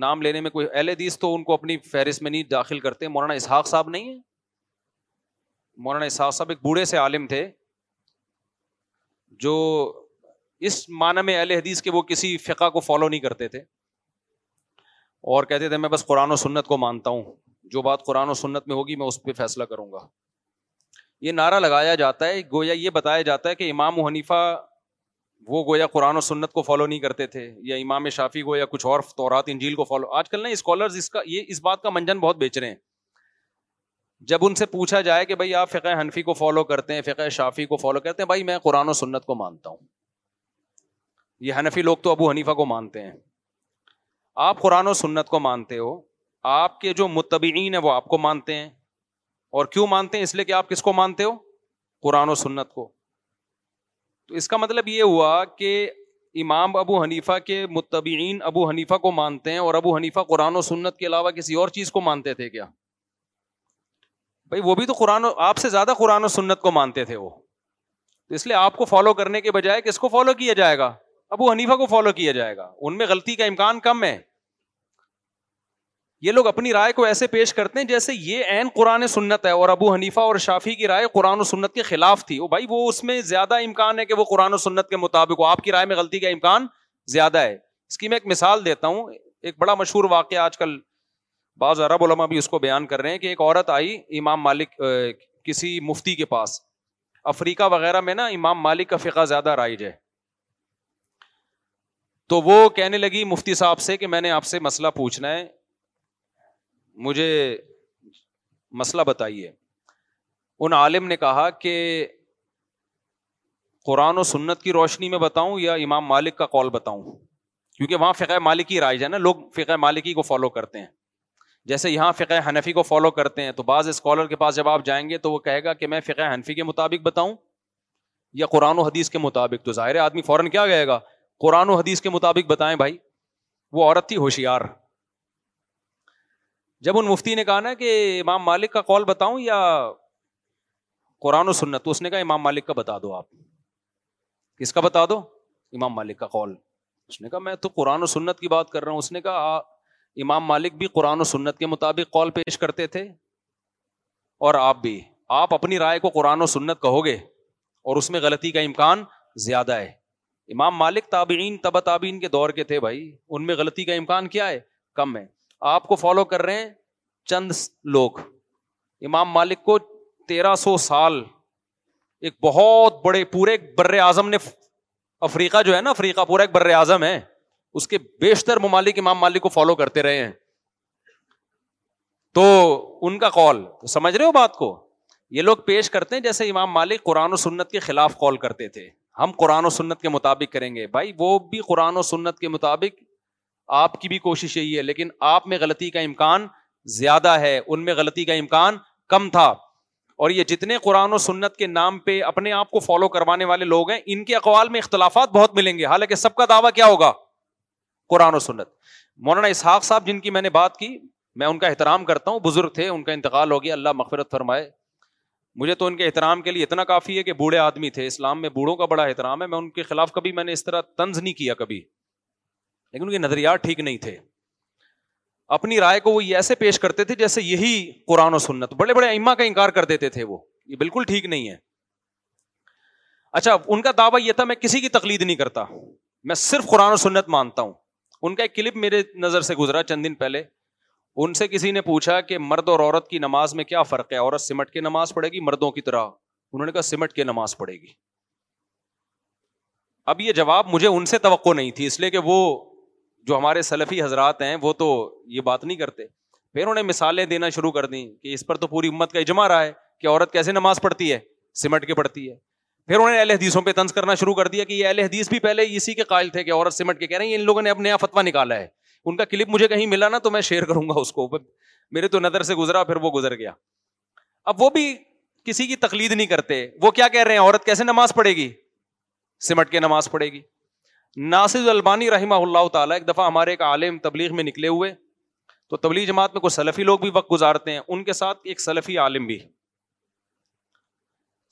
نام لینے میں کوئی اہل حدیث تو ان کو اپنی فہرست میں نہیں داخل کرتے مولانا اسحاق صاحب نہیں ہیں مولانا اسحاق صاحب ایک بوڑھے سے عالم تھے جو اس معنی میں اہل حدیث کے وہ کسی فقہ کو فالو نہیں کرتے تھے اور کہتے تھے میں بس قرآن و سنت کو مانتا ہوں جو بات قرآن و سنت میں ہوگی میں اس پہ فیصلہ کروں گا یہ نعرہ لگایا جاتا ہے گویا یہ بتایا جاتا ہے کہ امام و حنیفہ وہ گویا قرآن و سنت کو فالو نہیں کرتے تھے یا امام شافی گویا یا کچھ اور تورات انجیل کو فالو آج کل نا اسکالرز اس کا یہ اس بات کا منجن بہت بیچ رہے ہیں جب ان سے پوچھا جائے کہ بھائی آپ فقہ حنفی کو فالو کرتے ہیں فقہ شافی کو فالو کرتے ہیں بھائی میں قرآن و سنت کو مانتا ہوں یہ حنفی لوگ تو ابو حنیفہ کو مانتے ہیں آپ قرآن و سنت کو مانتے ہو آپ کے جو متبعین ہیں وہ آپ کو مانتے ہیں اور کیوں مانتے ہیں اس لیے کہ آپ کس کو مانتے ہو قرآن و سنت کو تو اس کا مطلب یہ ہوا کہ امام ابو حنیفہ کے متبعین ابو حنیفہ کو مانتے ہیں اور ابو حنیفہ قرآن و سنت کے علاوہ کسی اور چیز کو مانتے تھے کیا بھائی وہ بھی تو قرآن و آپ سے زیادہ قرآن و سنت کو مانتے تھے وہ تو اس لیے آپ کو فالو کرنے کے بجائے کس کو فالو کیا جائے گا ابو حنیفہ کو فالو کیا جائے گا ان میں غلطی کا امکان کم ہے یہ لوگ اپنی رائے کو ایسے پیش کرتے ہیں جیسے یہ عین قرآن سنت ہے اور ابو حنیفہ اور شافی کی رائے قرآن و سنت کے خلاف تھی بھائی وہ اس میں زیادہ امکان ہے کہ وہ قرآن و سنت کے مطابق ہو آپ کی رائے میں غلطی کا امکان زیادہ ہے اس کی میں ایک مثال دیتا ہوں ایک بڑا مشہور واقعہ آج کل بعض عرب علما بھی اس کو بیان کر رہے ہیں کہ ایک عورت آئی امام مالک کسی مفتی کے پاس افریقہ وغیرہ میں نا امام مالک کا فقہ زیادہ رائج ہے تو وہ کہنے لگی مفتی صاحب سے کہ میں نے آپ سے مسئلہ پوچھنا ہے مجھے مسئلہ بتائیے ان عالم نے کہا کہ قرآن و سنت کی روشنی میں بتاؤں یا امام مالک کا کال بتاؤں کیونکہ وہاں فقہ مالکی رائج ہے نا لوگ فقہ مالکی کو فالو کرتے ہیں جیسے یہاں فقہ حنفی کو فالو کرتے ہیں تو بعض اسکالر کے پاس جب آپ جائیں گے تو وہ کہے گا کہ میں فقہ حنفی کے مطابق بتاؤں یا قرآن و حدیث کے مطابق تو ظاہر آدمی فوراً کیا گئے گا قرآن و حدیث کے مطابق بتائیں بھائی وہ عورت تھی ہوشیار جب ان مفتی نے کہا نا کہ امام مالک کا کال بتاؤں یا قرآن و سنت تو اس نے کہا امام مالک کا بتا دو آپ کس کا بتا دو امام مالک کا کال اس نے کہا میں تو قرآن و سنت کی بات کر رہا ہوں اس نے کہا امام مالک بھی قرآن و سنت کے مطابق کال پیش کرتے تھے اور آپ بھی آپ اپنی رائے کو قرآن و سنت کہو گے اور اس میں غلطی کا امکان زیادہ ہے امام مالک تابعین تبہ تابعین کے دور کے تھے بھائی ان میں غلطی کا امکان کیا ہے کم ہے آپ کو فالو کر رہے ہیں چند لوگ امام مالک کو تیرہ سو سال ایک بہت بڑے پورے بر اعظم نے افریقہ جو ہے نا افریقہ پورا ایک بر اعظم ہے اس کے بیشتر ممالک امام مالک کو فالو کرتے رہے ہیں تو ان کا کال سمجھ رہے ہو بات کو یہ لوگ پیش کرتے ہیں جیسے امام مالک قرآن و سنت کے خلاف کال کرتے تھے ہم قرآن و سنت کے مطابق کریں گے بھائی وہ بھی قرآن و سنت کے مطابق آپ کی بھی کوشش یہی ہے لیکن آپ میں غلطی کا امکان زیادہ ہے ان میں غلطی کا امکان کم تھا اور یہ جتنے قرآن و سنت کے نام پہ اپنے آپ کو فالو کروانے والے لوگ ہیں ان کے اقوال میں اختلافات بہت ملیں گے حالانکہ سب کا دعویٰ کیا ہوگا قرآن و سنت مولانا اسحاق صاحب جن کی میں نے بات کی میں ان کا احترام کرتا ہوں بزرگ تھے ان کا انتقال ہو گیا اللہ مغفرت فرمائے مجھے تو ان کے احترام کے لیے اتنا کافی ہے کہ بوڑھے آدمی تھے اسلام میں بوڑھوں کا بڑا احترام ہے میں ان کے خلاف کبھی میں نے اس طرح طنز نہیں کیا کبھی لیکن ان کے نظریات ٹھیک نہیں تھے اپنی رائے کو وہ یہ ایسے پیش کرتے تھے جیسے یہی قرآن و سنت بڑے بڑے اما کا انکار کر دیتے تھے وہ یہ بالکل ٹھیک نہیں ہے اچھا ان کا دعویٰ یہ تھا میں کسی کی تقلید نہیں کرتا میں صرف قرآن و سنت مانتا ہوں ان کا ایک کلپ میرے نظر سے گزرا چند دن پہلے ان سے کسی نے پوچھا کہ مرد اور عورت کی نماز میں کیا فرق ہے عورت سمٹ کے نماز پڑھے گی مردوں کی طرح انہوں نے کہا سمٹ کے نماز پڑھے گی اب یہ جواب مجھے ان سے توقع نہیں تھی اس لیے کہ وہ جو ہمارے سلفی حضرات ہیں وہ تو یہ بات نہیں کرتے پھر انہوں نے مثالیں دینا شروع کر دیں کہ اس پر تو پوری امت کا اجماع رہا ہے کہ عورت کیسے نماز پڑھتی ہے سمٹ کے پڑھتی ہے پھر انہوں نے اہل حدیثوں پہ تنظ کرنا شروع کر دیا کہ یہ اہل حدیث بھی پہلے اسی کے قائل تھے کہ عورت سمٹ کے کہہ رہے ہیں ان لوگوں نے اب نیا فتویٰ نکالا ہے ان کا کلپ مجھے کہیں ملا نا تو میں شیئر کروں گا اس کو میرے تو نظر سے گزرا پھر وہ گزر گیا اب وہ بھی کسی کی تکلید نہیں کرتے وہ کیا کہہ رہے ہیں عورت کیسے نماز پڑھے گی سمٹ کے نماز پڑھے گی ناصر البانی رحمہ اللہ تعالیٰ ایک دفعہ ہمارے ایک عالم تبلیغ میں نکلے ہوئے تو تبلیغ جماعت میں کچھ سلفی لوگ بھی وقت گزارتے ہیں ان کے ساتھ ایک سلفی عالم بھی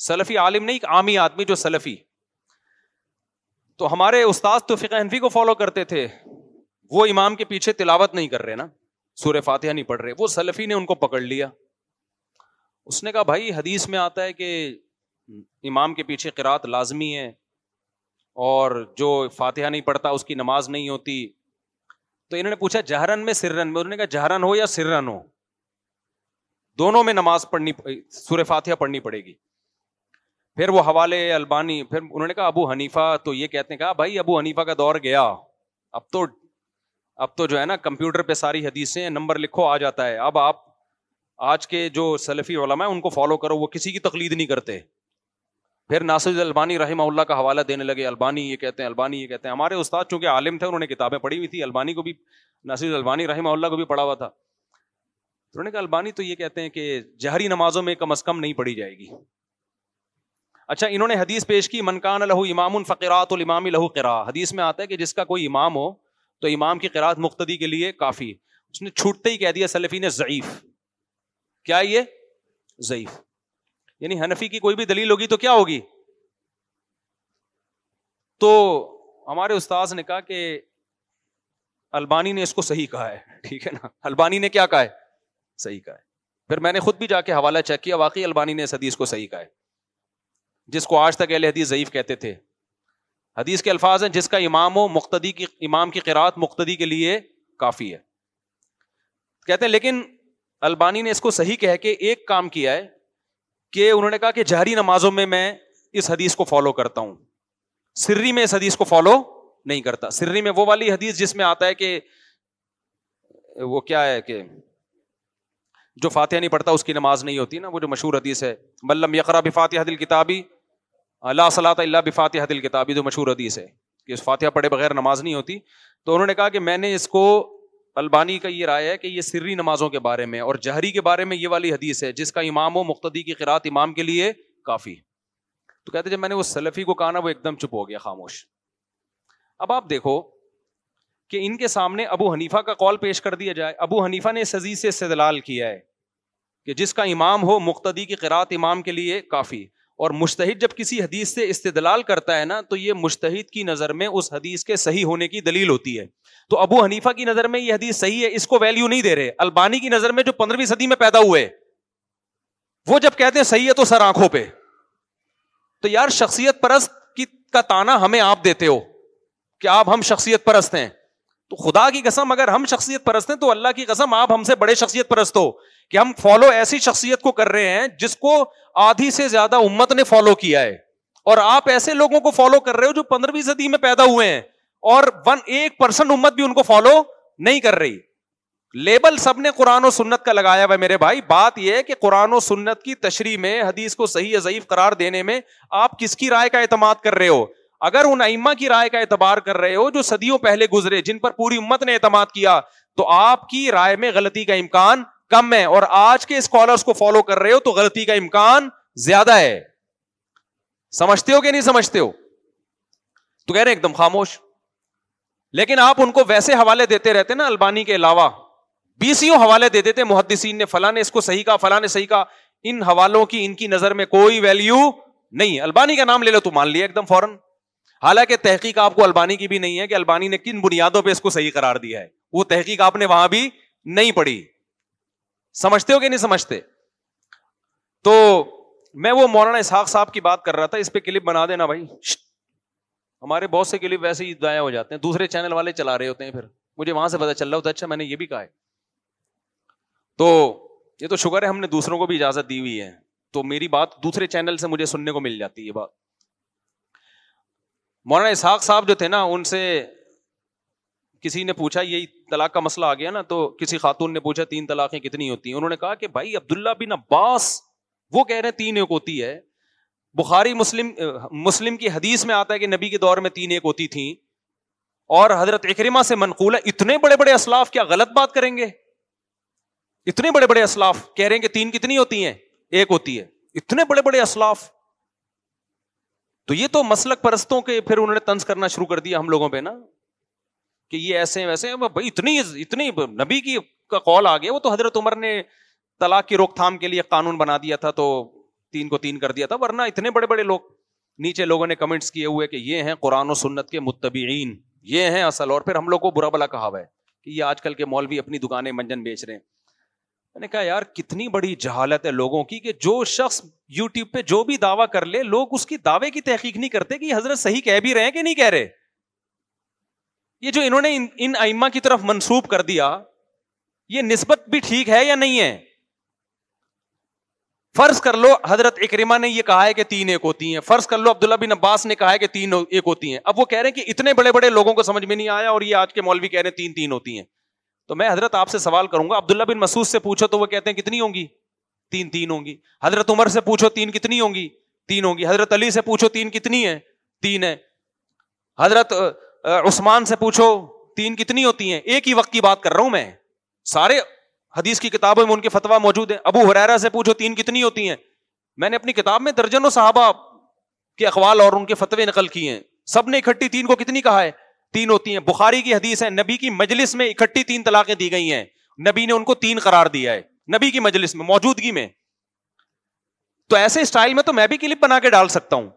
سلفی عالم نہیں ایک عامی آدمی جو سلفی تو ہمارے استاد تو فقہ انفی کو فالو کرتے تھے وہ امام کے پیچھے تلاوت نہیں کر رہے نا سور فاتحہ نہیں پڑھ رہے وہ سلفی نے ان کو پکڑ لیا اس نے کہا بھائی حدیث میں آتا ہے کہ امام کے پیچھے قرعت لازمی ہے اور جو فاتحہ نہیں پڑھتا اس کی نماز نہیں ہوتی تو انہوں نے پوچھا جہرن میں سررن میں انہوں نے کہا جہرن ہو یا سررن ہو دونوں میں نماز پڑھنی سور فاتحہ پڑھنی پڑے گی پھر وہ حوالے البانی پھر انہوں نے کہا ابو حنیفہ تو یہ کہتے ہیں کہا بھائی ابو حنیفہ کا دور گیا اب تو اب تو جو ہے نا کمپیوٹر پہ ساری حدیثیں نمبر لکھو آ جاتا ہے اب آپ آج کے جو سلفی علماء ہیں ان کو فالو کرو وہ کسی کی تقلید نہیں کرتے پھر ناصر البانی رحمہ اللہ کا حوالہ دینے لگے البانی یہ کہتے ہیں البانی یہ کہتے ہیں ہمارے استاد چونکہ عالم تھے انہوں نے کتابیں پڑھی ہوئی تھی البانی کو بھی ناصر البانی رحمہ اللہ کو بھی پڑھا ہوا تھا تو انہوں نے کہا البانی تو یہ کہتے ہیں کہ جہری نمازوں میں کم از کم نہیں پڑھی جائے گی اچھا انہوں نے حدیث پیش کی منکان الہو امام الفقرات الامام الہو قرا حدیث میں آتا ہے کہ جس کا کوئی امام ہو تو امام کی قرآد مختدی کے لیے کافی ہے اس نے چھوٹتے ہی کہہ دیا سلفی نے ضعیف کیا یہ ضعیف یعنی ہنفی کی کوئی بھی دلیل ہوگی تو کیا ہوگی تو ہمارے استاذ نے کہا کہ البانی نے اس کو صحیح کہا ہے ٹھیک ہے نا البانی نے کیا کہا ہے صحیح کہا ہے پھر میں نے خود بھی جا کے حوالہ چیک کیا واقعی البانی نے اس حدیث کو صحیح کہا ہے جس کو آج تک اہل حدیث ضعیف کہتے تھے حدیث کے الفاظ ہیں جس کا امام و مقتدی کی امام کی قرآت مختدی کے لیے کافی ہے کہتے ہیں لیکن البانی نے اس کو صحیح کہہ کے ایک کام کیا ہے کہ انہوں نے کہا کہ جہری نمازوں میں میں اس حدیث کو فالو کرتا ہوں سری میں اس حدیث کو فالو نہیں کرتا سرری میں وہ والی حدیث جس میں آتا ہے کہ وہ کیا ہے کہ جو فاتحہ نہیں پڑھتا اس کی نماز نہیں ہوتی نا وہ جو مشہور حدیث ہے ملم یقرا بھی فاتح دل کتابی اللہ صلاء بفاتحت الکتابی جو مشہور حدیث ہے کہ اس فاتحہ پڑھے بغیر نماز نہیں ہوتی تو انہوں نے کہا کہ میں نے اس کو البانی کا یہ رائے ہے کہ یہ سری نمازوں کے بارے میں اور جہری کے بارے میں یہ والی حدیث ہے جس کا امام و مقتدی کی قرآت امام کے لیے کافی تو کہتے جب میں نے وہ سلفی کو کہا نا وہ ایک دم چپ ہو گیا خاموش اب آپ دیکھو کہ ان کے سامنے ابو حنیفہ کا کال پیش کر دیا جائے ابو حنیفہ نے اس حدیث سے استدلال کیا ہے کہ جس کا امام ہو مختدی کی قرآت امام کے لیے کافی اور مشتحد جب کسی حدیث سے استدلال کرتا ہے نا تو یہ مشتحد کی نظر میں اس حدیث کے صحیح ہونے کی دلیل ہوتی ہے تو ابو حنیفہ کی نظر میں یہ حدیث صحیح ہے اس کو ویلیو نہیں دے رہے البانی کی نظر میں جو پندرہویں صدی میں پیدا ہوئے وہ جب کہتے ہیں صحیح ہے تو سر آنکھوں پہ تو یار شخصیت پرست کی کا تانا ہمیں آپ دیتے ہو کہ آپ ہم شخصیت پرست ہیں تو خدا کی قسم اگر ہم شخصیت پرست ہیں تو اللہ کی قسم آپ ہم سے بڑے شخصیت پرست ہو کہ ہم فالو ایسی شخصیت کو کر رہے ہیں جس کو آدھی سے زیادہ امت نے فالو کیا ہے اور آپ ایسے لوگوں کو فالو کر رہے ہو جو پندرہویں صدی میں پیدا ہوئے ہیں اور ون ایک پرسن امت بھی ان کو فالو نہیں کر رہی لیبل سب نے قرآن و سنت کا لگایا ہوا میرے بھائی بات یہ ہے کہ قرآن و سنت کی تشریح میں حدیث کو صحیح ضعیف قرار دینے میں آپ کس کی رائے کا اعتماد کر رہے ہو اگر ان ایما کی رائے کا اعتبار کر رہے ہو جو صدیوں پہلے گزرے جن پر پوری امت نے اعتماد کیا تو آپ کی رائے میں غلطی کا امکان کم ہے اور آج کے اسکالرس کو فالو کر رہے ہو تو غلطی کا امکان زیادہ ہے سمجھتے ہو کہ نہیں سمجھتے ہو تو کہہ رہے ایک دم خاموش لیکن آپ ان کو ویسے حوالے دیتے رہتے نا البانی کے علاوہ بی سیوں حوالے محدثین نے فلاں اس کو صحیح کہا فلاں صحیح کہا ان حوالوں کی ان کی نظر میں کوئی ویلو نہیں البانی کا نام لے لو تو مان لیا ایک دم فوراً حالانکہ تحقیق آپ کو البانی کی بھی نہیں ہے کہ البانی نے کن بنیادوں پہ اس کو صحیح قرار دیا ہے وہ تحقیق آپ نے وہاں بھی نہیں پڑھی سمجھتے ہو کہ نہیں سمجھتے تو میں وہ مولانا اسحاق صاحب کی بات کر رہا تھا اس پہ کلپ بنا دینا بھائی ہمارے بہت سے کلپ ویسے ہی دایا ہو جاتے ہیں دوسرے چینل والے چلا رہے ہوتے ہیں پھر مجھے وہاں سے پتا چل رہا ہوتا اچھا میں نے یہ بھی کہا ہے تو یہ تو شکر ہے ہم نے دوسروں کو بھی اجازت دی ہوئی ہے تو میری بات دوسرے چینل سے مجھے سننے کو مل جاتی ہے بات مولانا اسحاق صاحب جو تھے نا ان سے کسی نے پوچھا یہ طلاق کا مسئلہ آ گیا نا تو کسی خاتون نے پوچھا تین طلاقیں کتنی ہوتی ہیں انہوں نے کہا کہ بھائی عبداللہ بن عباس وہ کہہ رہے ہیں تین ایک ہوتی ہے بخاری مسلم مسلم کی حدیث میں آتا ہے کہ نبی کے دور میں تین ایک ہوتی تھیں اور حضرت اکرما سے منقول ہے اتنے بڑے بڑے اسلاف کیا غلط بات کریں گے اتنے بڑے بڑے اسلاف کہہ رہے ہیں کہ تین کتنی ہوتی ہیں ایک ہوتی ہے اتنے بڑے بڑے اسلاف تو یہ تو مسلک پرستوں کے پھر انہوں نے تنز کرنا شروع کر دیا ہم لوگوں پہ نا کہ یہ ایسے ویسے اتنی اتنی نبی کی کا کال آ گیا وہ تو حضرت عمر نے طلاق کی روک تھام کے لیے قانون بنا دیا تھا تو تین کو تین کر دیا تھا ورنہ اتنے بڑے بڑے لوگ نیچے لوگوں نے کمنٹس کیے ہوئے کہ یہ ہیں قرآن و سنت کے متبعین یہ ہیں اصل اور پھر ہم لوگ کو برا بلا کہا ہوا ہے کہ یہ آج کل کے مولوی اپنی دکانیں منجن بیچ رہے ہیں میں نے کہا یار کتنی بڑی جہالت ہے لوگوں کی کہ جو شخص یوٹیوب پہ جو بھی دعویٰ کر لے لوگ اس کی دعوے کی تحقیق نہیں کرتے کہ یہ حضرت صحیح کہہ بھی رہے ہیں کہ نہیں کہہ رہے یہ جو انہوں نے ان ائما کی طرف منسوب کر دیا یہ نسبت بھی ٹھیک ہے یا نہیں ہے فرض کر لو حضرت اکرما نے یہ کہا ہے کہ تین ایک ہوتی ہیں فرض کر لو عبد اللہ بن عباس نے کہا ہے کہ تین ایک ہوتی ہیں اب وہ کہہ رہے ہیں کہ اتنے بڑے بڑے لوگوں کو سمجھ میں نہیں آیا اور یہ آج کے مولوی کہہ رہے ہیں تین تین ہوتی ہیں تو میں حضرت آپ سے سوال کروں گا عبداللہ بن مسعود سے پوچھو تو وہ کہتے ہیں کتنی ہوں گی تین تین ہوں گی حضرت عمر سے پوچھو تین کتنی ہوں گی تین ہوں گی حضرت علی سے پوچھو تین کتنی ہے تین ہے حضرت عثمان سے پوچھو تین کتنی ہوتی ہیں ایک ہی وقت کی بات کر رہا ہوں میں سارے حدیث کی کتابوں میں ان کے فتویٰ موجود ہیں ابو حرارا سے پوچھو تین کتنی ہوتی ہیں میں نے اپنی کتاب میں درجنوں صحابہ کے اقوال اور ان کے فتوے نقل کیے ہیں سب نے اکٹھی تین کو کتنی کہا ہے تین ہوتی ہیں بخاری کی حدیث ہے نبی کی مجلس میں اکٹھی تین طلاقیں دی گئی ہیں نبی نے ان کو تین قرار دیا ہے نبی کی مجلس میں موجودگی میں تو ایسے اسٹائل میں تو میں بھی کلپ بنا کے ڈال سکتا ہوں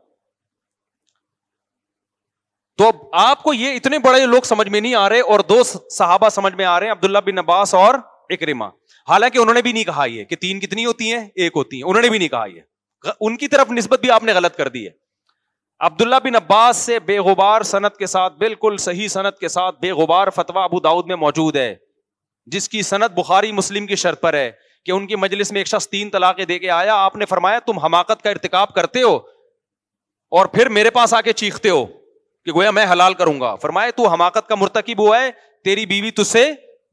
تو آپ کو یہ اتنے بڑے لوگ سمجھ میں نہیں آ رہے اور دو صحابہ سمجھ میں آ رہے ہیں عبداللہ بن عباس اور اکرما حالانکہ انہوں نے بھی نہیں کہا یہ کہ تین کتنی ہوتی ہیں ایک ہوتی ہیں انہوں نے بھی نہیں کہا یہ ان کی طرف نسبت بھی آپ نے غلط کر دی ہے عبداللہ بن عباس سے بے غبار صنعت کے ساتھ بالکل صحیح صنعت کے ساتھ بے غبار فتویٰ ابو داود میں موجود ہے جس کی صنعت بخاری مسلم کی شرط پر ہے کہ ان کی مجلس میں ایک شخص تین طلاقے دے کے آیا آپ نے فرمایا تم حماقت کا ارتقاب کرتے ہو اور پھر میرے پاس آ کے چیختے ہو کہ گویا میں حلال کروں گا فرمائے تو حماقت کا مرتکب ہوا ہے تیری بیوی تجھ سے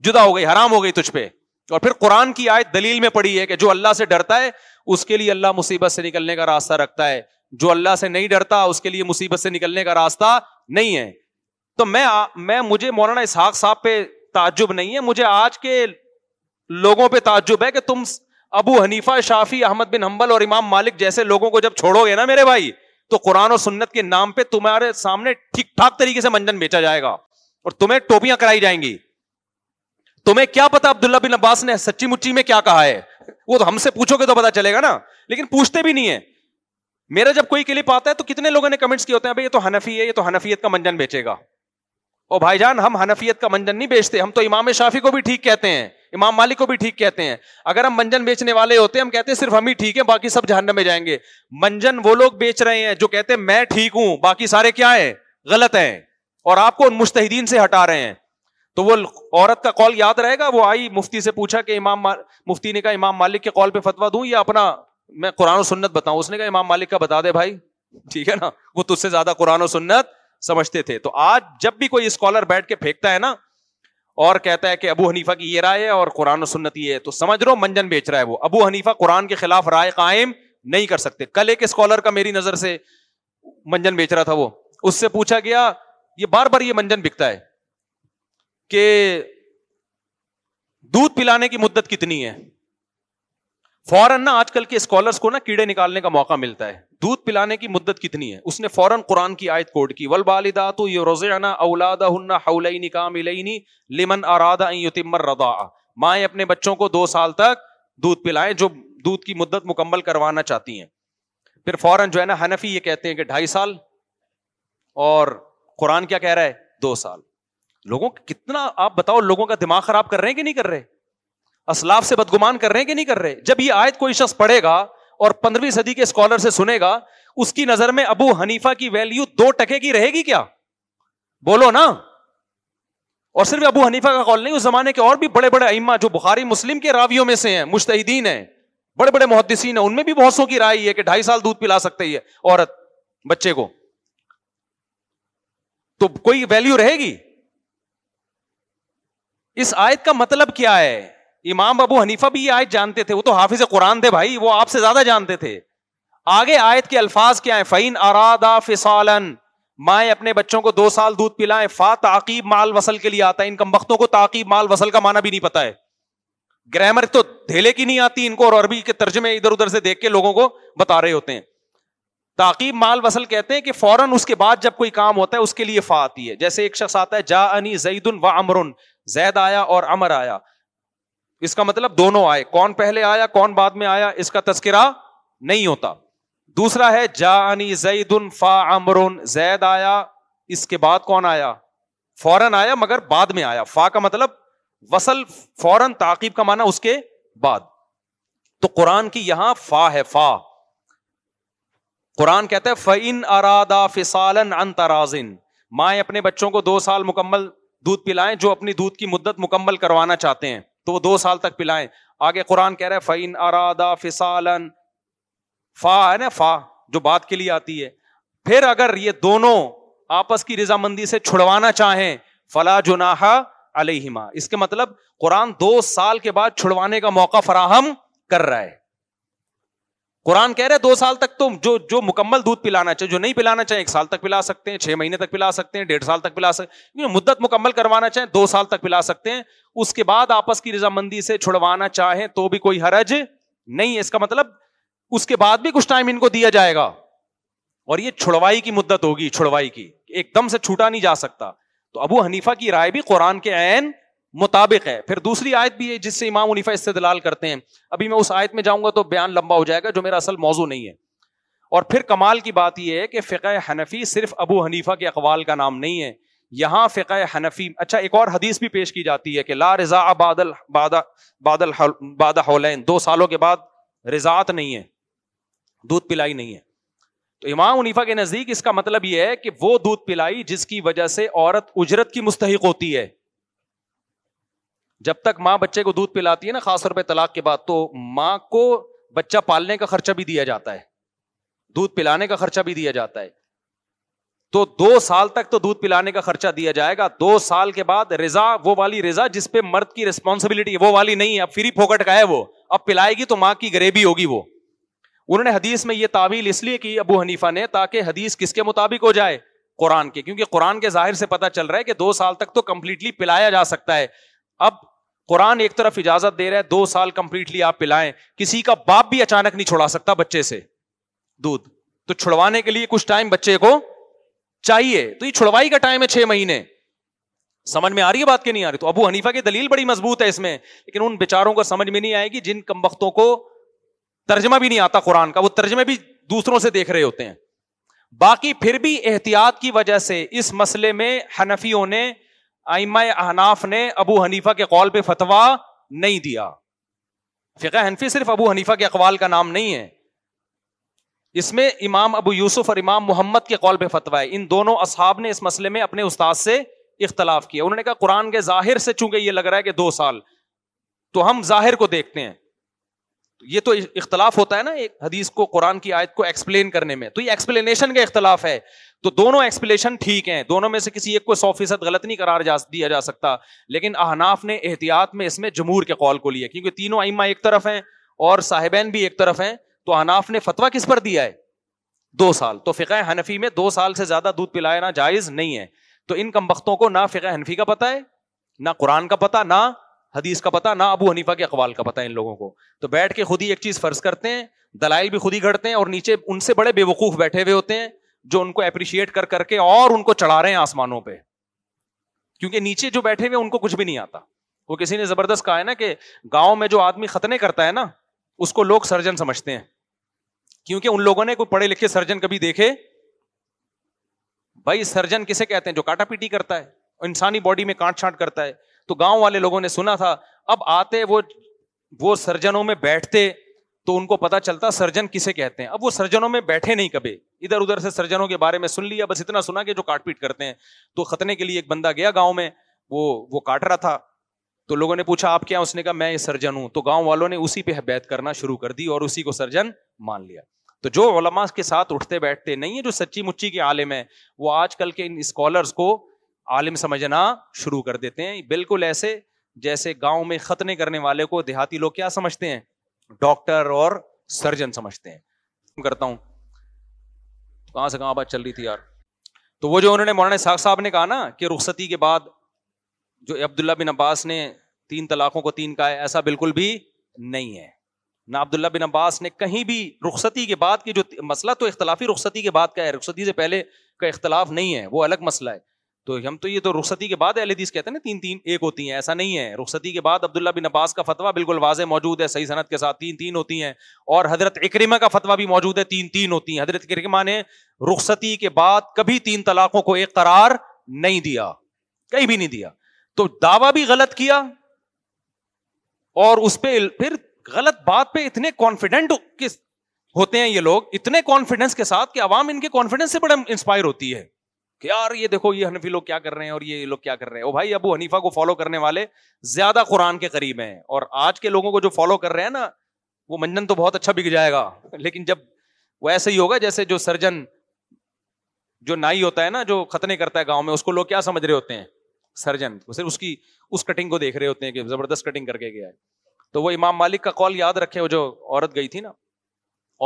جدا ہو گئی حرام ہو گئی تجھ پہ اور پھر قرآن کی آیت دلیل میں پڑی ہے کہ جو اللہ سے ڈرتا ہے اس کے لیے اللہ مصیبت سے نکلنے کا راستہ رکھتا ہے جو اللہ سے نہیں ڈرتا اس کے لیے مصیبت سے نکلنے کا راستہ نہیں ہے تو میں میں مجھے مولانا اسحاق صاحب پہ تعجب نہیں ہے مجھے آج کے لوگوں پہ تعجب ہے کہ تم ابو حنیفہ شافی احمد بن حنبل اور امام مالک جیسے لوگوں کو جب چھوڑو گے نا میرے بھائی تو قرآن اور سنت کے نام پہ تمہارے سامنے ٹھیک ٹھاک طریقے سے منجن بیچا جائے گا اور تمہیں ٹوپیاں کرائی جائیں گی تمہیں کیا پتا عبد اللہ بن عباس نے سچی مچی میں کیا کہا ہے وہ تو ہم سے پوچھو گے تو پتا چلے گا نا لیکن پوچھتے بھی نہیں ہے میرا جب کوئی کلپ آتا ہے تو کتنے لوگوں نے کمنٹس کیا ہوتے ہیں یہ تو ہنفی ہے یہ تو ہنفیت کا منجن بیچے گا اور بھائی جان ہم ہنفیت کا منجن نہیں بیچتے ہم تو امام شافی کو بھی ٹھیک کہتے ہیں امام مالک کو بھی ٹھیک کہتے ہیں اگر ہم منجن بیچنے والے ہوتے ہیں ہم ہیں ہی ٹھیک باقی سب جہنم میں جائیں گے منجن وہ لوگ بیچ رہے ہیں جو کہتے ہیں میں ٹھیک ہوں باقی سارے کیا ہیں غلط ہیں اور آپ کو ان مستحدین تو وہ عورت کا کال یاد رہے گا وہ آئی مفتی سے پوچھا کہ امام مفتی نے کہا امام مالک کے کال پہ فتوا دوں یا اپنا میں قرآن و سنت بتاؤں اس نے کہا امام مالک کا بتا دے بھائی ٹھیک ہے نا وہ تجھ سے زیادہ قرآن و سنت سمجھتے تھے تو آج جب بھی کوئی اسکالر بیٹھ کے پھینکتا ہے نا اور کہتا ہے کہ ابو حنیفہ کی یہ رائے ہے اور قرآن و سنت یہ ہے تو سمجھ رہو منجن بیچ رہا ہے وہ ابو حنیفہ قرآن کے خلاف رائے قائم نہیں کر سکتے کل ایک اسکالر کا میری نظر سے منجن بیچ رہا تھا وہ اس سے پوچھا گیا یہ بار بار یہ منجن بکتا ہے کہ دودھ پلانے کی مدت کتنی ہے فوراً نا آج کل کے اسکالرس کو نا کیڑے نکالنے کا موقع ملتا ہے دودھ پلانے کی مدت کتنی ہے اس نے فوراً قرآن کی آیت کوٹ کی تو یہ روزانہ ہن لمن مائیں اپنے بچوں کو دو سال تک دودھ پلائیں جو دودھ کی مدت مکمل کروانا چاہتی ہیں پھر فوراً جو ہے نا ہنفی یہ کہتے ہیں کہ ڈھائی سال اور قرآن کیا کہہ رہا ہے دو سال لوگوں کتنا آپ بتاؤ لوگوں کا دماغ خراب کر رہے ہیں کہ نہیں کر رہے اسلاف سے بدگمان کر رہے ہیں کہ نہیں کر رہے جب یہ آیت کوئی شخص پڑھے گا اور پندرہویں صدی کے اسکالر سے سنے گا اس کی نظر میں ابو حنیفہ کی ویلو دو ٹکے کی رہے گی کیا بولو نا اور صرف ابو حنیفہ کا نہیں اس زمانے کے کے اور بھی بڑے بڑے جو بخاری مسلم راویوں میں سے ہیں مشتحدین ہیں بڑے بڑے محدثین ہیں ان میں بھی بہت سو کی رائے کہ ڈھائی سال دودھ پلا سکتے عورت بچے کو تو کوئی ویلو رہے گی اس آیت کا مطلب کیا ہے امام ابو حنیفہ بھی یہ آیت جانتے تھے وہ تو حافظ قرآن تھے بھائی وہ آپ سے زیادہ جانتے تھے آگے آیت کے الفاظ کیا ہیں فعین فسالن مائیں اپنے بچوں کو دو سال دودھ پلائیں فا تعقیب مال وسل کے لیے آتا ہے ان کم وقتوں کو تعقیب مال وسل کا مانا بھی نہیں پتا ہے گرامر تو دھیلے کی نہیں آتی ان کو اور عربی کے ترجمے ادھر ادھر سے دیکھ کے لوگوں کو بتا رہے ہوتے ہیں تعقیب مال وسل کہتے ہیں کہ فوراً اس کے بعد جب کوئی کام ہوتا ہے اس کے لیے فا آتی ہے جیسے ایک شخص آتا ہے جا انی زید و امر زید آیا اور امر آیا اس کا مطلب دونوں آئے کون پہلے آیا کون بعد میں آیا اس کا تذکرہ نہیں ہوتا دوسرا ہے جا انی زید فا امر زید آیا اس کے بعد کون آیا فوراً آیا مگر بعد میں آیا فا کا مطلب وصل فوراً تعقیب کا مانا اس کے بعد تو قرآن کی یہاں فا ہے فا قرآن کہتا ہے فین ارادا فسال مائیں اپنے بچوں کو دو سال مکمل دودھ پلائیں جو اپنی دودھ کی مدت مکمل کروانا چاہتے ہیں تو وہ دو سال تک پلائیں آگے قرآن کہہ رہے فا ہے نا فا جو بات کے لیے آتی ہے پھر اگر یہ دونوں آپس کی رضامندی سے چھڑوانا چاہیں فلا جنا علیہما اس کے مطلب قرآن دو سال کے بعد چھڑوانے کا موقع فراہم کر رہا ہے قرآن کہہ رہے دو سال تک تو جو جو مکمل دودھ پلانا چاہے جو نہیں پلانا چاہیے ایک سال تک پلا سکتے ہیں چھ مہینے تک پلا سکتے ہیں ڈیڑھ سال تک پلا سکتے ہیں مدت مکمل کروانا چاہیں دو سال تک پلا سکتے ہیں اس کے بعد آپس کی رضامندی سے چھڑوانا چاہیں تو بھی کوئی حرج نہیں اس کا مطلب اس کے بعد بھی کچھ ٹائم ان کو دیا جائے گا اور یہ چھڑوائی کی مدت ہوگی چھڑوائی کی ایک دم سے چھوٹا نہیں جا سکتا تو ابو حنیفا کی رائے بھی قرآن کے عین مطابق ہے پھر دوسری آیت بھی ہے جس سے امام عنیفا استدلال کرتے ہیں ابھی میں اس آیت میں جاؤں گا تو بیان لمبا ہو جائے گا جو میرا اصل موضوع نہیں ہے اور پھر کمال کی بات یہ ہے کہ فقہ حنفی صرف ابو حنیفہ کے اقوال کا نام نہیں ہے یہاں فقہ حنفی اچھا ایک اور حدیث بھی پیش کی جاتی ہے کہ لا رضا بادل بادہ بادل بادہ ہولین دو سالوں کے بعد رضاعت نہیں ہے دودھ پلائی نہیں ہے تو امام عنیفا کے نزدیک اس کا مطلب یہ ہے کہ وہ دودھ پلائی جس کی وجہ سے عورت اجرت کی مستحق ہوتی ہے جب تک ماں بچے کو دودھ پلاتی ہے نا خاص طور پہ طلاق کے بعد تو ماں کو بچہ پالنے کا خرچہ بھی دیا جاتا ہے دودھ پلانے کا خرچہ بھی دیا جاتا ہے تو دو سال تک تو دودھ پلانے کا خرچہ دیا جائے گا دو سال کے بعد رضا وہ والی رضا جس پہ مرد کی ریسپانسبلٹی وہ والی نہیں ہے اب فری پھوکٹ کا ہے وہ اب پلائے گی تو ماں کی گریبی ہوگی وہ انہوں نے حدیث میں یہ تعویل اس لیے کی ابو حنیفہ نے تاکہ حدیث کس کے مطابق ہو جائے قرآن کے کیونکہ قرآن کے ظاہر سے پتا چل رہا ہے کہ دو سال تک تو کمپلیٹلی پلایا جا سکتا ہے اب قرآن ایک طرف اجازت دے رہا ہے دو سال کمپلیٹلی آپ پلائیں کسی کا باپ بھی اچانک نہیں چھڑا سکتا بچے سے دودھ تو چھڑوانے کے لیے کچھ ٹائم بچے کو چاہیے تو یہ چھڑوائی کا ٹائم ہے چھ مہینے سمجھ میں آ رہی ہے بات کی نہیں آ رہی تو ابو حنیفہ کی دلیل بڑی مضبوط ہے اس میں لیکن ان بےچاروں کو سمجھ میں نہیں آئے گی جن کم وقتوں کو ترجمہ بھی نہیں آتا قرآن کا وہ ترجمے بھی دوسروں سے دیکھ رہے ہوتے ہیں باقی پھر بھی احتیاط کی وجہ سے اس مسئلے میں حنفیوں نے آئمہ احناف نے ابو حنیفہ کے قول پہ فتویٰ نہیں دیا فقہ حنفی صرف ابو حنیفا کے اقوال کا نام نہیں ہے اس میں امام ابو یوسف اور امام محمد کے قول پہ فتوا ہے ان دونوں اصحاب نے اس مسئلے میں اپنے استاد سے اختلاف کیا انہوں نے کہا قرآن کے ظاہر سے چونکہ یہ لگ رہا ہے کہ دو سال تو ہم ظاہر کو دیکھتے ہیں یہ تو اختلاف ہوتا ہے نا ایک حدیث کو قرآن کی آیت کو ایکسپلین کرنے میں تو یہ ایکسپلینیشن کا اختلاف ہے تو دونوں ایکسپلیشن ٹھیک ہیں دونوں میں سے کسی ایک کو سو فیصد غلط نہیں جا دیا جا سکتا لیکن احناف نے احتیاط میں اس میں جمور کے قول کو لیا کیونکہ تینوں ائمہ ایک طرف ہیں اور صاحبین بھی ایک طرف ہیں تو احناف نے فتوا کس پر دیا ہے دو سال تو فقہ حنفی میں دو سال سے زیادہ دودھ پلانا جائز نہیں ہے تو ان کم وقتوں کو نہ فقہ حنفی کا پتہ ہے نہ قرآن کا پتہ نہ حدیث کا پتہ نہ ابو حنیفہ کے اقوال کا پتہ ہے ان لوگوں کو تو بیٹھ کے خود ہی ایک چیز فرض کرتے ہیں دلائل بھی خود ہی گھڑتے ہیں اور نیچے ان سے بڑے بے وقوف بیٹھے ہوئے ہوتے ہیں جو ان کو اپریشیٹ کر کر کے اور ان کو چڑھا رہے ہیں آسمانوں پہ کیونکہ نیچے جو بیٹھے ہوئے ان کو کچھ بھی نہیں آتا وہ کسی نے زبردست کہا ہے نا کہ گاؤں میں جو آدمی ختنے کرتا ہے نا اس کو لوگ سرجن سمجھتے ہیں کیونکہ ان لوگوں نے کوئی پڑھے لکھے سرجن کبھی دیکھے بھائی سرجن کسے کہتے ہیں جو کاٹا پیٹی کرتا ہے انسانی باڈی میں کاٹ چھانٹ کرتا ہے تو گاؤں والے لوگوں نے سنا تھا اب آتے وہ وہ سرجنوں میں بیٹھتے تو ان کو پتا چلتا سرجن کسے کہتے ہیں اب وہ سرجنوں میں بیٹھے نہیں کبھی ادھر ادھر سے سرجنوں کے بارے میں سن لیا بس اتنا سنا کہ جو کاٹ پیٹ کرتے ہیں تو ختنے کے لیے ایک بندہ گیا گاؤں میں وہ وہ کاٹ رہا تھا تو لوگوں نے پوچھا آپ کیا اس نے کہا میں یہ سرجن ہوں تو گاؤں والوں نے اسی پہ بیت کرنا شروع کر دی اور اسی کو سرجن مان لیا تو جو علما کے ساتھ اٹھتے بیٹھتے نہیں ہے جو سچی مچی کے عالم ہیں وہ آج کل کے ان اسکالرس کو عالم سمجھنا شروع کر دیتے ہیں بالکل ایسے جیسے گاؤں میں ختنے کرنے والے کو دیہاتی لوگ کیا سمجھتے ہیں ڈاکٹر اور سرجن سمجھتے ہیں کرتا ہوں کہاں سے کہاں بات چل رہی تھی یار تو وہ جو انہوں نے مولانا ساخ صاحب نے کہا نا کہ رخصتی کے بعد جو عبداللہ بن عباس نے تین طلاقوں کو تین کہا ہے ایسا بالکل بھی نہیں ہے نہ عبداللہ بن عباس نے کہیں بھی رخصتی کے بعد کی جو مسئلہ تو اختلافی رخصتی کے بعد کا ہے رخصتی سے پہلے کا اختلاف نہیں ہے وہ الگ مسئلہ ہے تو ہم تو یہ تو رخصتی کے بعد اہل حدیث کہتے ہیں نا تین تین ایک ہوتی ہیں ایسا نہیں ہے رخصتی کے بعد عبداللہ بن عباس کا فتوا بالکل واضح موجود ہے صحیح صنعت کے ساتھ تین تین ہوتی ہیں اور حضرت اکریما کا فتویٰ بھی موجود ہے تین تین ہوتی ہیں حضرت اکرمہ نے رخصتی کے بعد کبھی تین طلاقوں کو ایک قرار نہیں دیا کہیں بھی نہیں دیا تو دعوی بھی غلط کیا اور اس پہ پھر غلط بات پہ اتنے کانفیڈنٹ ہوتے ہیں یہ لوگ اتنے کانفیڈنس کے ساتھ کہ عوام ان کے کانفیڈینس سے بڑا انسپائر ہوتی ہے کہ یار یہ دیکھو یہ حنفی لوگ کیا کر رہے ہیں اور یہ لوگ کیا کر رہے ہیں بھائی ابو حنیفا کو فالو کرنے والے زیادہ قرآن کے قریب ہیں اور آج کے لوگوں کو جو فالو کر رہے ہیں نا وہ منجن تو بہت اچھا بک جائے گا لیکن جب وہ ایسا ہی ہوگا جیسے جو سرجن جو نائی ہوتا ہے نا جو ختنے کرتا ہے گاؤں میں اس کو لوگ کیا سمجھ رہے ہوتے ہیں سرجن وہ صرف اس کی اس کٹنگ کو دیکھ رہے ہوتے ہیں کہ زبردست کٹنگ کر کے گیا ہے تو وہ امام مالک کا کال یاد رکھے وہ جو عورت گئی تھی نا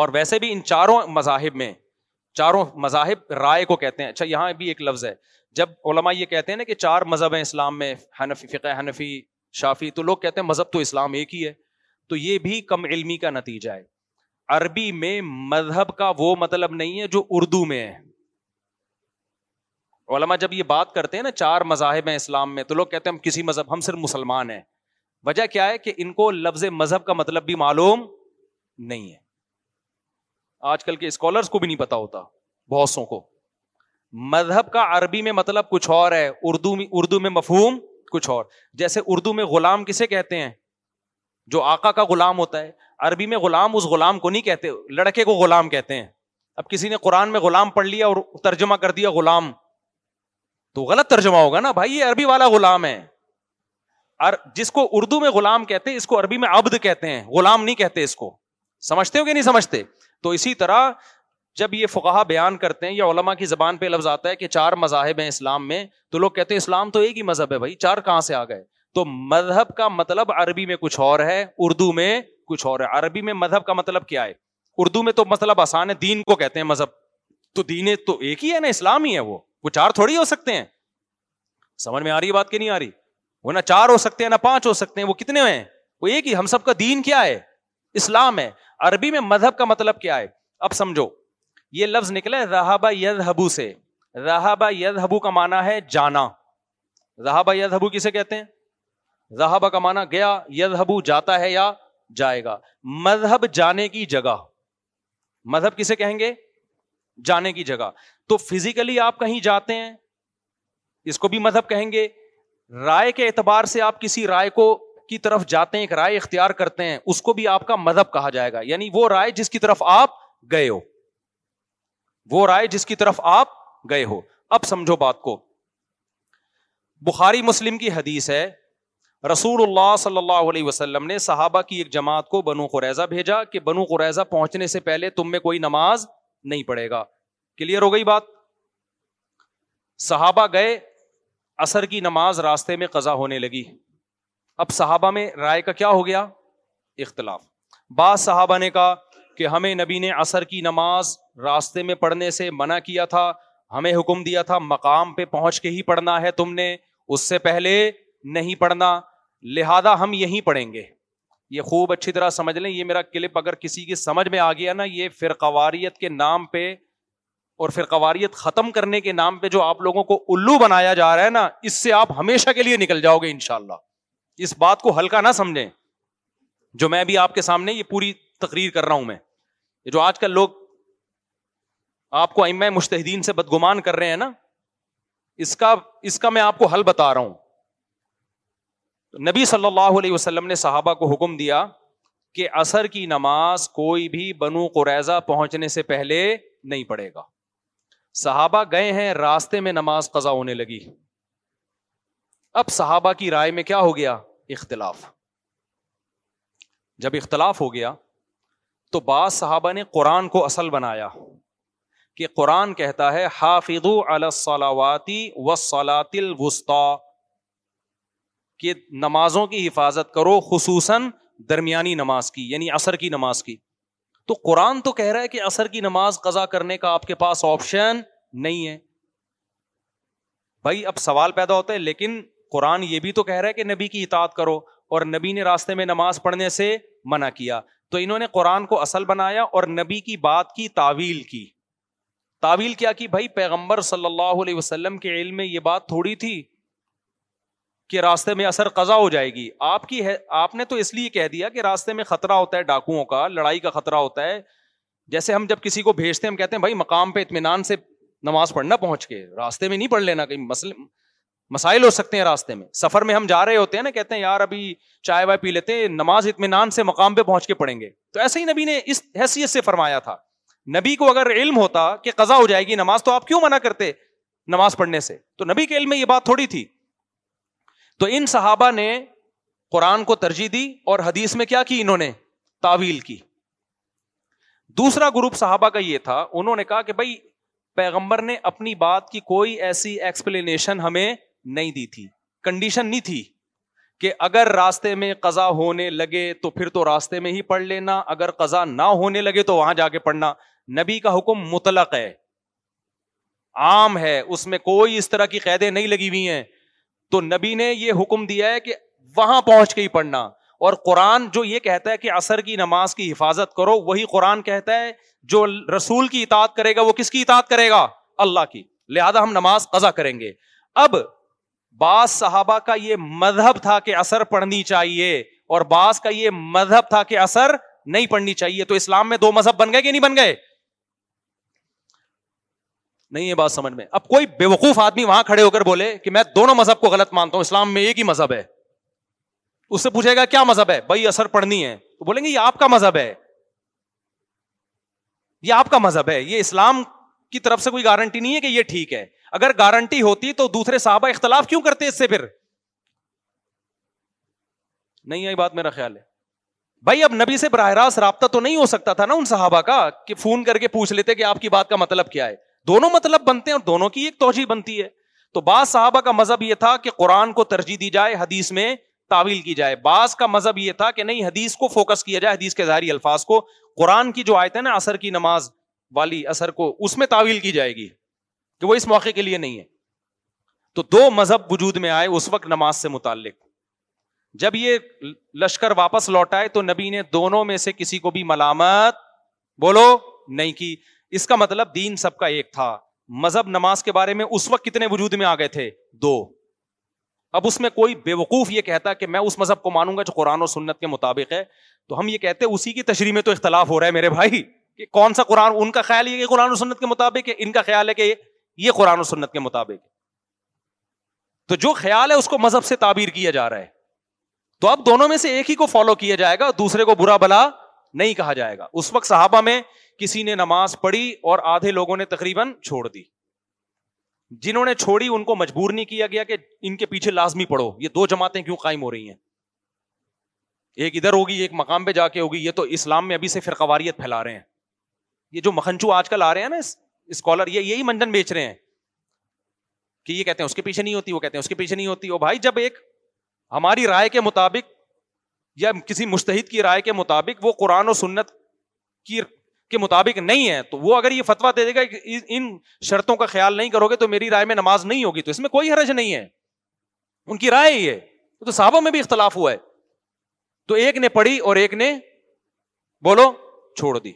اور ویسے بھی ان چاروں مذاہب میں چاروں مذاہب رائے کو کہتے ہیں اچھا یہاں بھی ایک لفظ ہے جب علماء یہ کہتے ہیں نا کہ چار مذہب ہیں اسلام میں حنفی فقہ حنفی شافی تو لوگ کہتے ہیں مذہب تو اسلام ایک ہی ہے تو یہ بھی کم علمی کا نتیجہ ہے عربی میں مذہب کا وہ مطلب نہیں ہے جو اردو میں ہے علماء جب یہ بات کرتے ہیں نا چار مذاہب ہیں اسلام میں تو لوگ کہتے ہیں ہم کسی مذہب ہم صرف مسلمان ہیں وجہ کیا ہے کہ ان کو لفظ مذہب کا مطلب بھی معلوم نہیں ہے آج کل کے اسکالرس کو بھی نہیں پتا ہوتا بہت سو کو مذہب کا عربی میں مطلب کچھ اور ہے اردو میں اردو میں مفہوم کچھ اور جیسے اردو میں غلام کسے کہتے ہیں جو آقا کا غلام ہوتا ہے عربی میں غلام اس غلام کو نہیں کہتے لڑکے کو غلام کہتے ہیں اب کسی نے قرآن میں غلام پڑھ لیا اور ترجمہ کر دیا غلام تو غلط ترجمہ ہوگا نا بھائی یہ عربی والا غلام ہے اور جس کو اردو میں غلام کہتے ہیں اس کو عربی میں عبد کہتے ہیں غلام نہیں کہتے اس کو سمجھتے ہو کہ نہیں سمجھتے تو اسی طرح جب یہ فقہ بیان کرتے ہیں یا علماء کی زبان پہ لفظ آتا ہے کہ چار مذاہب ہیں اسلام میں تو لوگ کہتے ہیں اسلام تو ایک ہی مذہب ہے بھائی چار کہاں سے آ گئے تو مذہب کا مطلب عربی میں کچھ اور ہے اردو میں کچھ اور ہے عربی میں مذہب کا مطلب کیا ہے اردو میں تو مطلب آسان ہے دین کو کہتے ہیں مذہب تو دین تو ایک ہی ہے نا اسلام ہی ہے وہ چار تھوڑی ہو سکتے ہیں سمجھ میں آ رہی ہے بات کہ نہیں آ رہی وہ نہ چار ہو سکتے ہیں نہ پانچ ہو سکتے ہیں وہ کتنے ہیں وہ ایک ہی ہم سب کا دین کیا ہے اسلام ہے عربی میں مذہب کا مطلب کیا ہے اب سمجھو یہ لفظ نکلا رہابا ید ہبو سے رہابا رہابا رہابا کا کا ہے ہے جانا کسے کہتے ہیں گیا جاتا یا جائے گا مذہب جانے کی جگہ مذہب کسے کہیں گے جانے کی جگہ تو فزیکلی آپ کہیں جاتے ہیں اس کو بھی مذہب کہیں گے رائے کے اعتبار سے آپ کسی رائے کو کی طرف جاتے ہیں ایک رائے اختیار کرتے ہیں اس کو بھی آپ کا مذہب کہا جائے گا یعنی وہ رائے جس کی طرف آپ گئے ہو وہ رائے جس کی طرف آپ گئے ہو اب سمجھو بات کو بخاری مسلم کی حدیث ہے رسول اللہ صلی اللہ علیہ وسلم نے صحابہ کی ایک جماعت کو بنو قریضہ بھیجا کہ بنو قریضہ پہنچنے سے پہلے تم میں کوئی نماز نہیں پڑے گا کلیئر ہو گئی بات صحابہ گئے اثر کی نماز راستے میں قضا ہونے لگی اب صحابہ میں رائے کا کیا ہو گیا اختلاف بعض صحابہ نے کہا کہ ہمیں نبی نے عصر کی نماز راستے میں پڑھنے سے منع کیا تھا ہمیں حکم دیا تھا مقام پہ پہنچ کے ہی پڑھنا ہے تم نے اس سے پہلے نہیں پڑھنا لہذا ہم یہیں پڑھیں گے یہ خوب اچھی طرح سمجھ لیں یہ میرا کلپ اگر کسی کی سمجھ میں آ گیا نا یہ فرقواریت کے نام پہ اور فرقواریت ختم کرنے کے نام پہ جو آپ لوگوں کو الو بنایا جا رہا ہے نا اس سے آپ ہمیشہ کے لیے نکل جاؤ گے ان شاء اللہ اس بات کو ہلکا نہ سمجھیں جو میں بھی آپ کے سامنے یہ پوری تقریر کر رہا ہوں میں جو آج کل لوگ آپ کو ام مشتحدین سے بدگمان کر رہے ہیں نا اس کا اس کا میں آپ کو حل بتا رہا ہوں نبی صلی اللہ علیہ وسلم نے صحابہ کو حکم دیا کہ اثر کی نماز کوئی بھی بنو قریضہ پہنچنے سے پہلے نہیں پڑے گا صحابہ گئے ہیں راستے میں نماز قزا ہونے لگی اب صحابہ کی رائے میں کیا ہو گیا اختلاف جب اختلاف ہو گیا تو بعض صحابہ نے قرآن کو اصل بنایا کہ قرآن کہتا ہے حافظ و سلاطل وسطی کہ نمازوں کی حفاظت کرو خصوصاً درمیانی نماز کی یعنی عصر کی نماز کی تو قرآن تو کہہ رہا ہے کہ عصر کی نماز قضا کرنے کا آپ کے پاس آپشن نہیں ہے بھائی اب سوال پیدا ہوتا ہے لیکن قرآن یہ بھی تو کہہ رہا ہے کہ نبی کی اطاعت کرو اور نبی نے راستے میں نماز پڑھنے سے منع کیا تو انہوں نے قرآن کو اصل بنایا اور نبی کی بات کی تعویل کی تعویل کیا کہ کی بھائی پیغمبر صلی اللہ علیہ وسلم کے علم میں یہ بات تھوڑی تھی کہ راستے میں اثر قضا ہو جائے گی آپ کی ہے آپ نے تو اس لیے کہہ دیا کہ راستے میں خطرہ ہوتا ہے ڈاکوؤں کا لڑائی کا خطرہ ہوتا ہے جیسے ہم جب کسی کو بھیجتے ہیں ہم کہتے ہیں بھائی مقام پہ اطمینان سے نماز پڑھنا پہنچ کے راستے میں نہیں پڑھ لینا کہیں مسلم مسائل ہو سکتے ہیں راستے میں سفر میں ہم جا رہے ہوتے ہیں نا کہتے ہیں یار ابھی چائے وائے پی لیتے نماز اطمینان سے مقام پہ پہنچ کے پڑھیں گے تو ایسے ہی نبی نے اس حیثیت سے فرمایا تھا نبی کو اگر علم ہوتا کہ قزا ہو جائے گی نماز تو آپ کیوں منع کرتے نماز پڑھنے سے تو نبی کے علم میں یہ بات تھوڑی تھی تو ان صحابہ نے قرآن کو ترجیح دی اور حدیث میں کیا کی انہوں نے تعویل کی دوسرا گروپ صحابہ کا یہ تھا انہوں نے کہا کہ بھائی پیغمبر نے اپنی بات کی کوئی ایسی ایکسپلینیشن ہمیں نہیں دی تھی کنڈیشن نہیں تھی کہ اگر راستے میں قضا ہونے لگے تو پھر تو راستے میں ہی پڑھ لینا اگر قضا نہ ہونے لگے تو وہاں جا کے پڑھنا نبی کا حکم مطلق ہے عام ہے اس میں کوئی اس طرح کی قیدیں نہیں لگی ہوئی ہیں تو نبی نے یہ حکم دیا ہے کہ وہاں پہنچ کے ہی پڑھنا اور قرآن جو یہ کہتا ہے کہ عصر کی نماز کی حفاظت کرو وہی قرآن کہتا ہے جو رسول کی اطاعت کرے گا وہ کس کی اطاعت کرے گا اللہ کی لہذا ہم نماز قضا کریں گے اب بعض صحابہ کا یہ مذہب تھا کہ اثر پڑنی چاہیے اور بعض کا یہ مذہب تھا کہ اثر نہیں پڑنی چاہیے تو اسلام میں دو مذہب بن گئے کہ نہیں بن گئے نہیں یہ بات سمجھ میں اب کوئی بیوقوف آدمی وہاں کھڑے ہو کر بولے کہ میں دونوں مذہب کو غلط مانتا ہوں اسلام میں ایک ہی مذہب ہے اس سے پوچھے گا کیا مذہب ہے بھائی اثر پڑنی ہے تو بولیں گے یہ آپ کا مذہب ہے یہ آپ کا مذہب ہے یہ اسلام کی طرف سے کوئی گارنٹی نہیں ہے کہ یہ ٹھیک ہے اگر گارنٹی ہوتی تو دوسرے صاحبہ اختلاف کیوں کرتے اس سے پھر نہیں آئی بات میرا خیال ہے بھائی اب نبی سے براہ راست رابطہ تو نہیں ہو سکتا تھا نا ان صحابہ کا کہ فون کر کے پوچھ لیتے کہ آپ کی بات کا مطلب کیا ہے دونوں مطلب بنتے ہیں اور دونوں کی ایک توجہ بنتی ہے تو بعض صحابہ کا مذہب یہ تھا کہ قرآن کو ترجیح دی جائے حدیث میں تعویل کی جائے بعض کا مذہب یہ تھا کہ نہیں حدیث کو فوکس کیا جائے حدیث کے ظاہری الفاظ کو قرآن کی جو آئے تھے نا اثر کی نماز والی اثر کو اس میں تعویل کی جائے گی کہ وہ اس موقع کے لیے نہیں ہے تو دو مذہب وجود میں آئے اس وقت نماز سے متعلق جب یہ لشکر واپس لوٹائے تو نبی نے دونوں میں سے کسی کو بھی ملامت بولو نہیں کی اس کا مطلب دین سب کا ایک تھا مذہب نماز کے بارے میں اس وقت کتنے وجود میں آ گئے تھے دو اب اس میں کوئی بے وقوف یہ کہتا کہ میں اس مذہب کو مانوں گا جو قرآن اور سنت کے مطابق ہے تو ہم یہ کہتے اسی کی تشریح میں تو اختلاف ہو رہا ہے میرے بھائی کہ کون سا قرآن ان کا خیال یہ کہ قرآن اور سنت کے مطابق ہے ان کا خیال ہے کہ یہ قرآن و سنت کے مطابق تو جو خیال ہے اس کو مذہب سے تعبیر کیا جا رہا ہے تو اب دونوں میں سے ایک ہی کو فالو کیا جائے گا دوسرے کو برا بلا نہیں کہا جائے گا اس وقت صحابہ میں کسی نے نماز پڑھی اور آدھے لوگوں نے تقریباً چھوڑ دی جنہوں نے چھوڑی ان کو مجبور نہیں کیا گیا کہ ان کے پیچھے لازمی پڑھو یہ دو جماعتیں کیوں قائم ہو رہی ہیں ایک ادھر ہوگی ایک مقام پہ جا کے ہوگی یہ تو اسلام میں ابھی سے فرقواریت پھیلا رہے ہیں یہ جو مکھنچو آج کل آ رہے ہیں نا اسکالر یہی منجن بیچ رہے ہیں کہ یہ کہتے ہیں اس کے پیچھے نہیں ہوتی وہ کہتے ہیں اس کے پیچھے نہیں ہوتی وہ بھائی جب ایک ہماری رائے کے مطابق یا کسی مستحد کی رائے کے مطابق وہ قرآن و سنت کی کے مطابق نہیں ہے تو وہ اگر یہ فتوا دے دے گا ان شرطوں کا خیال نہیں کرو گے تو میری رائے میں نماز نہیں ہوگی تو اس میں کوئی حرج نہیں ہے ان کی رائے تو صحابوں میں بھی اختلاف ہوا ہے تو ایک نے پڑھی اور ایک نے بولو چھوڑ دی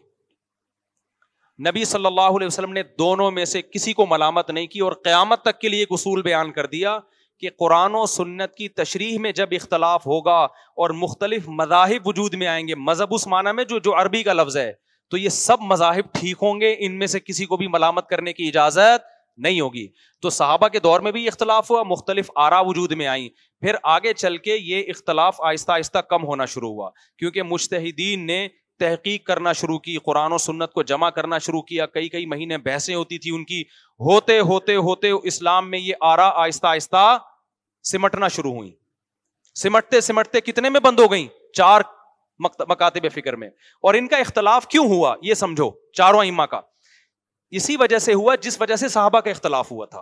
نبی صلی اللہ علیہ وسلم نے دونوں میں سے کسی کو ملامت نہیں کی اور قیامت تک کے لیے ایک اصول بیان کر دیا کہ قرآن و سنت کی تشریح میں جب اختلاف ہوگا اور مختلف مذاہب وجود میں آئیں گے مذہب اس معنی میں جو جو عربی کا لفظ ہے تو یہ سب مذاہب ٹھیک ہوں گے ان میں سے کسی کو بھی ملامت کرنے کی اجازت نہیں ہوگی تو صحابہ کے دور میں بھی اختلاف ہوا مختلف آرا وجود میں آئیں پھر آگے چل کے یہ اختلاف آہستہ آہستہ کم ہونا شروع ہوا کیونکہ مشتحدین نے تحقیق کرنا شروع کی قرآن و سنت کو جمع کرنا شروع کیا کئی کئی مہینے بحثیں ہوتی تھی ان کی ہوتے ہوتے ہوتے اسلام میں یہ آرا آہستہ آہستہ سمٹنا شروع ہوئی سمٹتے سمٹتے کتنے میں بند ہو گئیں چار مکاتب فکر میں اور ان کا اختلاف کیوں ہوا یہ سمجھو چاروں اما کا اسی وجہ سے ہوا جس وجہ سے صحابہ کا اختلاف ہوا تھا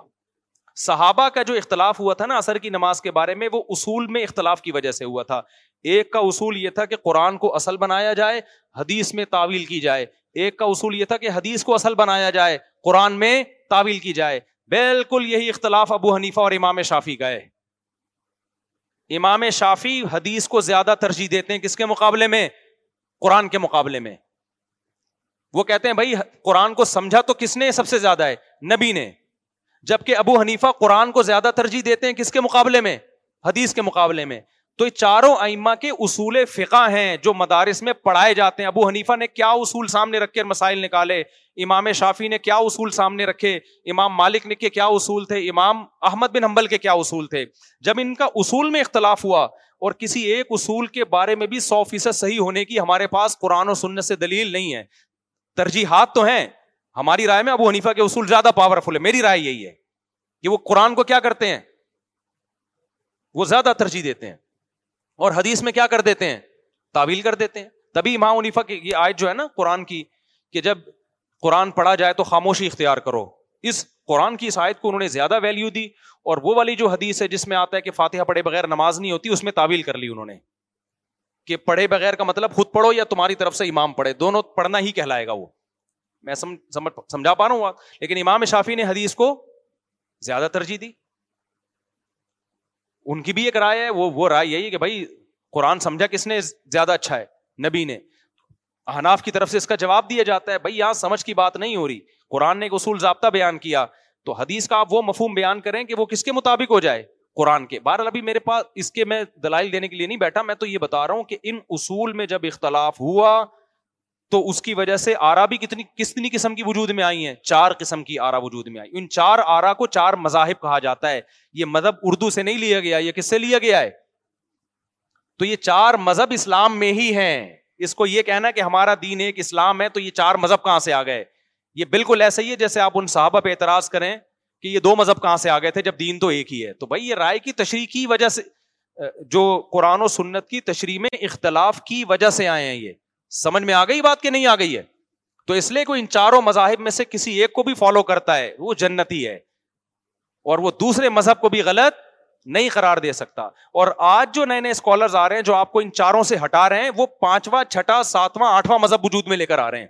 صحابہ کا جو اختلاف ہوا تھا نا اثر کی نماز کے بارے میں وہ اصول میں اختلاف کی وجہ سے ہوا تھا ایک کا اصول یہ تھا کہ قرآن کو اصل بنایا جائے حدیث میں تعویل کی جائے ایک کا اصول یہ تھا کہ حدیث کو اصل بنایا جائے قرآن میں تعویل کی جائے بالکل یہی اختلاف ابو حنیفہ اور امام شافی کا ہے امام شافی حدیث کو زیادہ ترجیح دیتے ہیں کس کے مقابلے میں قرآن کے مقابلے میں وہ کہتے ہیں بھائی قرآن کو سمجھا تو کس نے سب سے زیادہ ہے نبی نے جب کہ ابو حنیفہ قرآن کو زیادہ ترجیح دیتے ہیں کس کے مقابلے میں حدیث کے مقابلے میں تو یہ چاروں ائمہ کے اصول فقا ہیں جو مدارس میں پڑھائے جاتے ہیں ابو حنیفہ نے کیا اصول سامنے رکھے مسائل نکالے امام شافی نے کیا اصول سامنے رکھے امام مالک نے کیا اصول تھے امام احمد بن حنبل کے کیا اصول تھے جب ان کا اصول میں اختلاف ہوا اور کسی ایک اصول کے بارے میں بھی سو فیصد صحیح ہونے کی ہمارے پاس قرآن و سننے سے دلیل نہیں ہے ترجیحات تو ہیں ہماری رائے میں ابو حنیفہ کے اصول زیادہ پاورفل ہے میری رائے یہی ہے کہ وہ قرآن کو کیا کرتے ہیں وہ زیادہ ترجیح دیتے ہیں اور حدیث میں کیا کر دیتے ہیں تعویل کر دیتے ہیں تبھی امام حنیفہ کی یہ آیت جو ہے نا قرآن کی کہ جب قرآن پڑھا جائے تو خاموشی اختیار کرو اس قرآن کی اس آیت کو انہوں نے زیادہ ویلیو دی اور وہ والی جو حدیث ہے جس میں آتا ہے کہ فاتحہ پڑھے بغیر نماز نہیں ہوتی اس میں تعویل کر لی انہوں نے کہ پڑھے بغیر کا مطلب خود پڑھو یا تمہاری طرف سے امام پڑھے دونوں پڑھنا ہی کہلائے گا وہ میں سمجھا پا رہا ہوں لیکن امام شافی نے حدیث کو زیادہ ترجیح دی ان کی بھی ایک رائے ہے وہ وہ رائے یہی کہ بھائی قرآن سمجھا کس نے زیادہ اچھا ہے نبی نے اہناف کی طرف سے اس کا جواب دیا جاتا ہے بھائی یہاں سمجھ کی بات نہیں ہو رہی قرآن نے ایک اصول ضابطہ بیان کیا تو حدیث کا آپ وہ مفہوم بیان کریں کہ وہ کس کے مطابق ہو جائے قرآن کے بارہ ابھی میرے پاس اس کے میں دلائل دینے کے لیے نہیں بیٹھا میں تو یہ بتا رہا ہوں کہ ان اصول میں جب اختلاف ہوا تو اس کی وجہ سے آرا بھی کتنی کتنی قسم کی وجود میں آئی ہیں چار قسم کی آرا وجود میں آئی ان چار آرا کو چار مذاہب کہا جاتا ہے یہ مذہب اردو سے نہیں لیا گیا یہ کس سے لیا گیا ہے تو یہ چار مذہب اسلام میں ہی ہیں اس کو یہ کہنا کہ ہمارا دین ایک اسلام ہے تو یہ چار مذہب کہاں سے آ گئے یہ بالکل ایسا ہی ہے جیسے آپ ان صحابہ پہ اعتراض کریں کہ یہ دو مذہب کہاں سے آ گئے تھے جب دین تو ایک ہی ہے تو بھائی یہ رائے کی تشریح کی وجہ سے جو قرآن و سنت کی تشریح میں اختلاف کی وجہ سے آئے ہیں یہ سمجھ میں آ گئی بات کہ نہیں آ گئی ہے تو اس لیے کوئی ان چاروں مذاہب میں سے کسی ایک کو بھی فالو کرتا ہے وہ جنتی ہے اور وہ دوسرے مذہب کو بھی غلط نہیں قرار دے سکتا اور آج جو نئے نئے اسکالرز آ رہے ہیں جو آپ کو ان چاروں سے ہٹا رہے ہیں وہ پانچواں چھٹا ساتواں آٹھواں مذہب وجود میں لے کر آ رہے ہیں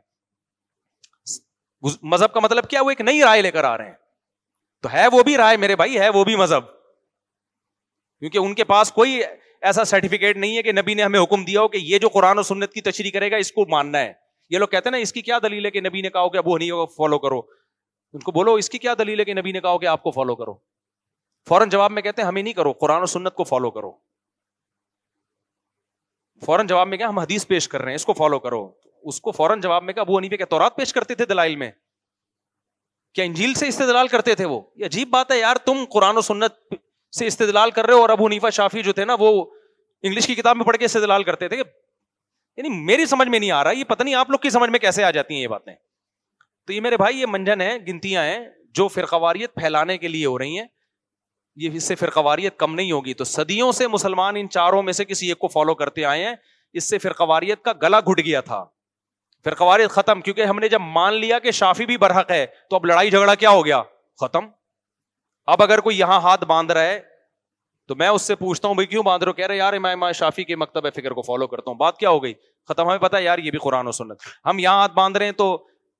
مذہب کا مطلب کیا وہ ایک نئی رائے لے کر آ رہے ہیں تو ہے وہ بھی رائے میرے بھائی ہے وہ بھی مذہب کیونکہ ان کے پاس کوئی ایسا سرٹیفکیٹ نہیں ہے کہ نبی نے ہمیں حکم دیا ہو کہ یہ جو قرآن و سنت کی تشریح کرے گا اس کو ماننا ہے یہ لوگ کہتے ہیں نا اس کی کیا دلیل ہے کہ نبی نے کہا ہو کہ ابو کو فالو کرو ان کو بولو اس کی کیا دلیل ہے کہ نبی نے کہا ہو کہ آپ کو فالو کرو فوراً جواب میں کہتے ہیں ہمیں نہیں کرو قرآن و سنت کو فالو کرو فوراً جواب میں کیا ہم حدیث پیش کر رہے ہیں اس کو فالو کرو اس کو فوراً جواب میں کہا ابو حنیفہ کے تورات پیش کرتے تھے دلائل میں کیا انجیل سے استدلال کرتے تھے وہ یہ عجیب بات ہے یار تم قرآن و سنت سے استدلال کر رہے ہو اور ابو حنیفہ شافی جو تھے نا وہ انگلش کی کتاب میں پڑھ کے استدلال کرتے تھے یعنی میری سمجھ میں نہیں آ رہا یہ پتہ نہیں آپ لوگ کی سمجھ میں کیسے آ جاتی ہیں یہ باتیں تو یہ میرے بھائی یہ منجن ہے گنتیاں ہیں جو فرقواریت پھیلانے کے لیے ہو رہی ہیں یہ اس سے فرقواریت کم نہیں ہوگی تو صدیوں سے مسلمان ان چاروں میں سے کسی ایک کو فالو کرتے آئے ہیں اس سے فرقواریت کا گلا گھٹ گیا تھا فرقواریت ختم کیونکہ ہم نے جب مان لیا کہ شافی بھی برحق ہے تو اب لڑائی جھگڑا کیا ہو گیا ختم اب اگر کوئی یہاں ہاتھ باندھ رہا ہے تو میں اس سے پوچھتا ہوں بھائی کیوں باندھ رہے ہو کہہ رہے یار امام شافی کے مکتب فکر کو فالو کرتا ہوں بات کیا ہو گئی ختم ہمیں پتا یار یہ بھی قرآن و سنت ہم یہاں ہاتھ باندھ رہے ہیں تو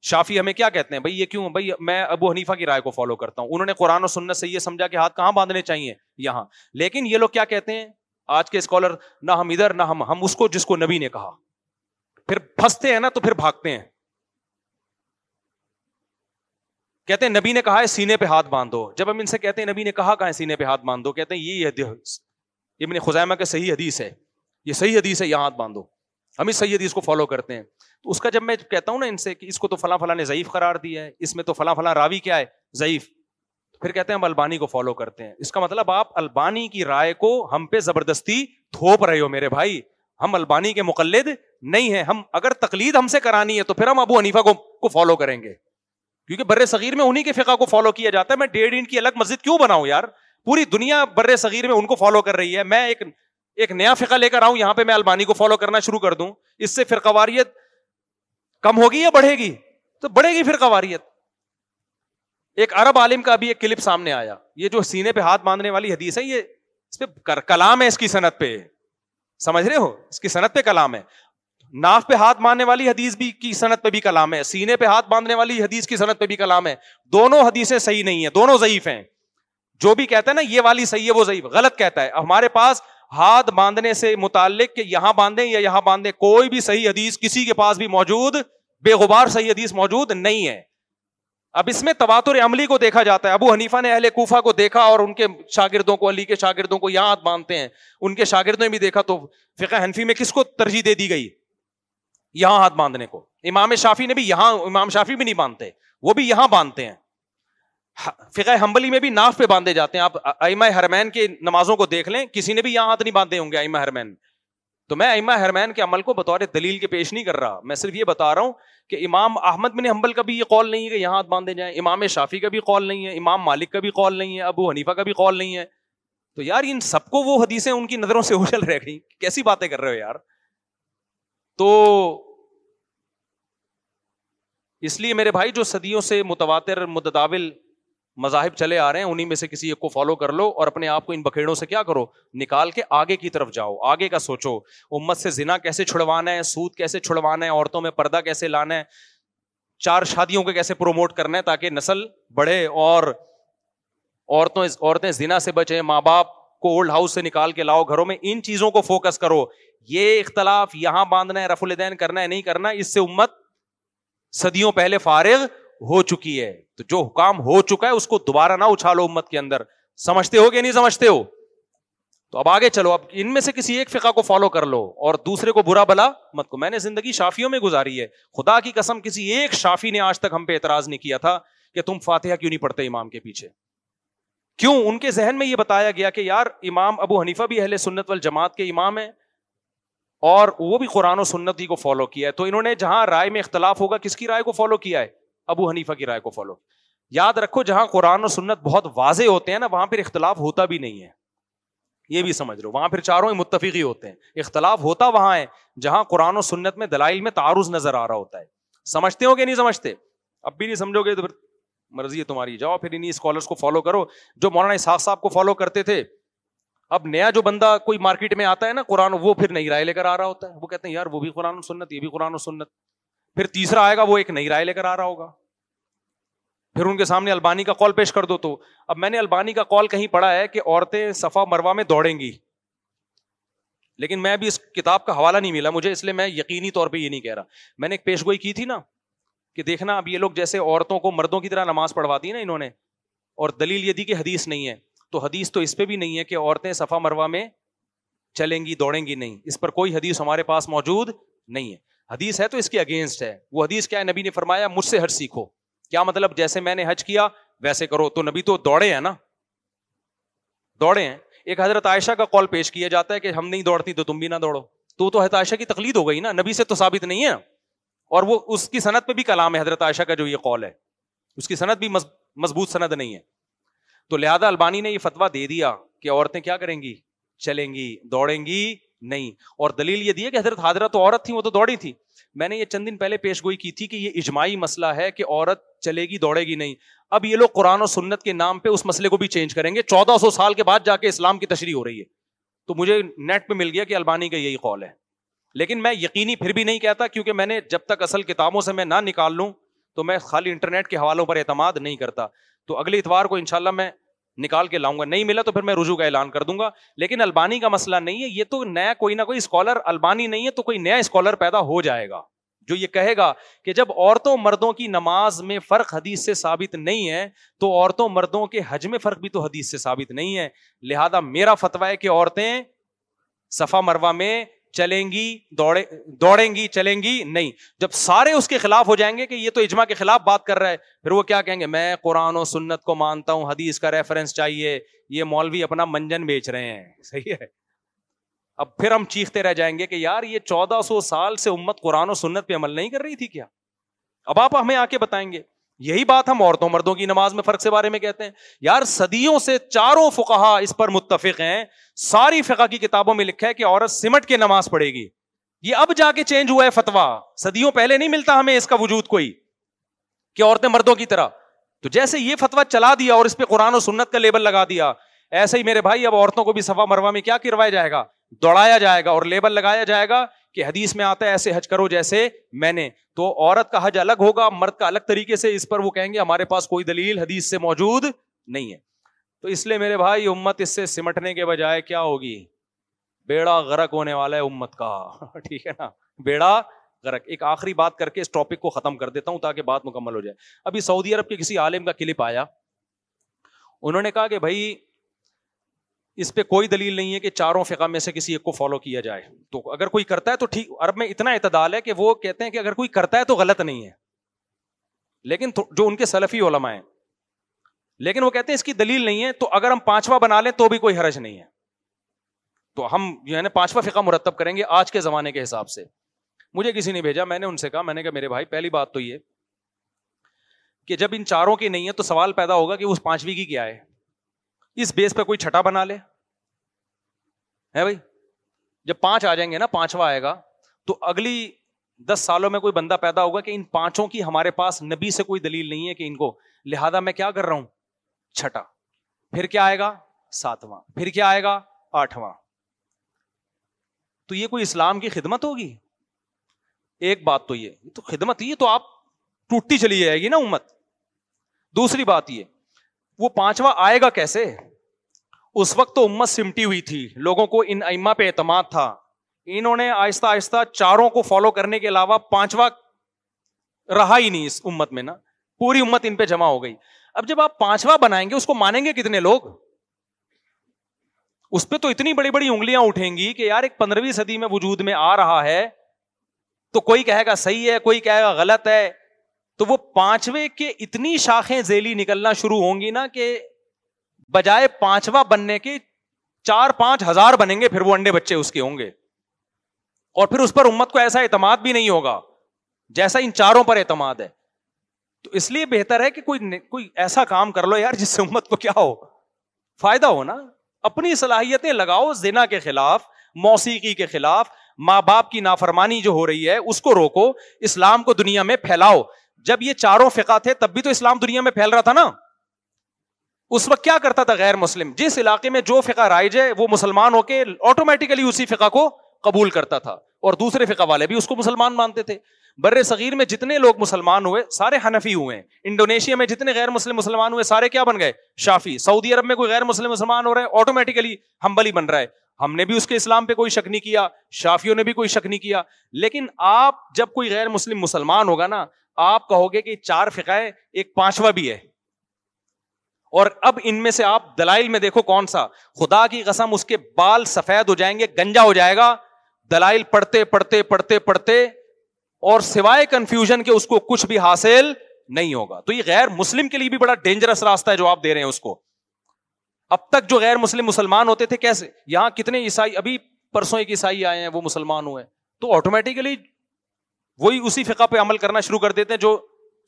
شافی ہمیں کیا کہتے ہیں بھائی یہ کیوں بھائی میں ابو حنیفہ کی رائے کو فالو کرتا ہوں انہوں نے قرآن و سنت سے یہ سمجھا کہ ہاتھ کہاں باندھنے چاہیے یہاں لیکن یہ لوگ کیا کہتے ہیں آج کے اسکالر نہ ہم ادھر نہ ہم ہم اس کو جس کو نبی نے کہا پھر پھنستے ہیں نا تو پھر بھاگتے ہیں کہتے ہیں نبی نے کہا ہے سینے پہ ہاتھ باندھو جب ہم ان سے کہتے ہیں نبی نے کہا کہاں سینے پہ ہاتھ باندھو کہتے ہیں یہ خزائمہ کے صحیح حدیث ہے یہ صحیح حدیث ہے یہ ہاتھ باندھو ہم اس صحیح حدیث کو فالو کرتے ہیں تو اس کا جب میں کہتا ہوں نا ان سے کہ اس کو تو فلاں فلاں نے ضعیف قرار دیا ہے اس میں تو فلاں فلاں راوی کیا ہے ضعیف پھر کہتے ہیں ہم البانی کو فالو کرتے ہیں اس کا مطلب آپ البانی کی رائے کو ہم پہ زبردستی تھوپ رہے ہو میرے بھائی ہم البانی کے مقلد نہیں ہیں ہم اگر تقلید ہم سے کرانی ہے تو پھر ہم ابو حنیفہ کو کو فالو کریں گے کیونکہ بر صغیر میں انہیں کے فقہ کو فالو کیا جاتا ہے میں ڈیڑھ کی الگ مسجد کیوں بناؤں یار پوری دنیا بر صغیر میں ان کو فالو کر رہی ہے میں ایک ایک نیا فقہ لے کر آؤں یہاں پہ میں البانی کو فالو کرنا شروع کر دوں اس سے فرقہ واریت کم ہوگی یا بڑھے گی تو بڑھے گی فرقہ واریت ایک عرب عالم کا ابھی ایک کلپ سامنے آیا یہ جو سینے پہ ہاتھ باندھنے والی حدیث ہے یہ اس پہ کلام ہے اس کی صنعت پہ سمجھ رہے ہو اس کی صنعت پہ کلام ہے ناف پہ ہاتھ ماننے والی حدیث بھی کی صنعت پہ بھی کلام ہے سینے پہ ہاتھ باندھنے والی حدیث کی صنعت پہ بھی کلام ہے دونوں حدیثیں صحیح نہیں ہیں دونوں ضعیف ہیں جو بھی کہتا ہے نا یہ والی صحیح ہے وہ ضعیف غلط کہتا ہے ہمارے پاس ہاتھ باندھنے سے متعلق کہ یہاں باندھیں یا یہاں باندھیں کوئی بھی صحیح حدیث کسی کے پاس بھی موجود بے غبار صحیح حدیث موجود نہیں ہے اب اس میں تواتر عملی کو دیکھا جاتا ہے ابو حنیفہ نے اہل کوفہ کو دیکھا اور ان کے شاگردوں کو علی کے شاگردوں کو یہاں ہاتھ باندھتے ہیں ان کے شاگردوں نے بھی دیکھا تو فقہ حنفی میں کس کو ترجیح دے دی گئی یہاں ہاتھ باندھنے کو امام شافی نے بھی یہاں امام شافی بھی نہیں باندھتے وہ بھی یہاں باندھتے ہیں فقہ حمبلی میں بھی ناف پہ باندھے جاتے ہیں آپ ایما حرمین کے نمازوں کو دیکھ لیں کسی نے بھی یہاں ہاتھ نہیں باندھے ہوں گے ایما ہرمین تو میں ایما حرمین کے عمل کو بطور دلیل کے پیش نہیں کر رہا میں صرف یہ بتا رہا ہوں کہ امام احمد بن حمبل کا بھی یہ قول نہیں ہے کہ یہاں ہاتھ باندھے جائیں امام شافی کا بھی قول نہیں ہے امام مالک کا بھی قول نہیں ہے ابو حنیفہ کا بھی قول نہیں ہے تو یار ان سب کو وہ حدیثیں ان کی نظروں سے <laughs> اچھل گئی کیسی باتیں کر رہے ہو یار تو اس لیے میرے بھائی جو صدیوں سے متواتر متداول مذاہب چلے آ رہے ہیں انہیں میں سے کسی ایک کو فالو کر لو اور اپنے آپ کو ان بکھیڑوں سے کیا کرو نکال کے آگے کی طرف جاؤ آگے کا سوچو امت سے زنا کیسے چھڑوانا ہے سود کیسے چھڑوانا ہے عورتوں میں پردہ کیسے لانا ہے چار شادیوں کو کیسے پروموٹ کرنا ہے تاکہ نسل بڑھے اور عورتوں عورتیں زنا سے بچیں ماں باپ کو اولڈ ہاؤس سے نکال کے لاؤ گھروں میں ان چیزوں کو فوکس کرو یہ اختلاف یہاں باندھنا ہے رف الدین کرنا ہے نہیں کرنا اس سے امت صدیوں پہلے فارغ ہو چکی ہے تو جو حکام ہو چکا ہے اس کو دوبارہ نہ اچھالو امت کے اندر سمجھتے ہو کہ نہیں سمجھتے ہو تو اب آگے چلو اب ان میں سے کسی ایک فقہ کو فالو کر لو اور دوسرے کو برا بلا مت کو میں نے زندگی شافیوں میں گزاری ہے خدا کی قسم کسی ایک شافی نے آج تک ہم پہ اعتراض نہیں کیا تھا کہ تم فاتحہ کیوں نہیں پڑھتے امام کے پیچھے کیوں ان کے ذہن میں یہ بتایا گیا کہ یار امام ابو حنیفہ بھی اہل سنت وال کے امام ہیں اور وہ بھی قرآن و سنت ہی کو فالو کیا ہے تو انہوں نے جہاں رائے میں اختلاف ہوگا کس کی رائے کو فالو کیا ہے ابو حنیفہ کی رائے کو فالو یاد رکھو جہاں قرآن و سنت بہت واضح ہوتے ہیں نا وہاں پھر اختلاف ہوتا بھی نہیں ہے یہ بھی سمجھ لو وہاں پھر چاروں متفقی ہوتے ہیں اختلاف ہوتا وہاں ہے جہاں قرآن و سنت میں دلائل میں تعارض نظر آ رہا ہوتا ہے سمجھتے ہو کہ نہیں سمجھتے اب بھی نہیں سمجھو گے تو پھر مرضی ہے تمہاری جاؤ پھر انہیں اسکالرس کو فالو کرو جو مولانا اسحاق صاحب کو فالو کرتے تھے اب نیا جو بندہ کوئی مارکیٹ میں آتا ہے نا قرآن وہ پھر نئی رائے لے کر آ رہا ہوتا ہے وہ کہتے ہیں یار وہ بھی قرآن و سنت یہ بھی قرآن و سنت پھر تیسرا آئے گا وہ ایک نئی رائے لے کر آ رہا ہوگا پھر ان کے سامنے البانی کا کال پیش کر دو تو اب میں نے البانی کا کال کہیں پڑھا ہے کہ عورتیں صفا مروا میں دوڑیں گی لیکن میں بھی اس کتاب کا حوالہ نہیں ملا مجھے اس لیے میں یقینی طور پہ یہ نہیں کہہ رہا میں نے ایک پیش گوئی کی تھی نا کہ دیکھنا اب یہ لوگ جیسے عورتوں کو مردوں کی طرح نماز پڑھواتی ہے نا انہوں نے اور دلیل یہ دی کہ حدیث نہیں ہے تو حدیث تو اس پہ بھی نہیں ہے کہ عورتیں صفا مروا میں چلیں گی دوڑیں گی نہیں اس پر کوئی حدیث ہمارے پاس موجود نہیں ہے حدیث ہے تو اس کے اگینسٹ ہے وہ حدیث کیا ہے نبی نے فرمایا مجھ سے حج سیکھو کیا مطلب جیسے میں نے حج کیا ویسے کرو تو نبی تو دوڑے ہیں نا دوڑے ہیں ایک حضرت عائشہ کا کال پیش کیا جاتا ہے کہ ہم نہیں دوڑتی تو تم بھی نہ دوڑو تو تو حضرت عائشہ کی تقلید ہو گئی نا نبی سے تو ثابت نہیں ہے اور وہ اس کی صنعت پہ بھی کلام ہے حضرت عائشہ کا جو یہ کال ہے اس کی صنعت بھی مضبوط صنعت نہیں ہے تو لہذا البانی نے یہ فتوا دے دیا کہ عورتیں کیا کریں گی چلیں گی دوڑیں گی نہیں اور دلیل یہ دی کہ حضرت حاضرہ تو عورت تھی وہ تو دوڑی تھی میں نے یہ چند دن پہلے پیش گوئی کی تھی کہ یہ اجماعی مسئلہ ہے کہ عورت چلے گی دوڑے گی نہیں اب یہ لوگ قرآن و سنت کے نام پہ اس مسئلے کو بھی چینج کریں گے چودہ سو سال کے بعد جا کے اسلام کی تشریح ہو رہی ہے تو مجھے نیٹ پہ مل گیا کہ البانی کا یہی قول ہے لیکن میں یقینی پھر بھی نہیں کہتا کیونکہ میں نے جب تک اصل کتابوں سے میں نہ نکال لوں تو میں خالی انٹرنیٹ کے حوالوں پر اعتماد نہیں کرتا تو اگلے اتوار کو ان شاء اللہ میں نکال کے لاؤں گا نہیں ملا تو پھر میں رجوع کا اعلان کر دوں گا لیکن البانی کا مسئلہ نہیں ہے یہ تو نیا کوئی نہ کوئی اسکالر البانی نہیں ہے تو کوئی نیا اسکالر پیدا ہو جائے گا جو یہ کہے گا کہ جب عورتوں مردوں کی نماز میں فرق حدیث سے ثابت نہیں ہے تو عورتوں مردوں کے حج میں فرق بھی تو حدیث سے ثابت نہیں ہے لہٰذا میرا فتویٰ ہے کہ عورتیں صفا مروا میں چلیں گی دوڑے دوڑیں گی چلیں گی نہیں جب سارے اس کے خلاف ہو جائیں گے کہ یہ تو اجماع کے خلاف بات کر رہا ہے پھر وہ کیا کہیں گے میں قرآن و سنت کو مانتا ہوں حدیث کا ریفرنس چاہیے یہ مولوی اپنا منجن بیچ رہے ہیں <laughs> صحیح ہے اب پھر ہم چیختے رہ جائیں گے کہ یار یہ چودہ سو سال سے امت قرآن و سنت پہ عمل نہیں کر رہی تھی کیا اب آپ ہمیں آ کے بتائیں گے یہی بات ہم عورتوں مردوں کی نماز میں فرق سے بارے میں کہتے ہیں یار صدیوں سے چاروں فقہ اس پر متفق ہیں ساری فقہ کی کتابوں میں لکھا ہے کہ عورت سمٹ کے نماز پڑھے گی یہ اب جا کے چینج ہوا ہے فتوا صدیوں پہلے نہیں ملتا ہمیں اس کا وجود کوئی کہ عورتیں مردوں کی طرح تو جیسے یہ فتوا چلا دیا اور اس پہ قرآن و سنت کا لیبل لگا دیا ایسے ہی میرے بھائی اب عورتوں کو بھی سفا مروا میں کیا کروایا جائے گا دوڑایا جائے گا اور لیبل لگایا جائے گا کہ حدیث میں آتا ہے ایسے حج کرو جیسے میں نے تو عورت کا حج الگ ہوگا مرد کا الگ طریقے سے اس پر وہ کہیں گے ہمارے پاس کوئی دلیل حدیث سے موجود نہیں ہے تو اس لیے میرے بھائی امت اس سے سمٹنے کے بجائے کیا ہوگی بیڑا غرق ہونے والا ہے امت کا <laughs> ٹھیک ہے نا بیڑا غرق ایک آخری بات کر کے اس ٹاپک کو ختم کر دیتا ہوں تاکہ بات مکمل ہو جائے ابھی سعودی عرب کے کسی عالم کا کلپ آیا انہوں نے کہا کہ بھائی اس پہ کوئی دلیل نہیں ہے کہ چاروں فقہ میں سے کسی ایک کو فالو کیا جائے تو اگر کوئی کرتا ہے تو ٹھیک عرب میں اتنا اعتدال ہے کہ وہ کہتے ہیں کہ اگر کوئی کرتا ہے تو غلط نہیں ہے لیکن جو ان کے سلفی علماء ہیں لیکن وہ کہتے ہیں اس کی دلیل نہیں ہے تو اگر ہم پانچواں بنا لیں تو بھی کوئی حرج نہیں ہے تو ہم جو ہے نا پانچواں فقہ مرتب کریں گے آج کے زمانے کے حساب سے مجھے کسی نے بھیجا میں نے ان سے کہا میں نے کہا میرے بھائی پہلی بات تو یہ کہ جب ان چاروں کی نہیں ہے تو سوال پیدا ہوگا کہ اس پانچویں کی کیا ہے اس بیس پہ کوئی چھٹا بنا لے ہے بھائی جب پانچ آ جائیں گے نا پانچواں آئے گا تو اگلی دس سالوں میں کوئی بندہ پیدا ہوگا کہ ان پانچوں کی ہمارے پاس نبی سے کوئی دلیل نہیں ہے کہ ان کو لہذا میں کیا کر رہا ہوں چھٹا پھر کیا آئے گا ساتواں پھر کیا آئے گا آٹھواں تو یہ کوئی اسلام کی خدمت ہوگی ایک بات تو یہ تو خدمت یہ تو آپ ٹوٹتی چلی جائے گی نا امت دوسری بات یہ وہ پانچواں آئے گا کیسے اس وقت تو امت سمٹی ہوئی تھی لوگوں کو ان پہ اعتماد تھا انہوں نے آہستہ آہستہ چاروں کو فالو کرنے کے علاوہ پانچواں رہا ہی نہیں اس امت میں نا پوری امت ان پہ جمع ہو گئی اب جب آپ پانچواں بنائیں گے کتنے لوگ اس پہ تو اتنی بڑی بڑی انگلیاں اٹھیں گی کہ یار ایک پندرہویں صدی میں وجود میں آ رہا ہے تو کوئی کہے گا صحیح ہے کوئی کہے گا غلط ہے تو وہ پانچویں کے اتنی شاخیں ذیلی نکلنا شروع ہوں گی نا کہ بجائے پانچواں بننے کے چار پانچ ہزار بنیں گے پھر وہ انڈے بچے اس کے ہوں گے اور پھر اس پر امت کو ایسا اعتماد بھی نہیں ہوگا جیسا ان چاروں پر اعتماد ہے تو اس لیے بہتر ہے کہ کوئی کوئی ایسا کام کر لو یار جس سے امت کو کیا ہو فائدہ ہو نا اپنی صلاحیتیں لگاؤ زنا کے خلاف موسیقی کے خلاف ماں باپ کی نافرمانی جو ہو رہی ہے اس کو روکو اسلام کو دنیا میں پھیلاؤ جب یہ چاروں فقہ تھے تب بھی تو اسلام دنیا میں پھیل رہا تھا نا اس وقت کیا کرتا تھا غیر مسلم جس علاقے میں جو فقہ رائج ہے وہ مسلمان ہو کے آٹومیٹیکلی اسی فقہ کو قبول کرتا تھا اور دوسرے فقہ والے بھی اس کو مسلمان مانتے تھے بر صغیر میں جتنے لوگ مسلمان ہوئے سارے حنفی ہوئے ہیں انڈونیشیا میں جتنے غیر مسلم مسلمان ہوئے سارے کیا بن گئے شافی سعودی عرب میں کوئی غیر مسلم مسلمان ہو رہے ہیں آٹومیٹکلی ہم بلی بن رہا ہے ہم نے بھی اس کے اسلام پہ کوئی شک نہیں کیا شافیوں نے بھی کوئی شک نہیں کیا لیکن آپ جب کوئی غیر مسلم مسلمان ہوگا نا آپ کہو گے کہ چار فقہ ہے ایک پانچواں بھی ہے اور اب ان میں سے آپ دلائل میں دیکھو کون سا خدا کی قسم اس کے بال سفید ہو جائیں گے گنجا ہو جائے گا دلائل پڑھتے پڑھتے پڑھتے پڑھتے اور سوائے کنفیوژن کے اس کو کچھ بھی حاصل نہیں ہوگا تو یہ غیر مسلم کے لیے بھی بڑا ڈینجرس راستہ ہے جو آپ دے رہے ہیں اس کو اب تک جو غیر مسلم مسلمان ہوتے تھے کیسے یہاں کتنے عیسائی ابھی پرسوں ایک عیسائی آئے ہیں وہ مسلمان ہوئے تو آٹومیٹیکلی وہی اسی فقہ پہ عمل کرنا شروع کر دیتے ہیں جو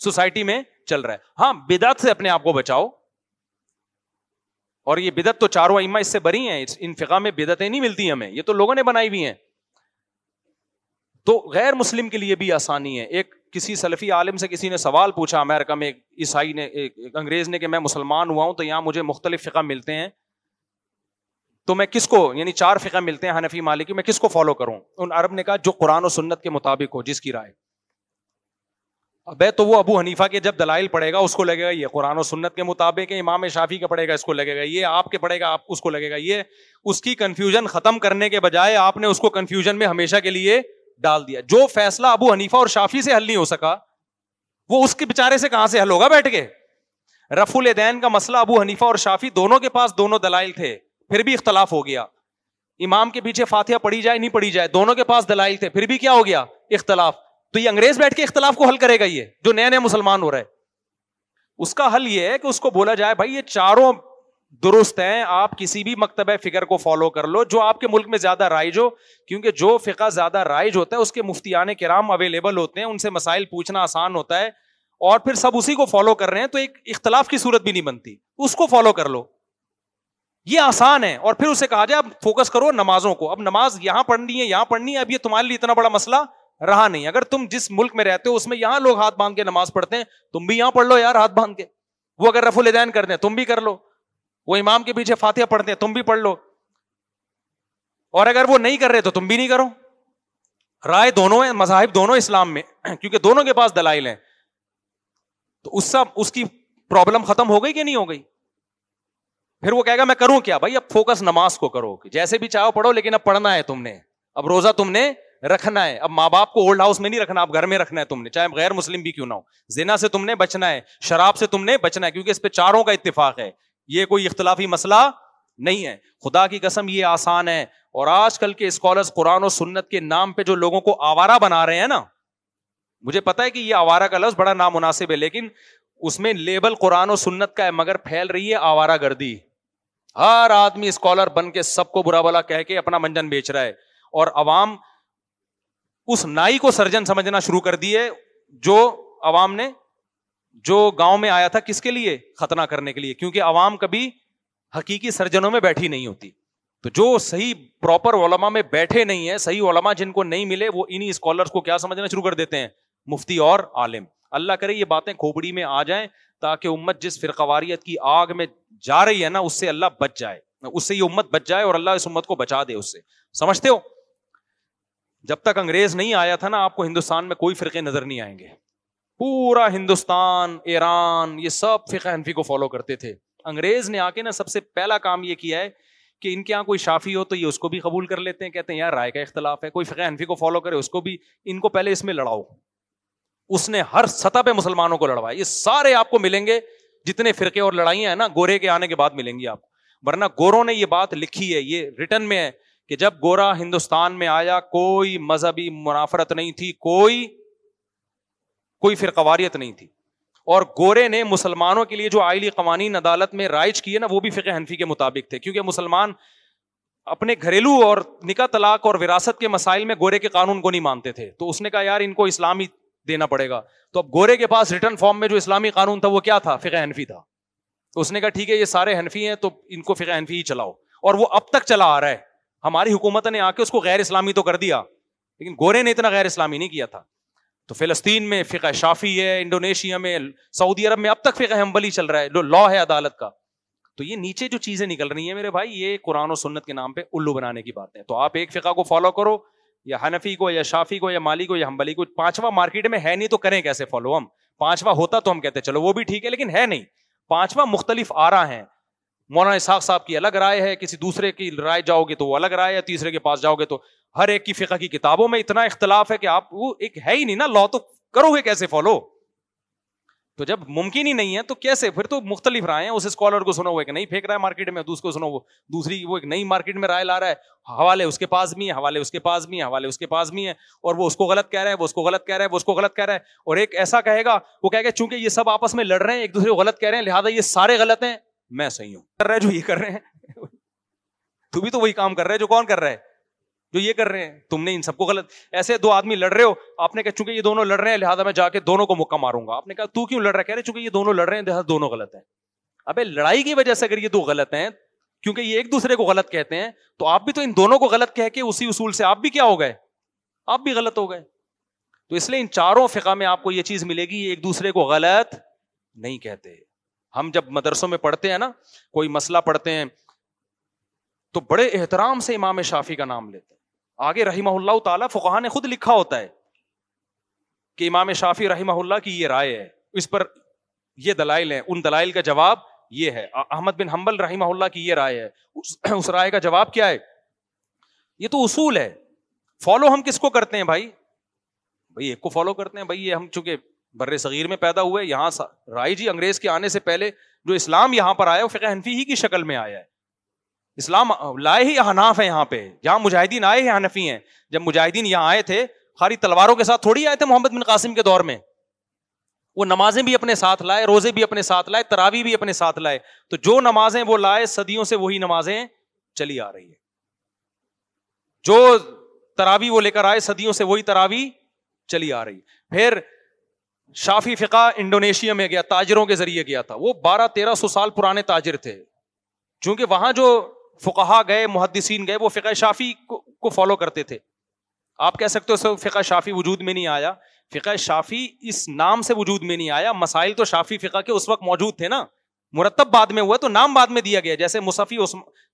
سوسائٹی میں چل رہا ہے ہاں بدعت سے اپنے آپ کو بچاؤ اور یہ بدعت تو چاروں اما اس سے بری ہیں ان فقہ میں بدعتیں نہیں ملتی ہمیں یہ تو لوگوں نے بنائی ہوئی ہیں تو غیر مسلم کے لیے بھی آسانی ہے ایک کسی سلفی عالم سے کسی نے سوال پوچھا امیرکا میں ایک عیسائی نے ایک انگریز نے کہ میں مسلمان ہوا ہوں تو یہاں مجھے مختلف فقہ ملتے ہیں تو میں کس کو یعنی چار فقہ ملتے ہیں حنفی مالکی میں کس کو فالو کروں ان عرب نے کہا جو قرآن و سنت کے مطابق ہو جس کی رائے اب تو وہ ابو حنیفہ کے جب دلائل پڑے گا اس کو لگے گا یہ قرآن و سنت کے مطابق امام شافی کا پڑے گا اس کو لگے گا یہ آپ کے پڑے گا آپ اس کو لگے گا یہ اس کی کنفیوژن ختم کرنے کے بجائے آپ نے اس کو کنفیوژن میں ہمیشہ کے لیے ڈال دیا جو فیصلہ ابو حنیفہ اور شافی سے حل نہیں ہو سکا وہ اس کے بےچارے سے کہاں سے حل ہوگا بیٹھ کے رف الدین کا مسئلہ ابو حنیفہ اور شافی دونوں کے پاس دونوں دلائل تھے پھر بھی اختلاف ہو گیا امام کے پیچھے فاتحہ پڑھی جائے نہیں پڑھی جائے دونوں کے پاس دلائل تھے پھر بھی کیا ہو گیا اختلاف تو یہ انگریز بیٹھ کے اختلاف کو حل کرے گا یہ جو نئے نئے مسلمان ہو رہا ہے اس کا حل یہ ہے کہ اس کو بولا جائے بھائی یہ چاروں درست ہیں آپ کسی بھی مکتبہ فکر کو فالو کر لو جو آپ کے ملک میں زیادہ رائج ہو کیونکہ جو فقہ زیادہ رائج ہوتا ہے اس کے مفتیان کرام اویلیبل ہوتے ہیں ان سے مسائل پوچھنا آسان ہوتا ہے اور پھر سب اسی کو فالو کر رہے ہیں تو ایک اختلاف کی صورت بھی نہیں بنتی اس کو فالو کر لو یہ آسان ہے اور پھر اسے کہا جائے اب فوکس کرو نمازوں کو اب نماز یہاں پڑھنی ہے یہاں پڑھنی ہے اب یہ تمہارے لیے اتنا بڑا مسئلہ رہا نہیں اگر تم جس ملک میں رہتے ہو اس میں یہاں لوگ ہاتھ باندھ کے نماز پڑھتے ہیں تم بھی یہاں پڑھ لو یار ہاتھ باندھ کے وہ اگر رف الدین کرتے ہیں تم بھی کر لو وہ امام کے پیچھے فاتحہ پڑھتے ہیں تم بھی پڑھ لو اور اگر وہ نہیں کر رہے تو تم بھی نہیں کرو رائے دونوں ہیں مذاہب دونوں اسلام میں کیونکہ دونوں کے پاس دلائل ہیں تو اس سب اس کی پرابلم ختم ہو گئی کہ نہیں ہو گئی پھر وہ کہے گا میں کروں کیا بھائی اب فوکس نماز کو کرو جیسے بھی چاہو پڑھو لیکن اب پڑھنا ہے تم نے اب روزہ تم نے رکھنا ہے اب ماں باپ کو اولڈ ہاؤس میں نہیں رکھنا اب گھر میں رکھنا ہے تم نے چاہے غیر مسلم بھی کیوں نہ ہو زینا سے تم نے بچنا ہے شراب سے تم نے بچنا ہے کیونکہ اس پہ چاروں کا اتفاق ہے یہ کوئی اختلافی مسئلہ نہیں ہے خدا کی قسم یہ آسان ہے اور آج کل کے اسکالرس قرآن و سنت کے نام پہ جو لوگوں کو آوارہ بنا رہے ہیں نا مجھے پتا ہے کہ یہ آوارہ کا لفظ بڑا نامناسب ہے لیکن اس میں لیبل قرآن و سنت کا ہے مگر پھیل رہی ہے آوارہ گردی ہر آدمی اسکالر بن کے سب کو برا بلا کہہ کے اپنا منجن بیچ رہا ہے اور عوام اس نائی کو سرجن سمجھنا شروع کر دیے جو عوام نے جو گاؤں میں آیا تھا کس کے لیے ختنہ کرنے کے لیے کیونکہ عوام کبھی حقیقی سرجنوں میں بیٹھی نہیں ہوتی تو جو صحیح پراپر علما میں بیٹھے نہیں ہے صحیح علما جن کو نہیں ملے وہ انہیں اسکالرس کو کیا سمجھنا شروع کر دیتے ہیں مفتی اور عالم اللہ کرے یہ باتیں کھوپڑی میں آ جائیں تاکہ امت جس فرقواریت کی آگ میں جا رہی ہے نا اس سے اللہ بچ جائے اس سے یہ امت بچ جائے اور اللہ اس امت کو بچا دے اس سے سمجھتے ہو جب تک انگریز نہیں آیا تھا نا آپ کو ہندوستان میں کوئی فرقے نظر نہیں آئیں گے پورا ہندوستان ایران یہ سب فقہ حنفی کو فالو کرتے تھے انگریز نے آ کے نا سب سے پہلا کام یہ کیا ہے کہ ان کے یہاں کوئی شافی ہو تو یہ اس کو بھی قبول کر لیتے ہیں کہتے ہیں یار رائے کا اختلاف ہے کوئی فقہ حنفی کو فالو کرے اس کو بھی ان کو پہلے اس میں لڑاؤ اس نے ہر سطح پہ مسلمانوں کو لڑوایا یہ سارے آپ کو ملیں گے جتنے فرقے اور لڑائیاں ہیں نا گورے کے آنے کے بعد ملیں گی آپ ورنہ گوروں نے یہ بات لکھی ہے یہ ریٹن میں ہے کہ جب گورا ہندوستان میں آیا کوئی مذہبی منافرت نہیں تھی کوئی کوئی فرقواریت نہیں تھی اور گورے نے مسلمانوں کے لیے جو آئلی قوانین عدالت میں رائج کیے نا وہ بھی فقہ حنفی کے مطابق تھے کیونکہ مسلمان اپنے گھریلو اور نکاح طلاق اور وراثت کے مسائل میں گورے کے قانون کو نہیں مانتے تھے تو اس نے کہا یار ان کو اسلامی دینا پڑے گا تو اب گورے کے پاس ریٹرن فارم میں جو اسلامی قانون تھا وہ کیا تھا فقہ حنفی تھا اس نے کہا ٹھیک ہے یہ سارے حنفی ہیں تو ان کو فقہ حنفی ہی چلاؤ اور وہ اب تک چلا آ رہا ہے ہماری حکومت نے آ کے اس کو غیر اسلامی تو کر دیا لیکن گورے نے اتنا غیر اسلامی نہیں کیا تھا تو فلسطین میں فقہ شافی ہے انڈونیشیا میں سعودی عرب میں اب تک فقہ حمبلی چل رہا ہے جو لا ہے عدالت کا تو یہ نیچے جو چیزیں نکل رہی ہیں میرے بھائی یہ قرآن و سنت کے نام پہ الو بنانے کی بات ہے تو آپ ایک فقہ کو فالو کرو یا حنفی کو یا شافی کو یا مالی کو یا حمبلی کو پانچواں مارکیٹ میں ہے نہیں تو کریں کیسے فالو ہم پانچواں ہوتا تو ہم کہتے ہیں چلو وہ بھی ٹھیک ہے لیکن ہے نہیں پانچواں مختلف آ رہا ہے مولانا اسحاق صاحب کی الگ رائے ہے کسی دوسرے کی رائے جاؤ گے تو وہ الگ رائے ہے تیسرے کے پاس جاؤ گے تو ہر ایک کی فقہ کی کتابوں میں اتنا اختلاف ہے کہ آپ وہ ایک ہے ہی نہیں نا لا تو کرو گے کیسے فالو تو جب ممکن ہی نہیں ہے تو کیسے پھر تو مختلف رائے ہیں اس اسکالر کو سنو وہ ایک نہیں پھینک رہا ہے مارکیٹ میں دوسرے کو سنو وہ دوسری وہ ایک نئی مارکیٹ میں رائے لا رہا ہے حوالے اس کے پاس بھی ہے حوالے اس کے پاس بھی ہے حوالے اس کے پاس بھی ہے اور وہ اس کو غلط کہہ رہا ہے وہ اس کو غلط کہہ رہا ہے وہ اس کو غلط کہہ رہا ہے اور ایک ایسا کہے گا وہ کہہ گیا چونکہ یہ سب آپس میں لڑ رہے ہیں ایک دوسرے کو غلط کہہ رہے ہیں لہٰذا یہ سارے غلط ہیں میں صحیح ہوں کر جو یہ کر رہے ہیں تو تو بھی وہی کام کر جو کون کر رہا ہے جو یہ کر رہے ہیں تم نے ان سب کو غلط ایسے دو آدمی لڑ رہے ہو آپ نے کہا چونکہ یہ دونوں لڑ رہے ہیں لہٰذا میں جا کے دونوں کو مکہ ماروں گا آپ نے کہا تو کیوں لڑ رہا ہے کہہ رہے چونکہ یہ دونوں لڑ رہے ہیں لہٰذا دونوں غلط ہیں ابے لڑائی کی وجہ سے اگر یہ دو غلط ہیں کیونکہ یہ ایک دوسرے کو غلط کہتے ہیں تو آپ بھی تو ان دونوں کو غلط کہہ کے اسی اصول سے آپ بھی کیا ہو گئے آپ بھی غلط ہو گئے تو اس لیے ان چاروں فقہ میں آپ کو یہ چیز ملے گی ایک دوسرے کو غلط نہیں کہتے ہم جب مدرسوں میں پڑھتے ہیں نا کوئی مسئلہ پڑھتے ہیں تو بڑے احترام سے امام شافی کا نام لیتے ہیں آگے رحمہ اللہ تعالیٰ فقہ نے خود لکھا ہوتا ہے کہ امام شافی رحمہ اللہ کی یہ رائے ہے اس پر یہ دلائل ہیں ان دلائل کا جواب یہ ہے احمد بن حمبل رحمہ اللہ کی یہ رائے ہے <clears throat> اس رائے کا جواب کیا ہے یہ تو اصول ہے فالو ہم کس کو کرتے ہیں بھائی بھائی ایک کو فالو کرتے ہیں بھائی یہ ہم چونکہ بر صغیر میں پیدا ہوئے یہاں رائے جی انگریز کے آنے سے پہلے جو اسلام یہاں پر آیا وہ فقہ حنفی ہی کی شکل میں آیا ہے اسلام لائے ہی حناف ہے یہاں پہ جہاں مجاہدین آئے حنفی ہیں جب مجاہدین یہاں آئے تھے خاری تلواروں کے ساتھ تھوڑی آئے تھے محمد بن قاسم کے دور میں وہ نمازیں بھی اپنے ساتھ لائے روزے بھی اپنے ساتھ لائے تراوی بھی اپنے ساتھ لائے تو جو نمازیں وہ لائے صدیوں سے وہی نمازیں چلی آ رہی ہے جو تراوی وہ لے کر آئے صدیوں سے وہی تراوی چلی آ رہی پھر شافی فقا انڈونیشیا میں گیا تاجروں کے ذریعے گیا تھا وہ بارہ تیرہ سو سال پرانے تاجر تھے چونکہ وہاں جو فقہ گئے محدثین گئے وہ فقہ شافی کو فالو کرتے تھے آپ کہہ سکتے ہو فقہ شافی وجود میں نہیں آیا فقہ شافی اس نام سے وجود میں نہیں آیا مسائل تو شافی فقہ کے اس وقت موجود تھے نا مرتب بعد میں ہوا تو نام بعد میں دیا گیا جیسے مصفی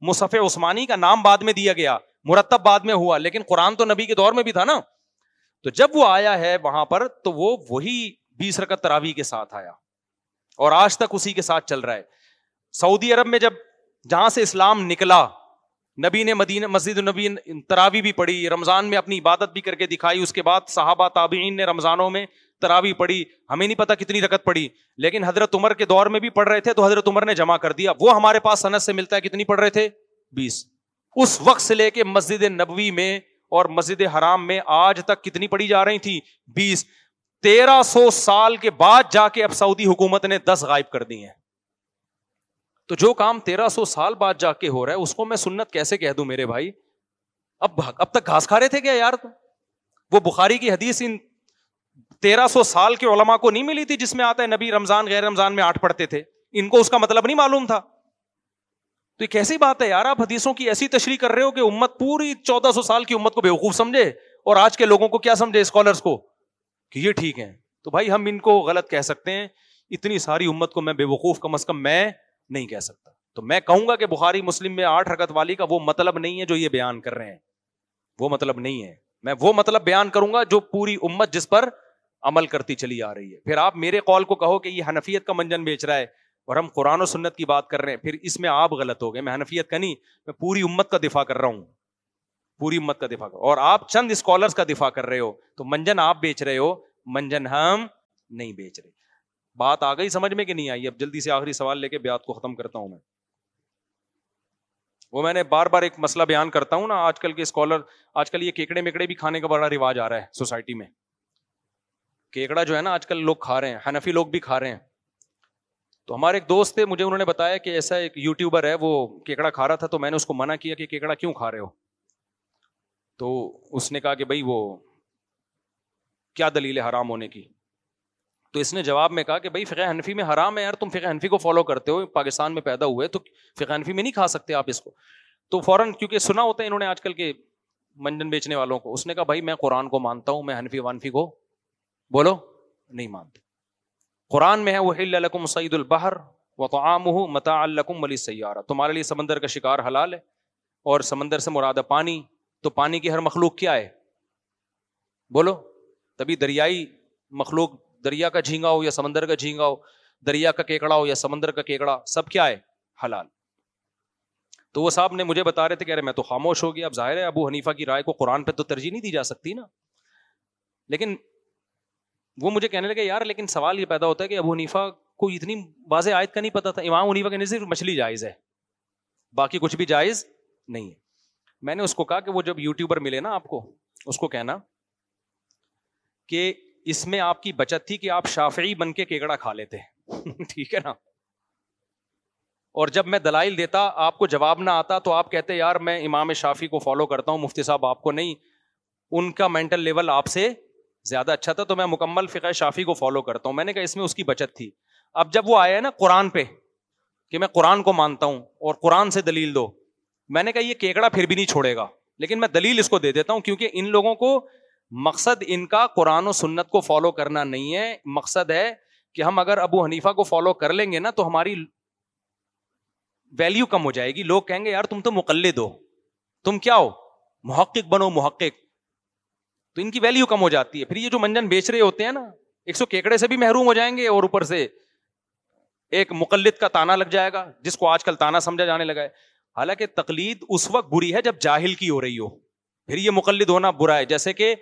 مصف عثمانی کا نام بعد میں دیا گیا مرتب بعد میں ہوا لیکن قرآن تو نبی کے دور میں بھی تھا نا تو جب وہ آیا ہے وہاں پر تو وہ وہی بیس رکت تراوی کے ساتھ آیا اور آج تک اسی کے ساتھ چل رہا ہے سعودی عرب میں جب جہاں سے اسلام نکلا نبی نے مدین مسجد تراوی بھی پڑھی رمضان میں اپنی عبادت بھی کر کے دکھائی اس کے بعد صحابہ تابعین نے رمضانوں میں تراوی پڑھی ہمیں نہیں پتا کتنی رکت پڑھی لیکن حضرت عمر کے دور میں بھی پڑھ رہے تھے تو حضرت عمر نے جمع کر دیا وہ ہمارے پاس صنعت سے ملتا ہے کتنی پڑھ رہے تھے بیس اس وقت سے لے کے مسجد نبوی میں اور مسجد حرام میں آج تک کتنی پڑھی جا رہی تھی بیس تیرہ سو سال کے بعد جا کے اب سعودی حکومت نے دس غائب کر دی ہیں تو جو کام تیرہ سو سال بعد جا کے ہو رہا ہے اس کو میں سنت کیسے کہہ دوں میرے بھائی اب اب تک گھاس کھا رہے تھے کیا یار وہ بخاری کی حدیث ان تیرہ سو سال کے علما کو نہیں ملی تھی جس میں آتا ہے نبی رمضان غیر رمضان میں آٹھ پڑھتے تھے ان کو اس کا مطلب نہیں معلوم تھا تو یہ کیسی بات ہے یار آپ حدیثوں کی ایسی تشریح کر رہے ہو کہ امت پوری چودہ سو سال کی امت کو بے وقوف سمجھے اور آج کے لوگوں کو کیا سمجھے اسکالرس کو کہ یہ ٹھیک ہے تو بھائی ہم ان کو غلط کہہ سکتے ہیں اتنی ساری امت کو میں بے وقوف کم از کم میں نہیں کہہ سکتا تو میں کہوں گا کہ بخاری مسلم میں آٹھ حرکت والی کا وہ مطلب نہیں ہے جو یہ بیان کر رہے ہیں وہ مطلب نہیں ہے میں وہ مطلب بیان کروں گا جو پوری امت جس پر عمل کرتی چلی آ رہی ہے پھر آپ میرے قول کو کہو کہ یہ حنفیت کا منجن بیچ رہا ہے اور ہم قرآن و سنت کی بات کر رہے ہیں پھر اس میں آپ غلط ہو گئے میں حنفیت کا نہیں میں پوری امت کا دفاع کر رہا ہوں پوری امت کا دفاع اور آپ چند اسکالرس کا دفاع کر رہے ہو تو منجن آپ بیچ رہے ہو منجن ہم نہیں بیچ رہے بات آ گئی سمجھ میں کہ نہیں آئی اب جلدی سے آخری سوال لے کے بیات کو ختم کرتا ہوں میں وہ میں نے بار بار ایک مسئلہ بیان کرتا ہوں نا آج کل کے اسکالر آج کل یہ کیکڑے میکڑے بھی کھانے کا بڑا رواج آ رہا ہے سوسائٹی میں کیکڑا جو ہے نا آج کل لوگ کھا رہے ہیں ہنفی لوگ بھی کھا رہے ہیں تو ہمارے ایک دوست تھے مجھے انہوں نے بتایا کہ ایسا ایک یوٹیوبر ہے وہ کیکڑا کھا رہا تھا تو میں نے اس کو منع کیا کہ کیکڑا کیوں کھا رہے ہو تو اس نے کہا کہ بھائی وہ کیا دلیل ہے حرام ہونے کی تو اس نے جواب میں کہا کہ بھائی فقہ حنفی میں حرام ہے یار تم فقہ حنفی کو فالو کرتے ہو پاکستان میں پیدا ہوئے تو فقہ حنفی میں نہیں کھا سکتے آپ اس کو تو فوراً کیونکہ سنا ہوتا ہے انہوں نے آج کل کے منجن بیچنے والوں کو اس نے کہا بھائی میں قرآن کو مانتا ہوں میں حنفی وانفی کو بولو نہیں مانتے قرآن میں ہے وہ سعید البہر و تو عام ہوں متا الکم ولی سیارہ تمہارے لیے سمندر کا شکار حلال ہے اور سمندر سے مراد پانی تو پانی کی ہر مخلوق کیا ہے بولو تبھی دریائی مخلوق دریا کا جھینگا ہو یا سمندر کا جھینگا ہو دریا کا کیکڑا ہو یا سمندر کا کیکڑا سب کیا ہے حلال تو وہ صاحب نے مجھے بتا رہے تھے کہہ رہے میں تو خاموش ہو گیا اب ظاہر ہے ابو حنیفہ کی رائے کو قرآن پہ تو ترجیح نہیں دی جا سکتی نا لیکن وہ مجھے کہنے لگے یار لیکن سوال یہ پیدا ہوتا ہے کہ ابو حنیفہ کو اتنی واضح آیت کا نہیں پتا تھا امام حنیفہ کہنے صرف مچھلی جائز ہے باقی کچھ بھی جائز نہیں ہے میں نے اس کو کہا کہ وہ جب یوٹیوبر ملے نا آپ کو اس کو کہنا کہ اس میں آپ کی بچت تھی کہ آپ شافعی بن کے کیکڑا کھا لیتے <laughs> ٹھیک ہے نا اور جب میں دلائل دیتا آپ کو جواب نہ آتا تو آپ کہتے یار میں امام شافی کو فالو کرتا ہوں مفتی صاحب آپ کو نہیں ان کا مینٹل لیول آپ سے زیادہ اچھا تھا تو میں مکمل فقہ شافی کو فالو کرتا ہوں میں نے کہا اس میں اس کی بچت تھی اب جب وہ آیا ہے نا قرآن پہ کہ میں قرآن کو مانتا ہوں اور قرآن سے دلیل دو میں نے کہا یہ کیکڑا پھر بھی نہیں چھوڑے گا لیکن میں دلیل اس کو دے دیتا ہوں کیونکہ ان لوگوں کو مقصد ان کا قرآن و سنت کو فالو کرنا نہیں ہے مقصد ہے کہ ہم اگر ابو حنیفہ کو فالو کر لیں گے نا تو ہماری ویلیو کم ہو جائے گی لوگ کہیں گے یار تم تو مقلد ہو تم کیا ہو محقق بنو محقق تو ان کی ویلیو کم ہو جاتی ہے پھر یہ جو منجن بیچ رہے ہوتے ہیں نا ایک سو کیکڑے سے بھی محروم ہو جائیں گے اور اوپر سے ایک مقلد کا تانا لگ جائے گا جس کو آج کل تانا سمجھا جانے لگا ہے حالانکہ تقلید اس وقت بری ہے جب جاہل کی ہو رہی ہو پھر یہ مقلد ہونا برا ہے جیسے کہ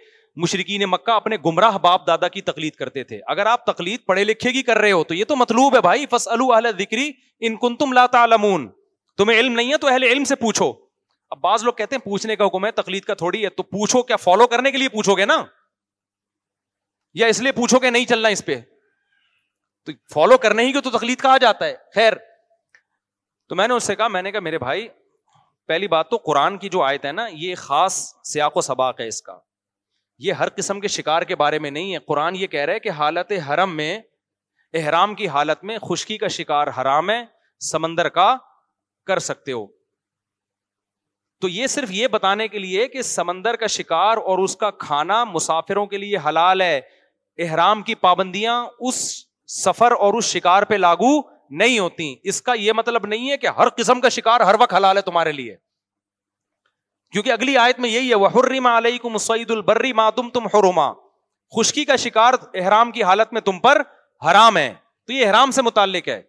مشرقین مکہ اپنے گمراہ باپ دادا کی تقلید کرتے تھے اگر آپ تقلید پڑھے لکھے کی کر رہے ہو تو یہ تو مطلوب ہے بھائی فص ان کن تم لاتا تمہیں علم نہیں ہے تو اہل علم سے پوچھو اب بعض لوگ کہتے ہیں پوچھنے کا حکم ہے تقلید کا تھوڑی ہے تو پوچھو کیا فالو کرنے کے لیے پوچھو گے نا یا اس لیے پوچھو کہ نہیں چلنا اس پہ تو فالو کرنے ہی کو تو تقلید کہا جاتا ہے خیر تو میں نے اس سے کہا میں نے کہا میرے بھائی پہلی بات تو قرآن کی جو آیت ہے نا یہ خاص سیاق و سباق ہے اس کا یہ ہر قسم کے شکار کے بارے میں نہیں ہے قرآن یہ کہہ رہے کہ حالت حرم میں احرام کی حالت میں خشکی کا شکار حرام ہے سمندر کا کر سکتے ہو تو یہ صرف یہ بتانے کے لیے کہ سمندر کا شکار اور اس کا کھانا مسافروں کے لیے حلال ہے احرام کی پابندیاں اس سفر اور اس شکار پہ لاگو نہیں ہوتی اس کا یہ مطلب نہیں ہے کہ ہر قسم کا شکار ہر وقت حلال ہے تمہارے لیے کیونکہ اگلی آیت میں یہی ہے البری تم تم تم حرما خشکی کا شکار احرام کی حالت میں پر حرام ہے تو یہ احرام سے متعلق ہے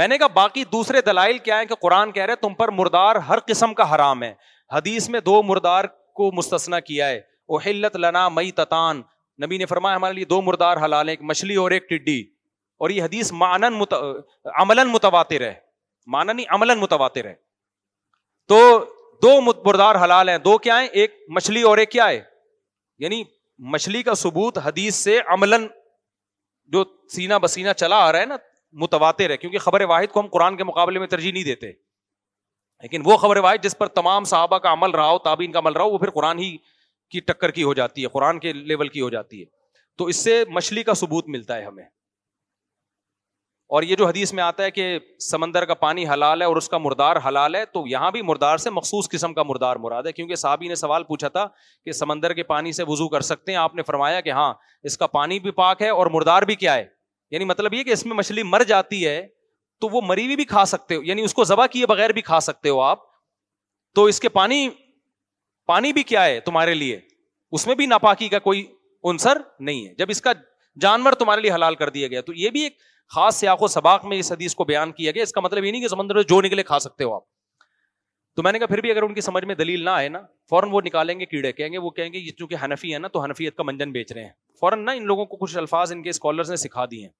میں نے کہا باقی دوسرے دلائل کیا ہے کہ قرآن کہہ رہے تم پر مردار ہر قسم کا حرام ہے حدیث میں دو مردار کو مستثنا کیا ہے اوہلت لنا مئی تتان نبی نے فرمایا ہمارے لیے دو مردار حلال ہیں ایک مچھلی اور ایک ٹڈی اور یہ حدیث مانن املن متواتر ہے مانن املن متواتر ہے تو دو متبردار حلال ہیں دو کیا ہے ایک مچھلی اور ایک کیا ہے یعنی مچھلی کا ثبوت حدیث سے املاً جو سینا بسینا چلا آ رہا ہے نا متواتر ہے کیونکہ خبر واحد کو ہم قرآن کے مقابلے میں ترجیح نہیں دیتے لیکن وہ خبر واحد جس پر تمام صحابہ کا عمل رہا ہو تابعین کا عمل رہا ہو وہ پھر قرآن ہی کی ٹکر کی ہو جاتی ہے قرآن کے لیول کی ہو جاتی ہے تو اس سے مچھلی کا ثبوت ملتا ہے ہمیں اور یہ جو حدیث میں آتا ہے کہ سمندر کا پانی حلال ہے اور اس کا مردار حلال ہے تو یہاں بھی مردار سے مخصوص قسم کا مردار مراد ہے کیونکہ صحابی نے سوال پوچھا تھا کہ سمندر کے پانی سے وضو کر سکتے ہیں آپ نے فرمایا کہ ہاں اس کا پانی بھی پاک ہے اور مردار بھی کیا ہے یعنی مطلب یہ کہ اس میں مچھلی مر جاتی ہے تو وہ مری بھی کھا سکتے ہو یعنی اس کو ذبح کیے بغیر بھی کھا سکتے ہو آپ تو اس کے پانی پانی بھی کیا ہے تمہارے لیے اس میں بھی ناپاکی کا کوئی انصر نہیں ہے جب اس کا جانور تمہارے لیے حلال کر دیا گیا تو یہ بھی ایک خاص سیاق و سباق میں اس حدیث کو بیان کیا گیا اس کا مطلب یہ نہیں کہ سمندر میں جو نکلے کھا سکتے ہو آپ تو میں نے کہا پھر بھی اگر ان کی سمجھ میں دلیل نہ آئے نا فوراً وہ نکالیں گے کیڑے کہیں گے وہ کہیں گے یہ چونکہ حنفی ہے نا تو حنفیت کا منجن بیچ رہے ہیں فوراً ان لوگوں کو کچھ الفاظ ان کے اسکالرس نے سکھا دیے ہیں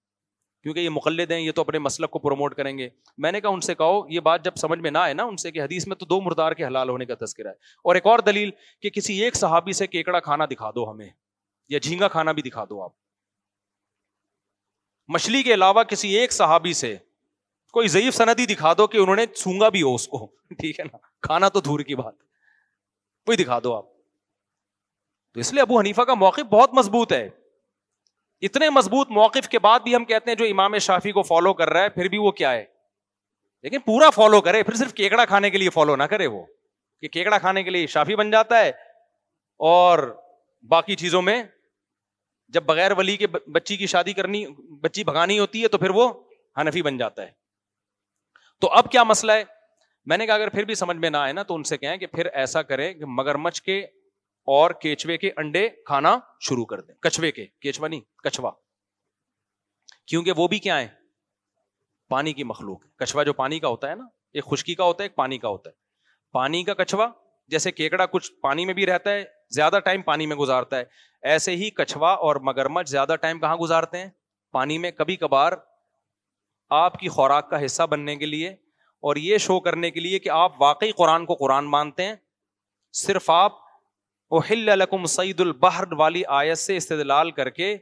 کیونکہ یہ مقلد ہیں یہ تو اپنے مسلب کو پروموٹ کریں گے میں نے کہا ان سے کہو یہ بات جب سمجھ میں نہ آئے نا ان سے کہ حدیث میں تو دو مردار کے حلال ہونے کا تذکرہ ہے اور ایک اور دلیل کہ کسی ایک صحابی سے کیکڑا کھانا دکھا دو ہمیں یا جھینگا کھانا بھی دکھا دو آپ مچھلی کے علاوہ کسی ایک صحابی سے کوئی ضعیف ہی دکھا دو کہ انہوں نے سونگا بھی ہو اس کو ٹھیک ہے نا کھانا تو کی بات کوئی دکھا دو آپ تو اس لیے ابو حنیفا کا موقف بہت مضبوط ہے اتنے مضبوط موقف کے بعد بھی ہم کہتے ہیں جو امام شافی کو فالو کر رہا ہے پھر بھی وہ کیا ہے لیکن پورا فالو کرے پھر صرف کیکڑا کھانے کے لیے فالو نہ کرے وہ کہ کیکڑا کھانے کے لیے شافی بن جاتا ہے اور باقی چیزوں میں جب بغیر ولی کے بچی کی شادی کرنی بچی بھگانی ہوتی ہے تو پھر وہ ہنفی بن جاتا ہے تو اب کیا مسئلہ ہے میں نے کہا اگر پھر بھی سمجھ میں نہ آئے نا تو ان سے کہیں کہ پھر ایسا کریں کہ مگر مچھ کے اور کیچوے کے انڈے کھانا شروع کر دیں کچھوے کے کیچوا نہیں کچھوا کیونکہ وہ بھی کیا ہے پانی کی مخلوق کچھوا جو پانی کا ہوتا ہے نا ایک خشکی کا ہوتا ہے ایک پانی کا ہوتا ہے پانی کا کچھوا جیسے کیکڑا کچھ پانی میں بھی رہتا ہے زیادہ ٹائم پانی میں گزارتا ہے ایسے ہی کچھوا اور مگرمچ زیادہ ٹائم کہاں گزارتے ہیں پانی میں کبھی کبھار آپ کی خوراک کا حصہ بننے کے لیے اور یہ شو کرنے کے لیے کہ آپ واقعی قرآن کو قرآن مانتے ہیں صرف آپ لکم سعید البہر والی آیت سے استدلال کر کے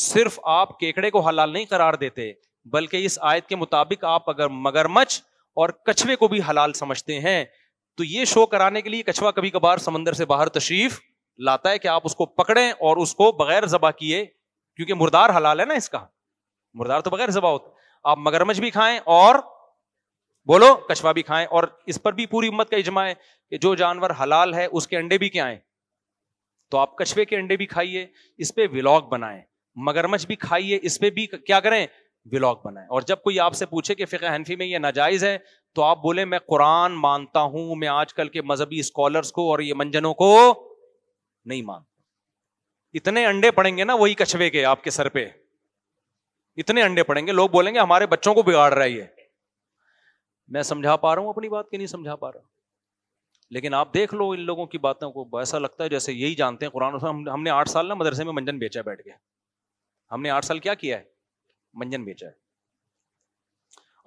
صرف آپ کیکڑے کو حلال نہیں قرار دیتے بلکہ اس آیت کے مطابق آپ اگر مگرمچھ اور کچھوے کو بھی حلال سمجھتے ہیں تو یہ شو کرانے کے لیے کچھوا کبھی کبھار سمندر سے باہر تشریف لاتا ہے کہ آپ اس کو پکڑیں اور اس کو بغیر ذبح کیے کیونکہ مردار حلال ہے نا اس کا مردار تو بغیر ذبح ہوتا آپ مگرمچھ بھی کھائیں اور بولو کچھوا بھی کھائیں اور اس پر بھی پوری امت کا اجماع ہے کہ جو جانور حلال ہے اس کے انڈے بھی کیا آئے تو آپ کچھوے کے انڈے بھی کھائیے اس پہ ولاگ بنائیں مگرمچھ بھی کھائیے اس پہ بھی کیا کریں ولاگ بنائے اور جب کوئی آپ سے پوچھے کہ فقہ حنفی میں یہ ناجائز ہے تو آپ بولے میں قرآن مانتا ہوں میں آج کل کے مذہبی اسکالرس کو اور یہ منجنوں کو نہیں مانتا اتنے انڈے پڑیں گے نا وہی کچھوے کے آپ کے سر پہ اتنے انڈے پڑیں گے لوگ بولیں گے ہمارے بچوں کو بگاڑ رہا یہ میں سمجھا پا رہا ہوں اپنی بات کی نہیں سمجھا پا رہا لیکن آپ دیکھ لو ان لوگوں کی باتوں کو ایسا لگتا ہے جیسے یہی جانتے ہیں قرآن ہم نے آٹھ سال نا مدرسے میں منجن بیچا بیٹھ کے ہم نے آٹھ سال کیا کیا ہے منجن بیچا ہے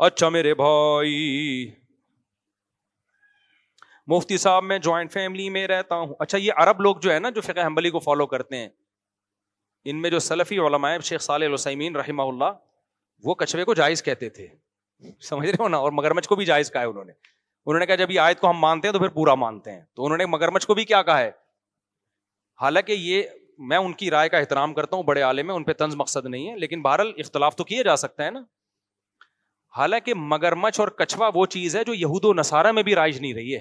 اچھا میرے بھائی مفتی صاحب میں جوائنٹ فیملی میں رہتا ہوں اچھا یہ عرب لوگ جو ہے نا جو فقہ حنبلی کو فالو کرتے ہیں ان میں جو سلفی علماء شیخ صالح السمین رحمہ اللہ وہ کچھوے کو جائز کہتے تھے سمجھ رہے ہو نا اور مگرمچ کو بھی جائز کہا ہے انہوں نے انہوں نے کہا جب یہ آیت کو ہم مانتے ہیں تو پھر پورا مانتے ہیں تو انہوں نے مگرمچ کو بھی کیا کہا ہے حالانکہ یہ میں ان کی رائے کا احترام کرتا ہوں بڑے عالم میں ان پہ طنز مقصد نہیں ہے لیکن بہرحال اختلاف تو کیا جا سکتا ہے نا حالانکہ مگرمچھ اور کچھوا وہ چیز ہے جو یہود و نصارہ میں بھی رائج نہیں رہی ہے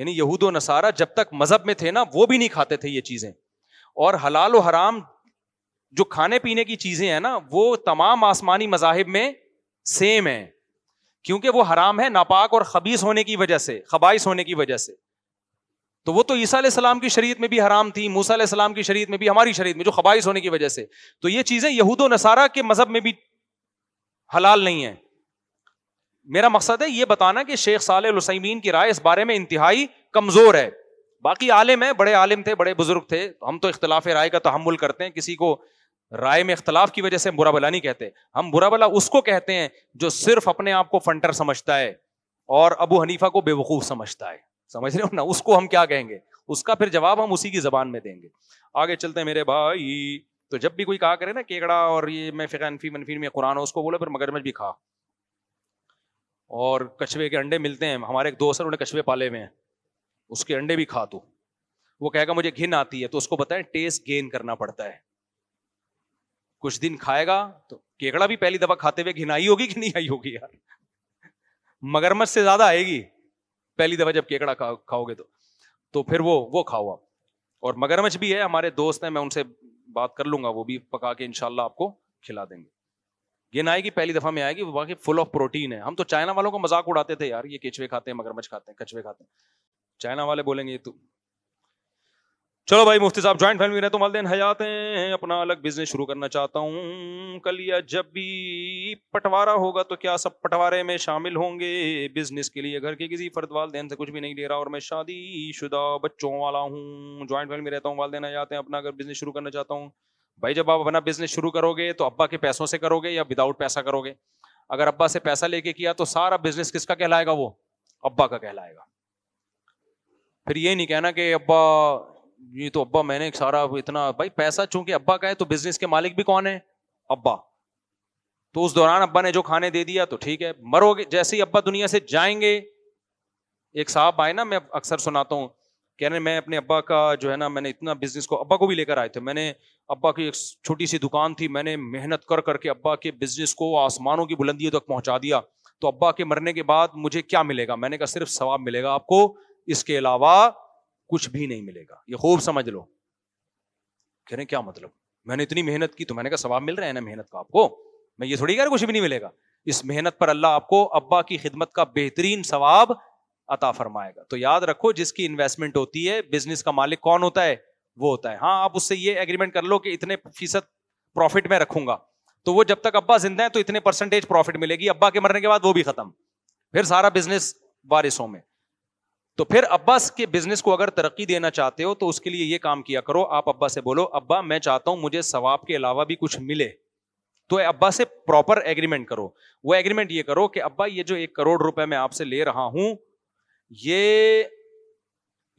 یعنی یہود و نصارہ جب تک مذہب میں تھے نا وہ بھی نہیں کھاتے تھے یہ چیزیں اور حلال و حرام جو کھانے پینے کی چیزیں ہیں نا وہ تمام آسمانی مذاہب میں سیم ہیں کیونکہ وہ حرام ہے ناپاک اور خبیص ہونے کی وجہ سے خباش ہونے کی وجہ سے تو وہ تو عیسیٰ علیہ السلام کی شریعت میں بھی حرام تھی موسا علیہ السلام کی شریعت میں بھی ہماری شریعت میں جو خباعث ہونے کی وجہ سے تو یہ چیزیں یہود و نصارہ کے مذہب میں بھی حلال نہیں ہے میرا مقصد ہے یہ بتانا کہ شیخ صالح السمین کی رائے اس بارے میں انتہائی کمزور ہے باقی عالم ہے بڑے عالم تھے بڑے بزرگ تھے ہم تو اختلاف رائے کا تحمل کرتے ہیں کسی کو رائے میں اختلاف کی وجہ سے برا بلا نہیں کہتے ہم برا بلا اس کو کہتے ہیں جو صرف اپنے آپ کو فنٹر سمجھتا ہے اور ابو حنیفہ کو بے وقوف سمجھتا ہے سمجھ رہے ہو نا اس کو ہم کیا کہیں گے اس کا پھر جواب ہم اسی کی زبان میں دیں گے آگے چلتے ہیں میرے بھائی تو جب بھی کوئی کہا کرے نا کیکڑا اور یہ میں فقہ انفی منفی میں قرآن اس کو بولو پھر مگرمچ بھی کھا اور کچھوے کے انڈے ملتے ہیں ہمارے ایک دوست ہے انہوں نے پالے ہوئے ہیں اس کے انڈے بھی کھا تو وہ کہے گا مجھے گھن آتی ہے تو اس کو بتائیں ٹیسٹ گین کرنا پڑتا ہے کچھ دن کھائے گا تو کیکڑا بھی پہلی دفعہ کھاتے ہوئے گھن آئی ہوگی کہ نہیں آئی ہوگی یار مگرمچ سے زیادہ آئے گی پہلی دفعہ جب کیکڑا کھاؤ گے تو تو پھر وہ وہ کھاؤ آپ اور مگرمچھ بھی ہے ہمارے دوست ہیں میں ان سے بات کر لوں گا وہ بھی پکا کے ان شاء اللہ آپ کو کھلا دیں گے یہ نہ آئے گی پہلی دفعہ میں آئے گی باقی فل آف پروٹین ہے ہم تو چائنا والوں کو مزاق اڑاتے تھے یار یہ کیچوے کھاتے ہیں مگرمچھ کھاتے ہیں کچوے کھاتے ہیں چائنا والے بولیں گے تو چلو بھائی مفتی صاحب جوائنٹ فیملی حیات ہیں والدین الگ بزنس شروع کرنا چاہتا ہوں کل یا جب بھی پٹوارا ہوگا تو کیا سب پٹوارے میں شامل ہوں گے بزنس کے لیے گھر کے کسی فرد والدین سے کچھ بھی نہیں لے رہا اور میں شادی شدہ بچوں والا ہوں جوائنٹ فیملی رہتا ہوں والدین حیات ہیں اپنا اگر بزنس شروع کرنا چاہتا ہوں بھائی جب آپ اپنا بزنس شروع کرو گے تو ابا کے پیسوں سے کرو گے یا وداؤٹ پیسہ کرو گے اگر ابا سے پیسہ لے کے کیا تو سارا بزنس کس کا کہلائے گا وہ ابا کا کہلائے گا پھر یہ نہیں کہنا کہ ابا جی تو ابا میں نے سارا اتنا بھائی پیسہ چونکہ ابا کا ہے تو بزنس کے مالک بھی کون ہے ابا تو اس دوران ابا نے جو کھانے دے دیا تو ٹھیک ہے مرو گے جیسے ہی ابا دنیا سے جائیں گے ایک صاحب آئے نا میں اکثر سناتا ہوں کہہ رہے میں اپنے ابا کا جو ہے نا میں نے اتنا بزنس کو ابا کو بھی لے کر آئے تھے میں نے ابا کی ایک چھوٹی سی دکان تھی میں نے محنت کر کر کے ابا کے بزنس کو آسمانوں کی بلندیوں تک پہنچا دیا تو ابا کے مرنے کے بعد مجھے کیا ملے گا میں نے کہا صرف ثواب ملے گا آپ کو اس کے علاوہ کچھ بھی نہیں ملے گا یہ خوب سمجھ لو کہہ رہے ہیں کیا مطلب میں نے اتنی محنت کی تو میں نے کہا ثواب مل رہا ہے نا محنت کا آپ کو میں یہ تھوڑی کہہ رہا کچھ بھی نہیں ملے گا اس محنت پر اللہ آپ کو ابا کی خدمت کا بہترین ثواب عطا فرمائے گا تو یاد رکھو جس کی انویسٹمنٹ ہوتی ہے بزنس کا مالک کون ہوتا ہے وہ ہوتا ہے ہاں آپ اس سے یہ ایگریمنٹ کر لو کہ اتنے فیصد پروفٹ میں رکھوں گا تو وہ جب تک ابا زندہ ہے تو اتنے پرسنٹیج پروفٹ ملے گی ابا کے مرنے کے بعد وہ بھی ختم پھر سارا بزنس بارشوں میں تو پھر ابا کے بزنس کو اگر ترقی دینا چاہتے ہو تو اس کے لیے یہ کام کیا کرو آپ ابا سے بولو ابا میں چاہتا ہوں مجھے ثواب کے علاوہ بھی کچھ ملے تو ابا سے پراپر ایگریمنٹ کرو وہ ایگریمنٹ یہ کرو کہ ابا یہ جو ایک کروڑ روپے میں آپ سے لے رہا ہوں یہ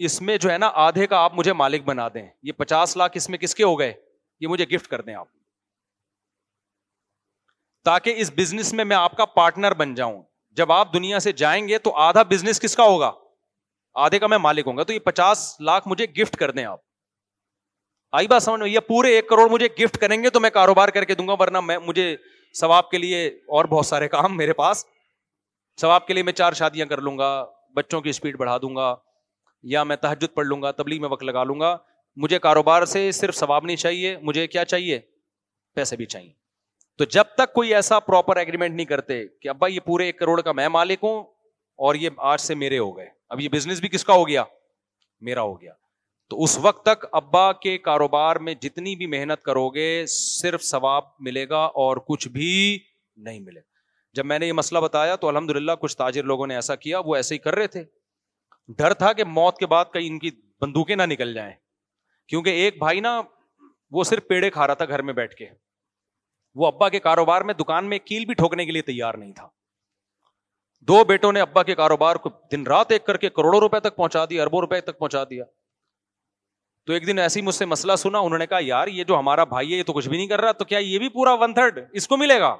اس میں جو ہے نا آدھے کا آپ مجھے مالک بنا دیں یہ پچاس لاکھ اس میں کس کے ہو گئے یہ مجھے گفٹ کر دیں آپ تاکہ اس بزنس میں میں آپ کا پارٹنر بن جاؤں جب آپ دنیا سے جائیں گے تو آدھا بزنس کس کا ہوگا آدھے کا میں مالک ہوں گا تو یہ پچاس لاکھ مجھے گفٹ کر دیں آپ آئی بات سمجھ میں یہ پورے ایک کروڑ مجھے گفٹ کریں گے تو میں کاروبار کر کے دوں گا ورنہ میں مجھے ثواب کے لیے اور بہت سارے کام میرے پاس ثواب کے لیے میں چار شادیاں کر لوں گا بچوں کی اسپیڈ بڑھا دوں گا یا میں تحجد پڑھ لوں گا تبلیغ میں وقت لگا لوں گا مجھے کاروبار سے صرف ثواب نہیں چاہیے مجھے کیا چاہیے پیسے بھی چاہیے تو جب تک کوئی ایسا پراپر ایگریمنٹ نہیں کرتے کہ ابا یہ پورے ایک کروڑ کا میں مالک ہوں اور یہ آج سے میرے ہو گئے اب یہ بزنس بھی کس کا ہو گیا میرا ہو گیا تو اس وقت تک ابا کے کاروبار میں جتنی بھی محنت کرو گے صرف ثواب ملے گا اور کچھ بھی نہیں ملے گا جب میں نے یہ مسئلہ بتایا تو الحمد للہ کچھ تاجر لوگوں نے ایسا کیا وہ ایسے ہی کر رہے تھے ڈر تھا کہ موت کے بعد کہیں ان کی بندوقیں نہ نکل جائیں کیونکہ ایک بھائی نا وہ صرف پیڑے کھا رہا تھا گھر میں بیٹھ کے وہ ابا کے کاروبار میں دکان میں کیل بھی ٹھوکنے کے لیے تیار نہیں تھا دو بیٹوں نے ابا کے کاروبار کو دن رات ایک کر کے کروڑوں روپئے تک پہنچا دیا اربوں روپئے تک پہنچا دیا تو ایک دن ایسی مجھ سے مسئلہ سنا انہوں نے کہا یار یہ جو ہمارا بھائی ہے یہ تو کچھ بھی نہیں کر رہا تو کیا یہ بھی پورا ون تھرڈ اس کو ملے گا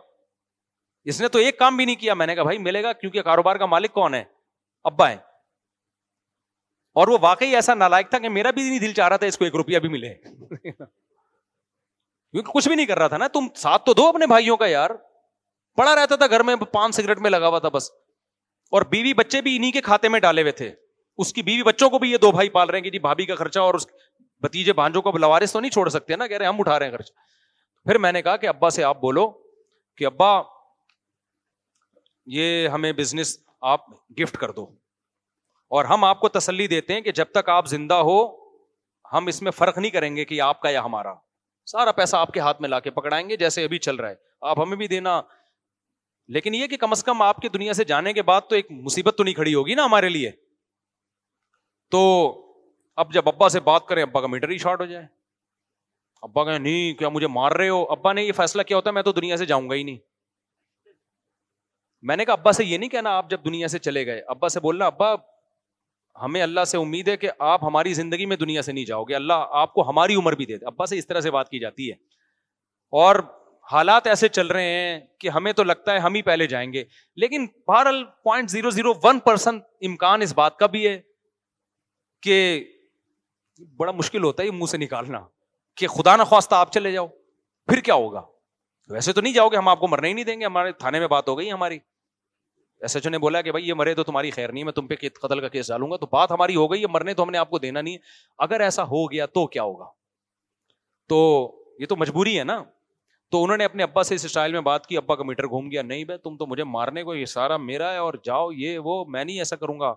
اس نے تو ایک کام بھی نہیں کیا میں نے کہا بھائی ملے گا کیونکہ کاروبار کا مالک کون ہے ابا ہے اور وہ واقعی ایسا نالائک تھا کہ میرا بھی نہیں دل چاہ رہا تھا اس کو ایک روپیہ بھی ملے <laughs> کیونکہ کچھ بھی نہیں کر رہا تھا نا تم ساتھ تو دو اپنے بھائیوں کا یار پڑا رہتا تھا گھر میں پان سگریٹ میں لگا ہوا تھا بس اور بیوی بچے بھی انہیں کے کھاتے میں ڈالے ہوئے تھے اس کی بیوی بچوں کو بھی یہ دو بھائی پال رہے ہیں کہ جی بھابھی کا خرچہ اور اس بتیجے بھانجوں کو لوارس تو نہیں چھوڑ سکتے نا کہہ رہے ہم اٹھا رہے ہیں خرچہ پھر میں نے کہا کہ ابا سے آپ بولو کہ ابا یہ ہمیں بزنس آپ گفٹ کر دو اور ہم آپ کو تسلی دیتے ہیں کہ جب تک آپ زندہ ہو ہم اس میں فرق نہیں کریں گے کہ آپ کا یا ہمارا سارا پیسہ آپ کے ہاتھ میں لا کے پکڑائیں گے جیسے ابھی چل رہا ہے آپ ہمیں بھی دینا لیکن یہ کہ کم از کم آپ کے دنیا سے جانے کے بعد تو ایک مصیبت تو نہیں کھڑی ہوگی نا ہمارے لیے تو اب جب ابا ابا ابا سے بات کریں کا میٹر ہی شارٹ ہو جائے نہیں کیا مجھے مار رہے ہو ابا نے یہ فیصلہ کیا ہوتا ہے میں تو دنیا سے جاؤں گا ہی نہیں میں نے کہا ابا سے یہ نہیں کہنا آپ جب دنیا سے چلے گئے ابا سے بولنا ابا ہمیں اللہ سے امید ہے کہ آپ ہماری زندگی میں دنیا سے نہیں جاؤ گے اللہ آپ کو ہماری عمر بھی دے دے ابا سے اس طرح سے بات کی جاتی ہے اور حالات ایسے چل رہے ہیں کہ ہمیں تو لگتا ہے ہم ہی پہلے جائیں گے لیکن بہرحال point zero zero one percent امکان اس بات کا بھی ہے کہ بڑا مشکل ہوتا ہے یہ منہ سے نکالنا کہ خدا نخواستہ آپ چلے جاؤ پھر کیا ہوگا ویسے تو نہیں جاؤ گے ہم آپ کو مرنے ہی نہیں دیں گے ہمارے تھانے میں بات ہو گئی ہماری ایس ایچ او نے بولا کہ بھائی یہ مرے تو تمہاری خیر نہیں میں تم پہ قتل کا کیس ڈالوں گا تو بات ہماری ہو گئی یہ مرنے تو ہم نے آپ کو دینا نہیں اگر ایسا ہو گیا تو کیا ہوگا تو یہ تو مجبوری ہے نا تو انہوں نے اپنے ابا سے اس اسٹائل میں بات کی ابا کا میٹر گھوم گیا نہیں بھائی تم تو مجھے مارنے کو یہ سارا میرا ہے اور جاؤ یہ وہ میں نہیں ایسا کروں گا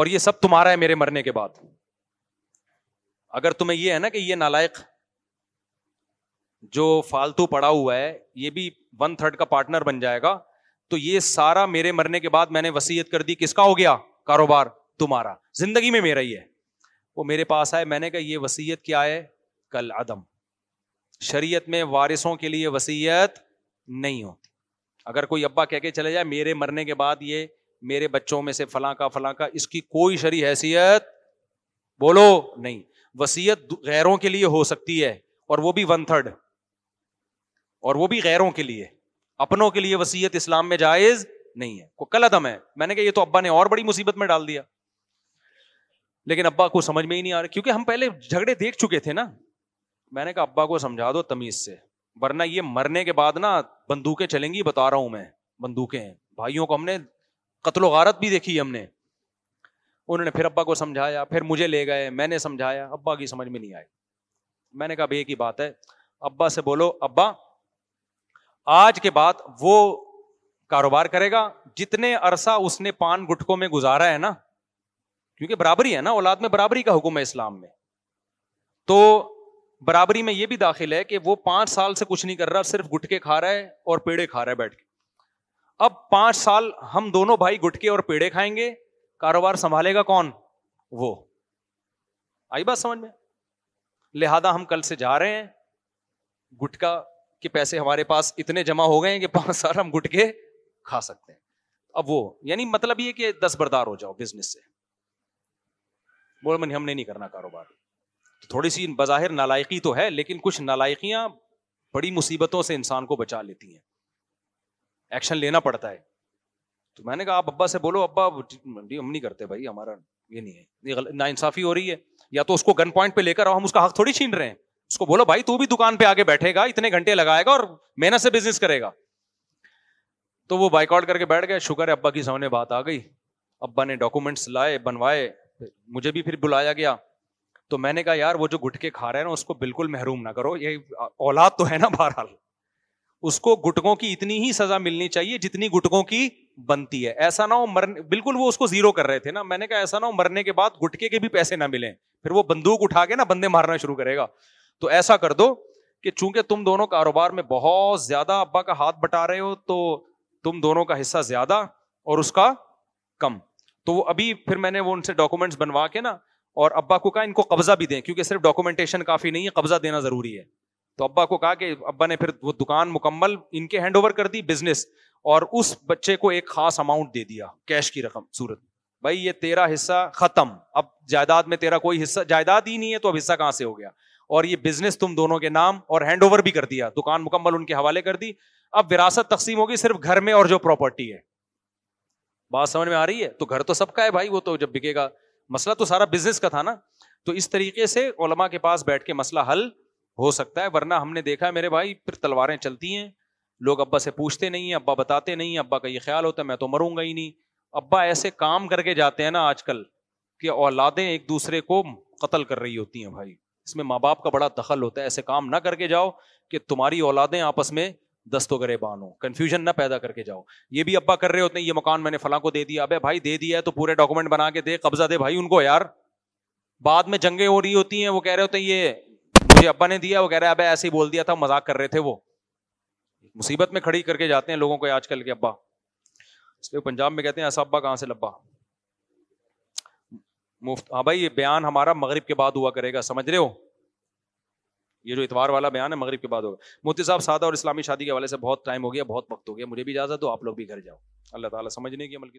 اور یہ سب تمہارا ہے میرے مرنے کے بعد اگر تمہیں یہ ہے نا کہ یہ نالائق جو فالتو پڑا ہوا ہے یہ بھی ون تھرڈ کا پارٹنر بن جائے گا تو یہ سارا میرے مرنے کے بعد میں نے وسیعت کر دی کس کا ہو گیا کاروبار تمہارا زندگی میں میرا ہی ہے وہ میرے پاس آئے میں نے کہا یہ وسیعت کیا ہے کل عدم شریعت میں وارثوں کے لیے وسیعت نہیں ہوتی اگر کوئی ابا کہہ کے چلے جائے میرے مرنے کے بعد یہ میرے بچوں میں سے فلاں کا فلاں کا اس کی کوئی شرع حیثیت بولو نہیں وسیعت غیروں کے لیے ہو سکتی ہے اور وہ بھی ون تھرڈ اور وہ بھی غیروں کے لیے اپنوں کے لیے وسیعت اسلام میں جائز نہیں ہے کو کل عدم ہے میں نے کہا یہ تو ابا نے اور بڑی مصیبت میں ڈال دیا لیکن ابا کو سمجھ میں ہی نہیں آ رہا کیونکہ ہم پہلے جھگڑے دیکھ چکے تھے نا میں نے کہا ابا کو سمجھا دو تمیز سے ورنہ یہ مرنے کے بعد نا بندوقیں چلیں گی بتا رہا ہوں میں بندوقیں ہیں بھائیوں کو ہم نے قتل و غارت بھی دیکھی ہم نے انہوں نے پھر ابا کو سمجھایا پھر مجھے لے گئے میں نے سمجھایا ابا کی سمجھ میں نہیں آئی میں نے کہا بھائی کی بات ہے ابا سے بولو ابا آج کے بعد وہ کاروبار کرے گا جتنے عرصہ اس نے پان گٹکوں میں گزارا ہے نا کیونکہ برابری ہے نا اولاد میں برابری کا حکم ہے اسلام میں تو برابری میں یہ بھی داخل ہے کہ وہ پانچ سال سے کچھ نہیں کر رہا صرف گٹکے کھا رہا ہے اور پیڑے کھا رہا ہے بیٹھ کے اب پانچ سال ہم دونوں بھائی گٹکے اور پیڑے کھائیں گے کاروبار سنبھالے گا کون وہ آئی بات سمجھ میں لہذا ہم کل سے جا رہے ہیں گٹکا کے پیسے ہمارے پاس اتنے جمع ہو گئے ہیں کہ پانچ سال ہم گٹکے کھا سکتے ہیں اب وہ یعنی مطلب یہ کہ دس بردار ہو جاؤ بزنس سے بول من ہم نے نہیں کرنا کاروبار تھوڑی سی بظاہر نالائکی تو ہے لیکن کچھ نالائکیاں بڑی مصیبتوں سے انسان کو بچا لیتی ہیں ایکشن لینا پڑتا ہے تو میں نے کہا آپ ابا سے بولو ابا جی، ہم نہیں کرتے بھائی ہمارا یہ نہیں ہے نا انصافی ہو رہی ہے یا تو اس کو گن پوائنٹ پہ لے کر آؤ ہم اس کا حق تھوڑی چھین رہے ہیں اس کو بولو بھائی تو بھی دکان پہ آگے بیٹھے گا اتنے گھنٹے لگائے گا اور محنت سے بزنس کرے گا تو وہ بائک آؤٹ کر کے بیٹھ گئے شکر ہے ابا کی سامنے بات آ گئی ابا نے ڈاکومینٹس لائے بنوائے مجھے بھی پھر بلایا گیا تو میں نے کہا یار وہ جو گٹکے کھا رہے ہیں نا اس کو بالکل محروم نہ کرو یہ اولاد تو ہے نا بہرحال اس کو گٹکوں کی اتنی ہی سزا ملنی چاہیے جتنی گٹکوں کی بنتی ہے ایسا نہ ہو مرنے بالکل وہ اس کو زیرو کر رہے تھے نا میں نے کہا ایسا نہ ہو مرنے کے بعد گٹکے کے بھی پیسے نہ ملیں پھر وہ بندوق اٹھا کے نا بندے مارنا شروع کرے گا تو ایسا کر دو کہ چونکہ تم دونوں کاروبار میں بہت زیادہ ابا کا ہاتھ بٹا رہے ہو تو تم دونوں کا حصہ زیادہ اور اس کا کم تو وہ ابھی پھر میں نے وہ ان سے ڈاکومنٹس بنوا کے نا اور ابا کو کہا ان کو قبضہ بھی دیں کیونکہ صرف ڈاکومنٹیشن کافی نہیں ہے قبضہ دینا ضروری ہے تو ابا کو کہا کہ ابا نے پھر وہ دکان مکمل ان کے ہینڈ اوور کر دی بزنس اور اس بچے کو ایک خاص اماؤنٹ دے دیا کیش کی رقم صورت بھائی یہ تیرا حصہ ختم اب جائیداد میں تیرا کوئی حصہ جائیداد ہی نہیں ہے تو اب حصہ کہاں سے ہو گیا اور یہ بزنس تم دونوں کے نام اور ہینڈ اوور بھی کر دیا دکان مکمل ان کے حوالے کر دی اب وراثت تقسیم ہوگی صرف گھر میں اور جو پراپرٹی ہے بات سمجھ میں آ رہی ہے تو گھر تو سب کا ہے بھائی وہ تو جب بکے گا مسئلہ تو سارا بزنس کا تھا نا تو اس طریقے سے علما کے پاس بیٹھ کے مسئلہ حل ہو سکتا ہے ورنہ ہم نے دیکھا میرے بھائی پھر تلواریں چلتی ہیں لوگ ابا سے پوچھتے نہیں ہیں ابا بتاتے نہیں ابا کا یہ خیال ہوتا ہے میں تو مروں گا ہی نہیں ابا ایسے کام کر کے جاتے ہیں نا آج کل کہ اولادیں ایک دوسرے کو قتل کر رہی ہوتی ہیں بھائی اس میں ماں باپ کا بڑا دخل ہوتا ہے ایسے کام نہ کر کے جاؤ کہ تمہاری اولادیں آپس میں دستوں گرے ہو کنفیوژن نہ پیدا کر کے جاؤ یہ بھی ابا کر رہے ہوتے ہیں یہ مکان میں نے فلاں کو دے دیا ابے بھائی دے دیا تو پورے ڈاکومنٹ بنا کے دے قبضہ دے بھائی ان کو یار بعد میں جنگیں ہو رہی ہوتی ہیں وہ کہہ رہے ہوتے ہیں یہ مجھے ابا نے دیا وہ کہہ رہے ابے ایسے ہی بول دیا تھا مذاق کر رہے تھے وہ مصیبت میں کھڑی کر کے جاتے ہیں لوگوں کو آج کل کے ابا اس لیے پنجاب میں کہتے ہیں ایسا ابا کہاں سے لبا مفت ہاں بھائی یہ بیان ہمارا مغرب کے بعد ہوا کرے گا سمجھ رہے ہو یہ جو اتوار والا بیان ہے مغرب کے بعد ہوگا مفتی صاحب سادہ اور اسلامی شادی کے حوالے سے بہت ٹائم ہو گیا بہت وقت ہو گیا مجھے بھی اجازت ہو آپ لوگ بھی گھر جاؤ اللہ تعالیٰ سمجھنے کی عمل کی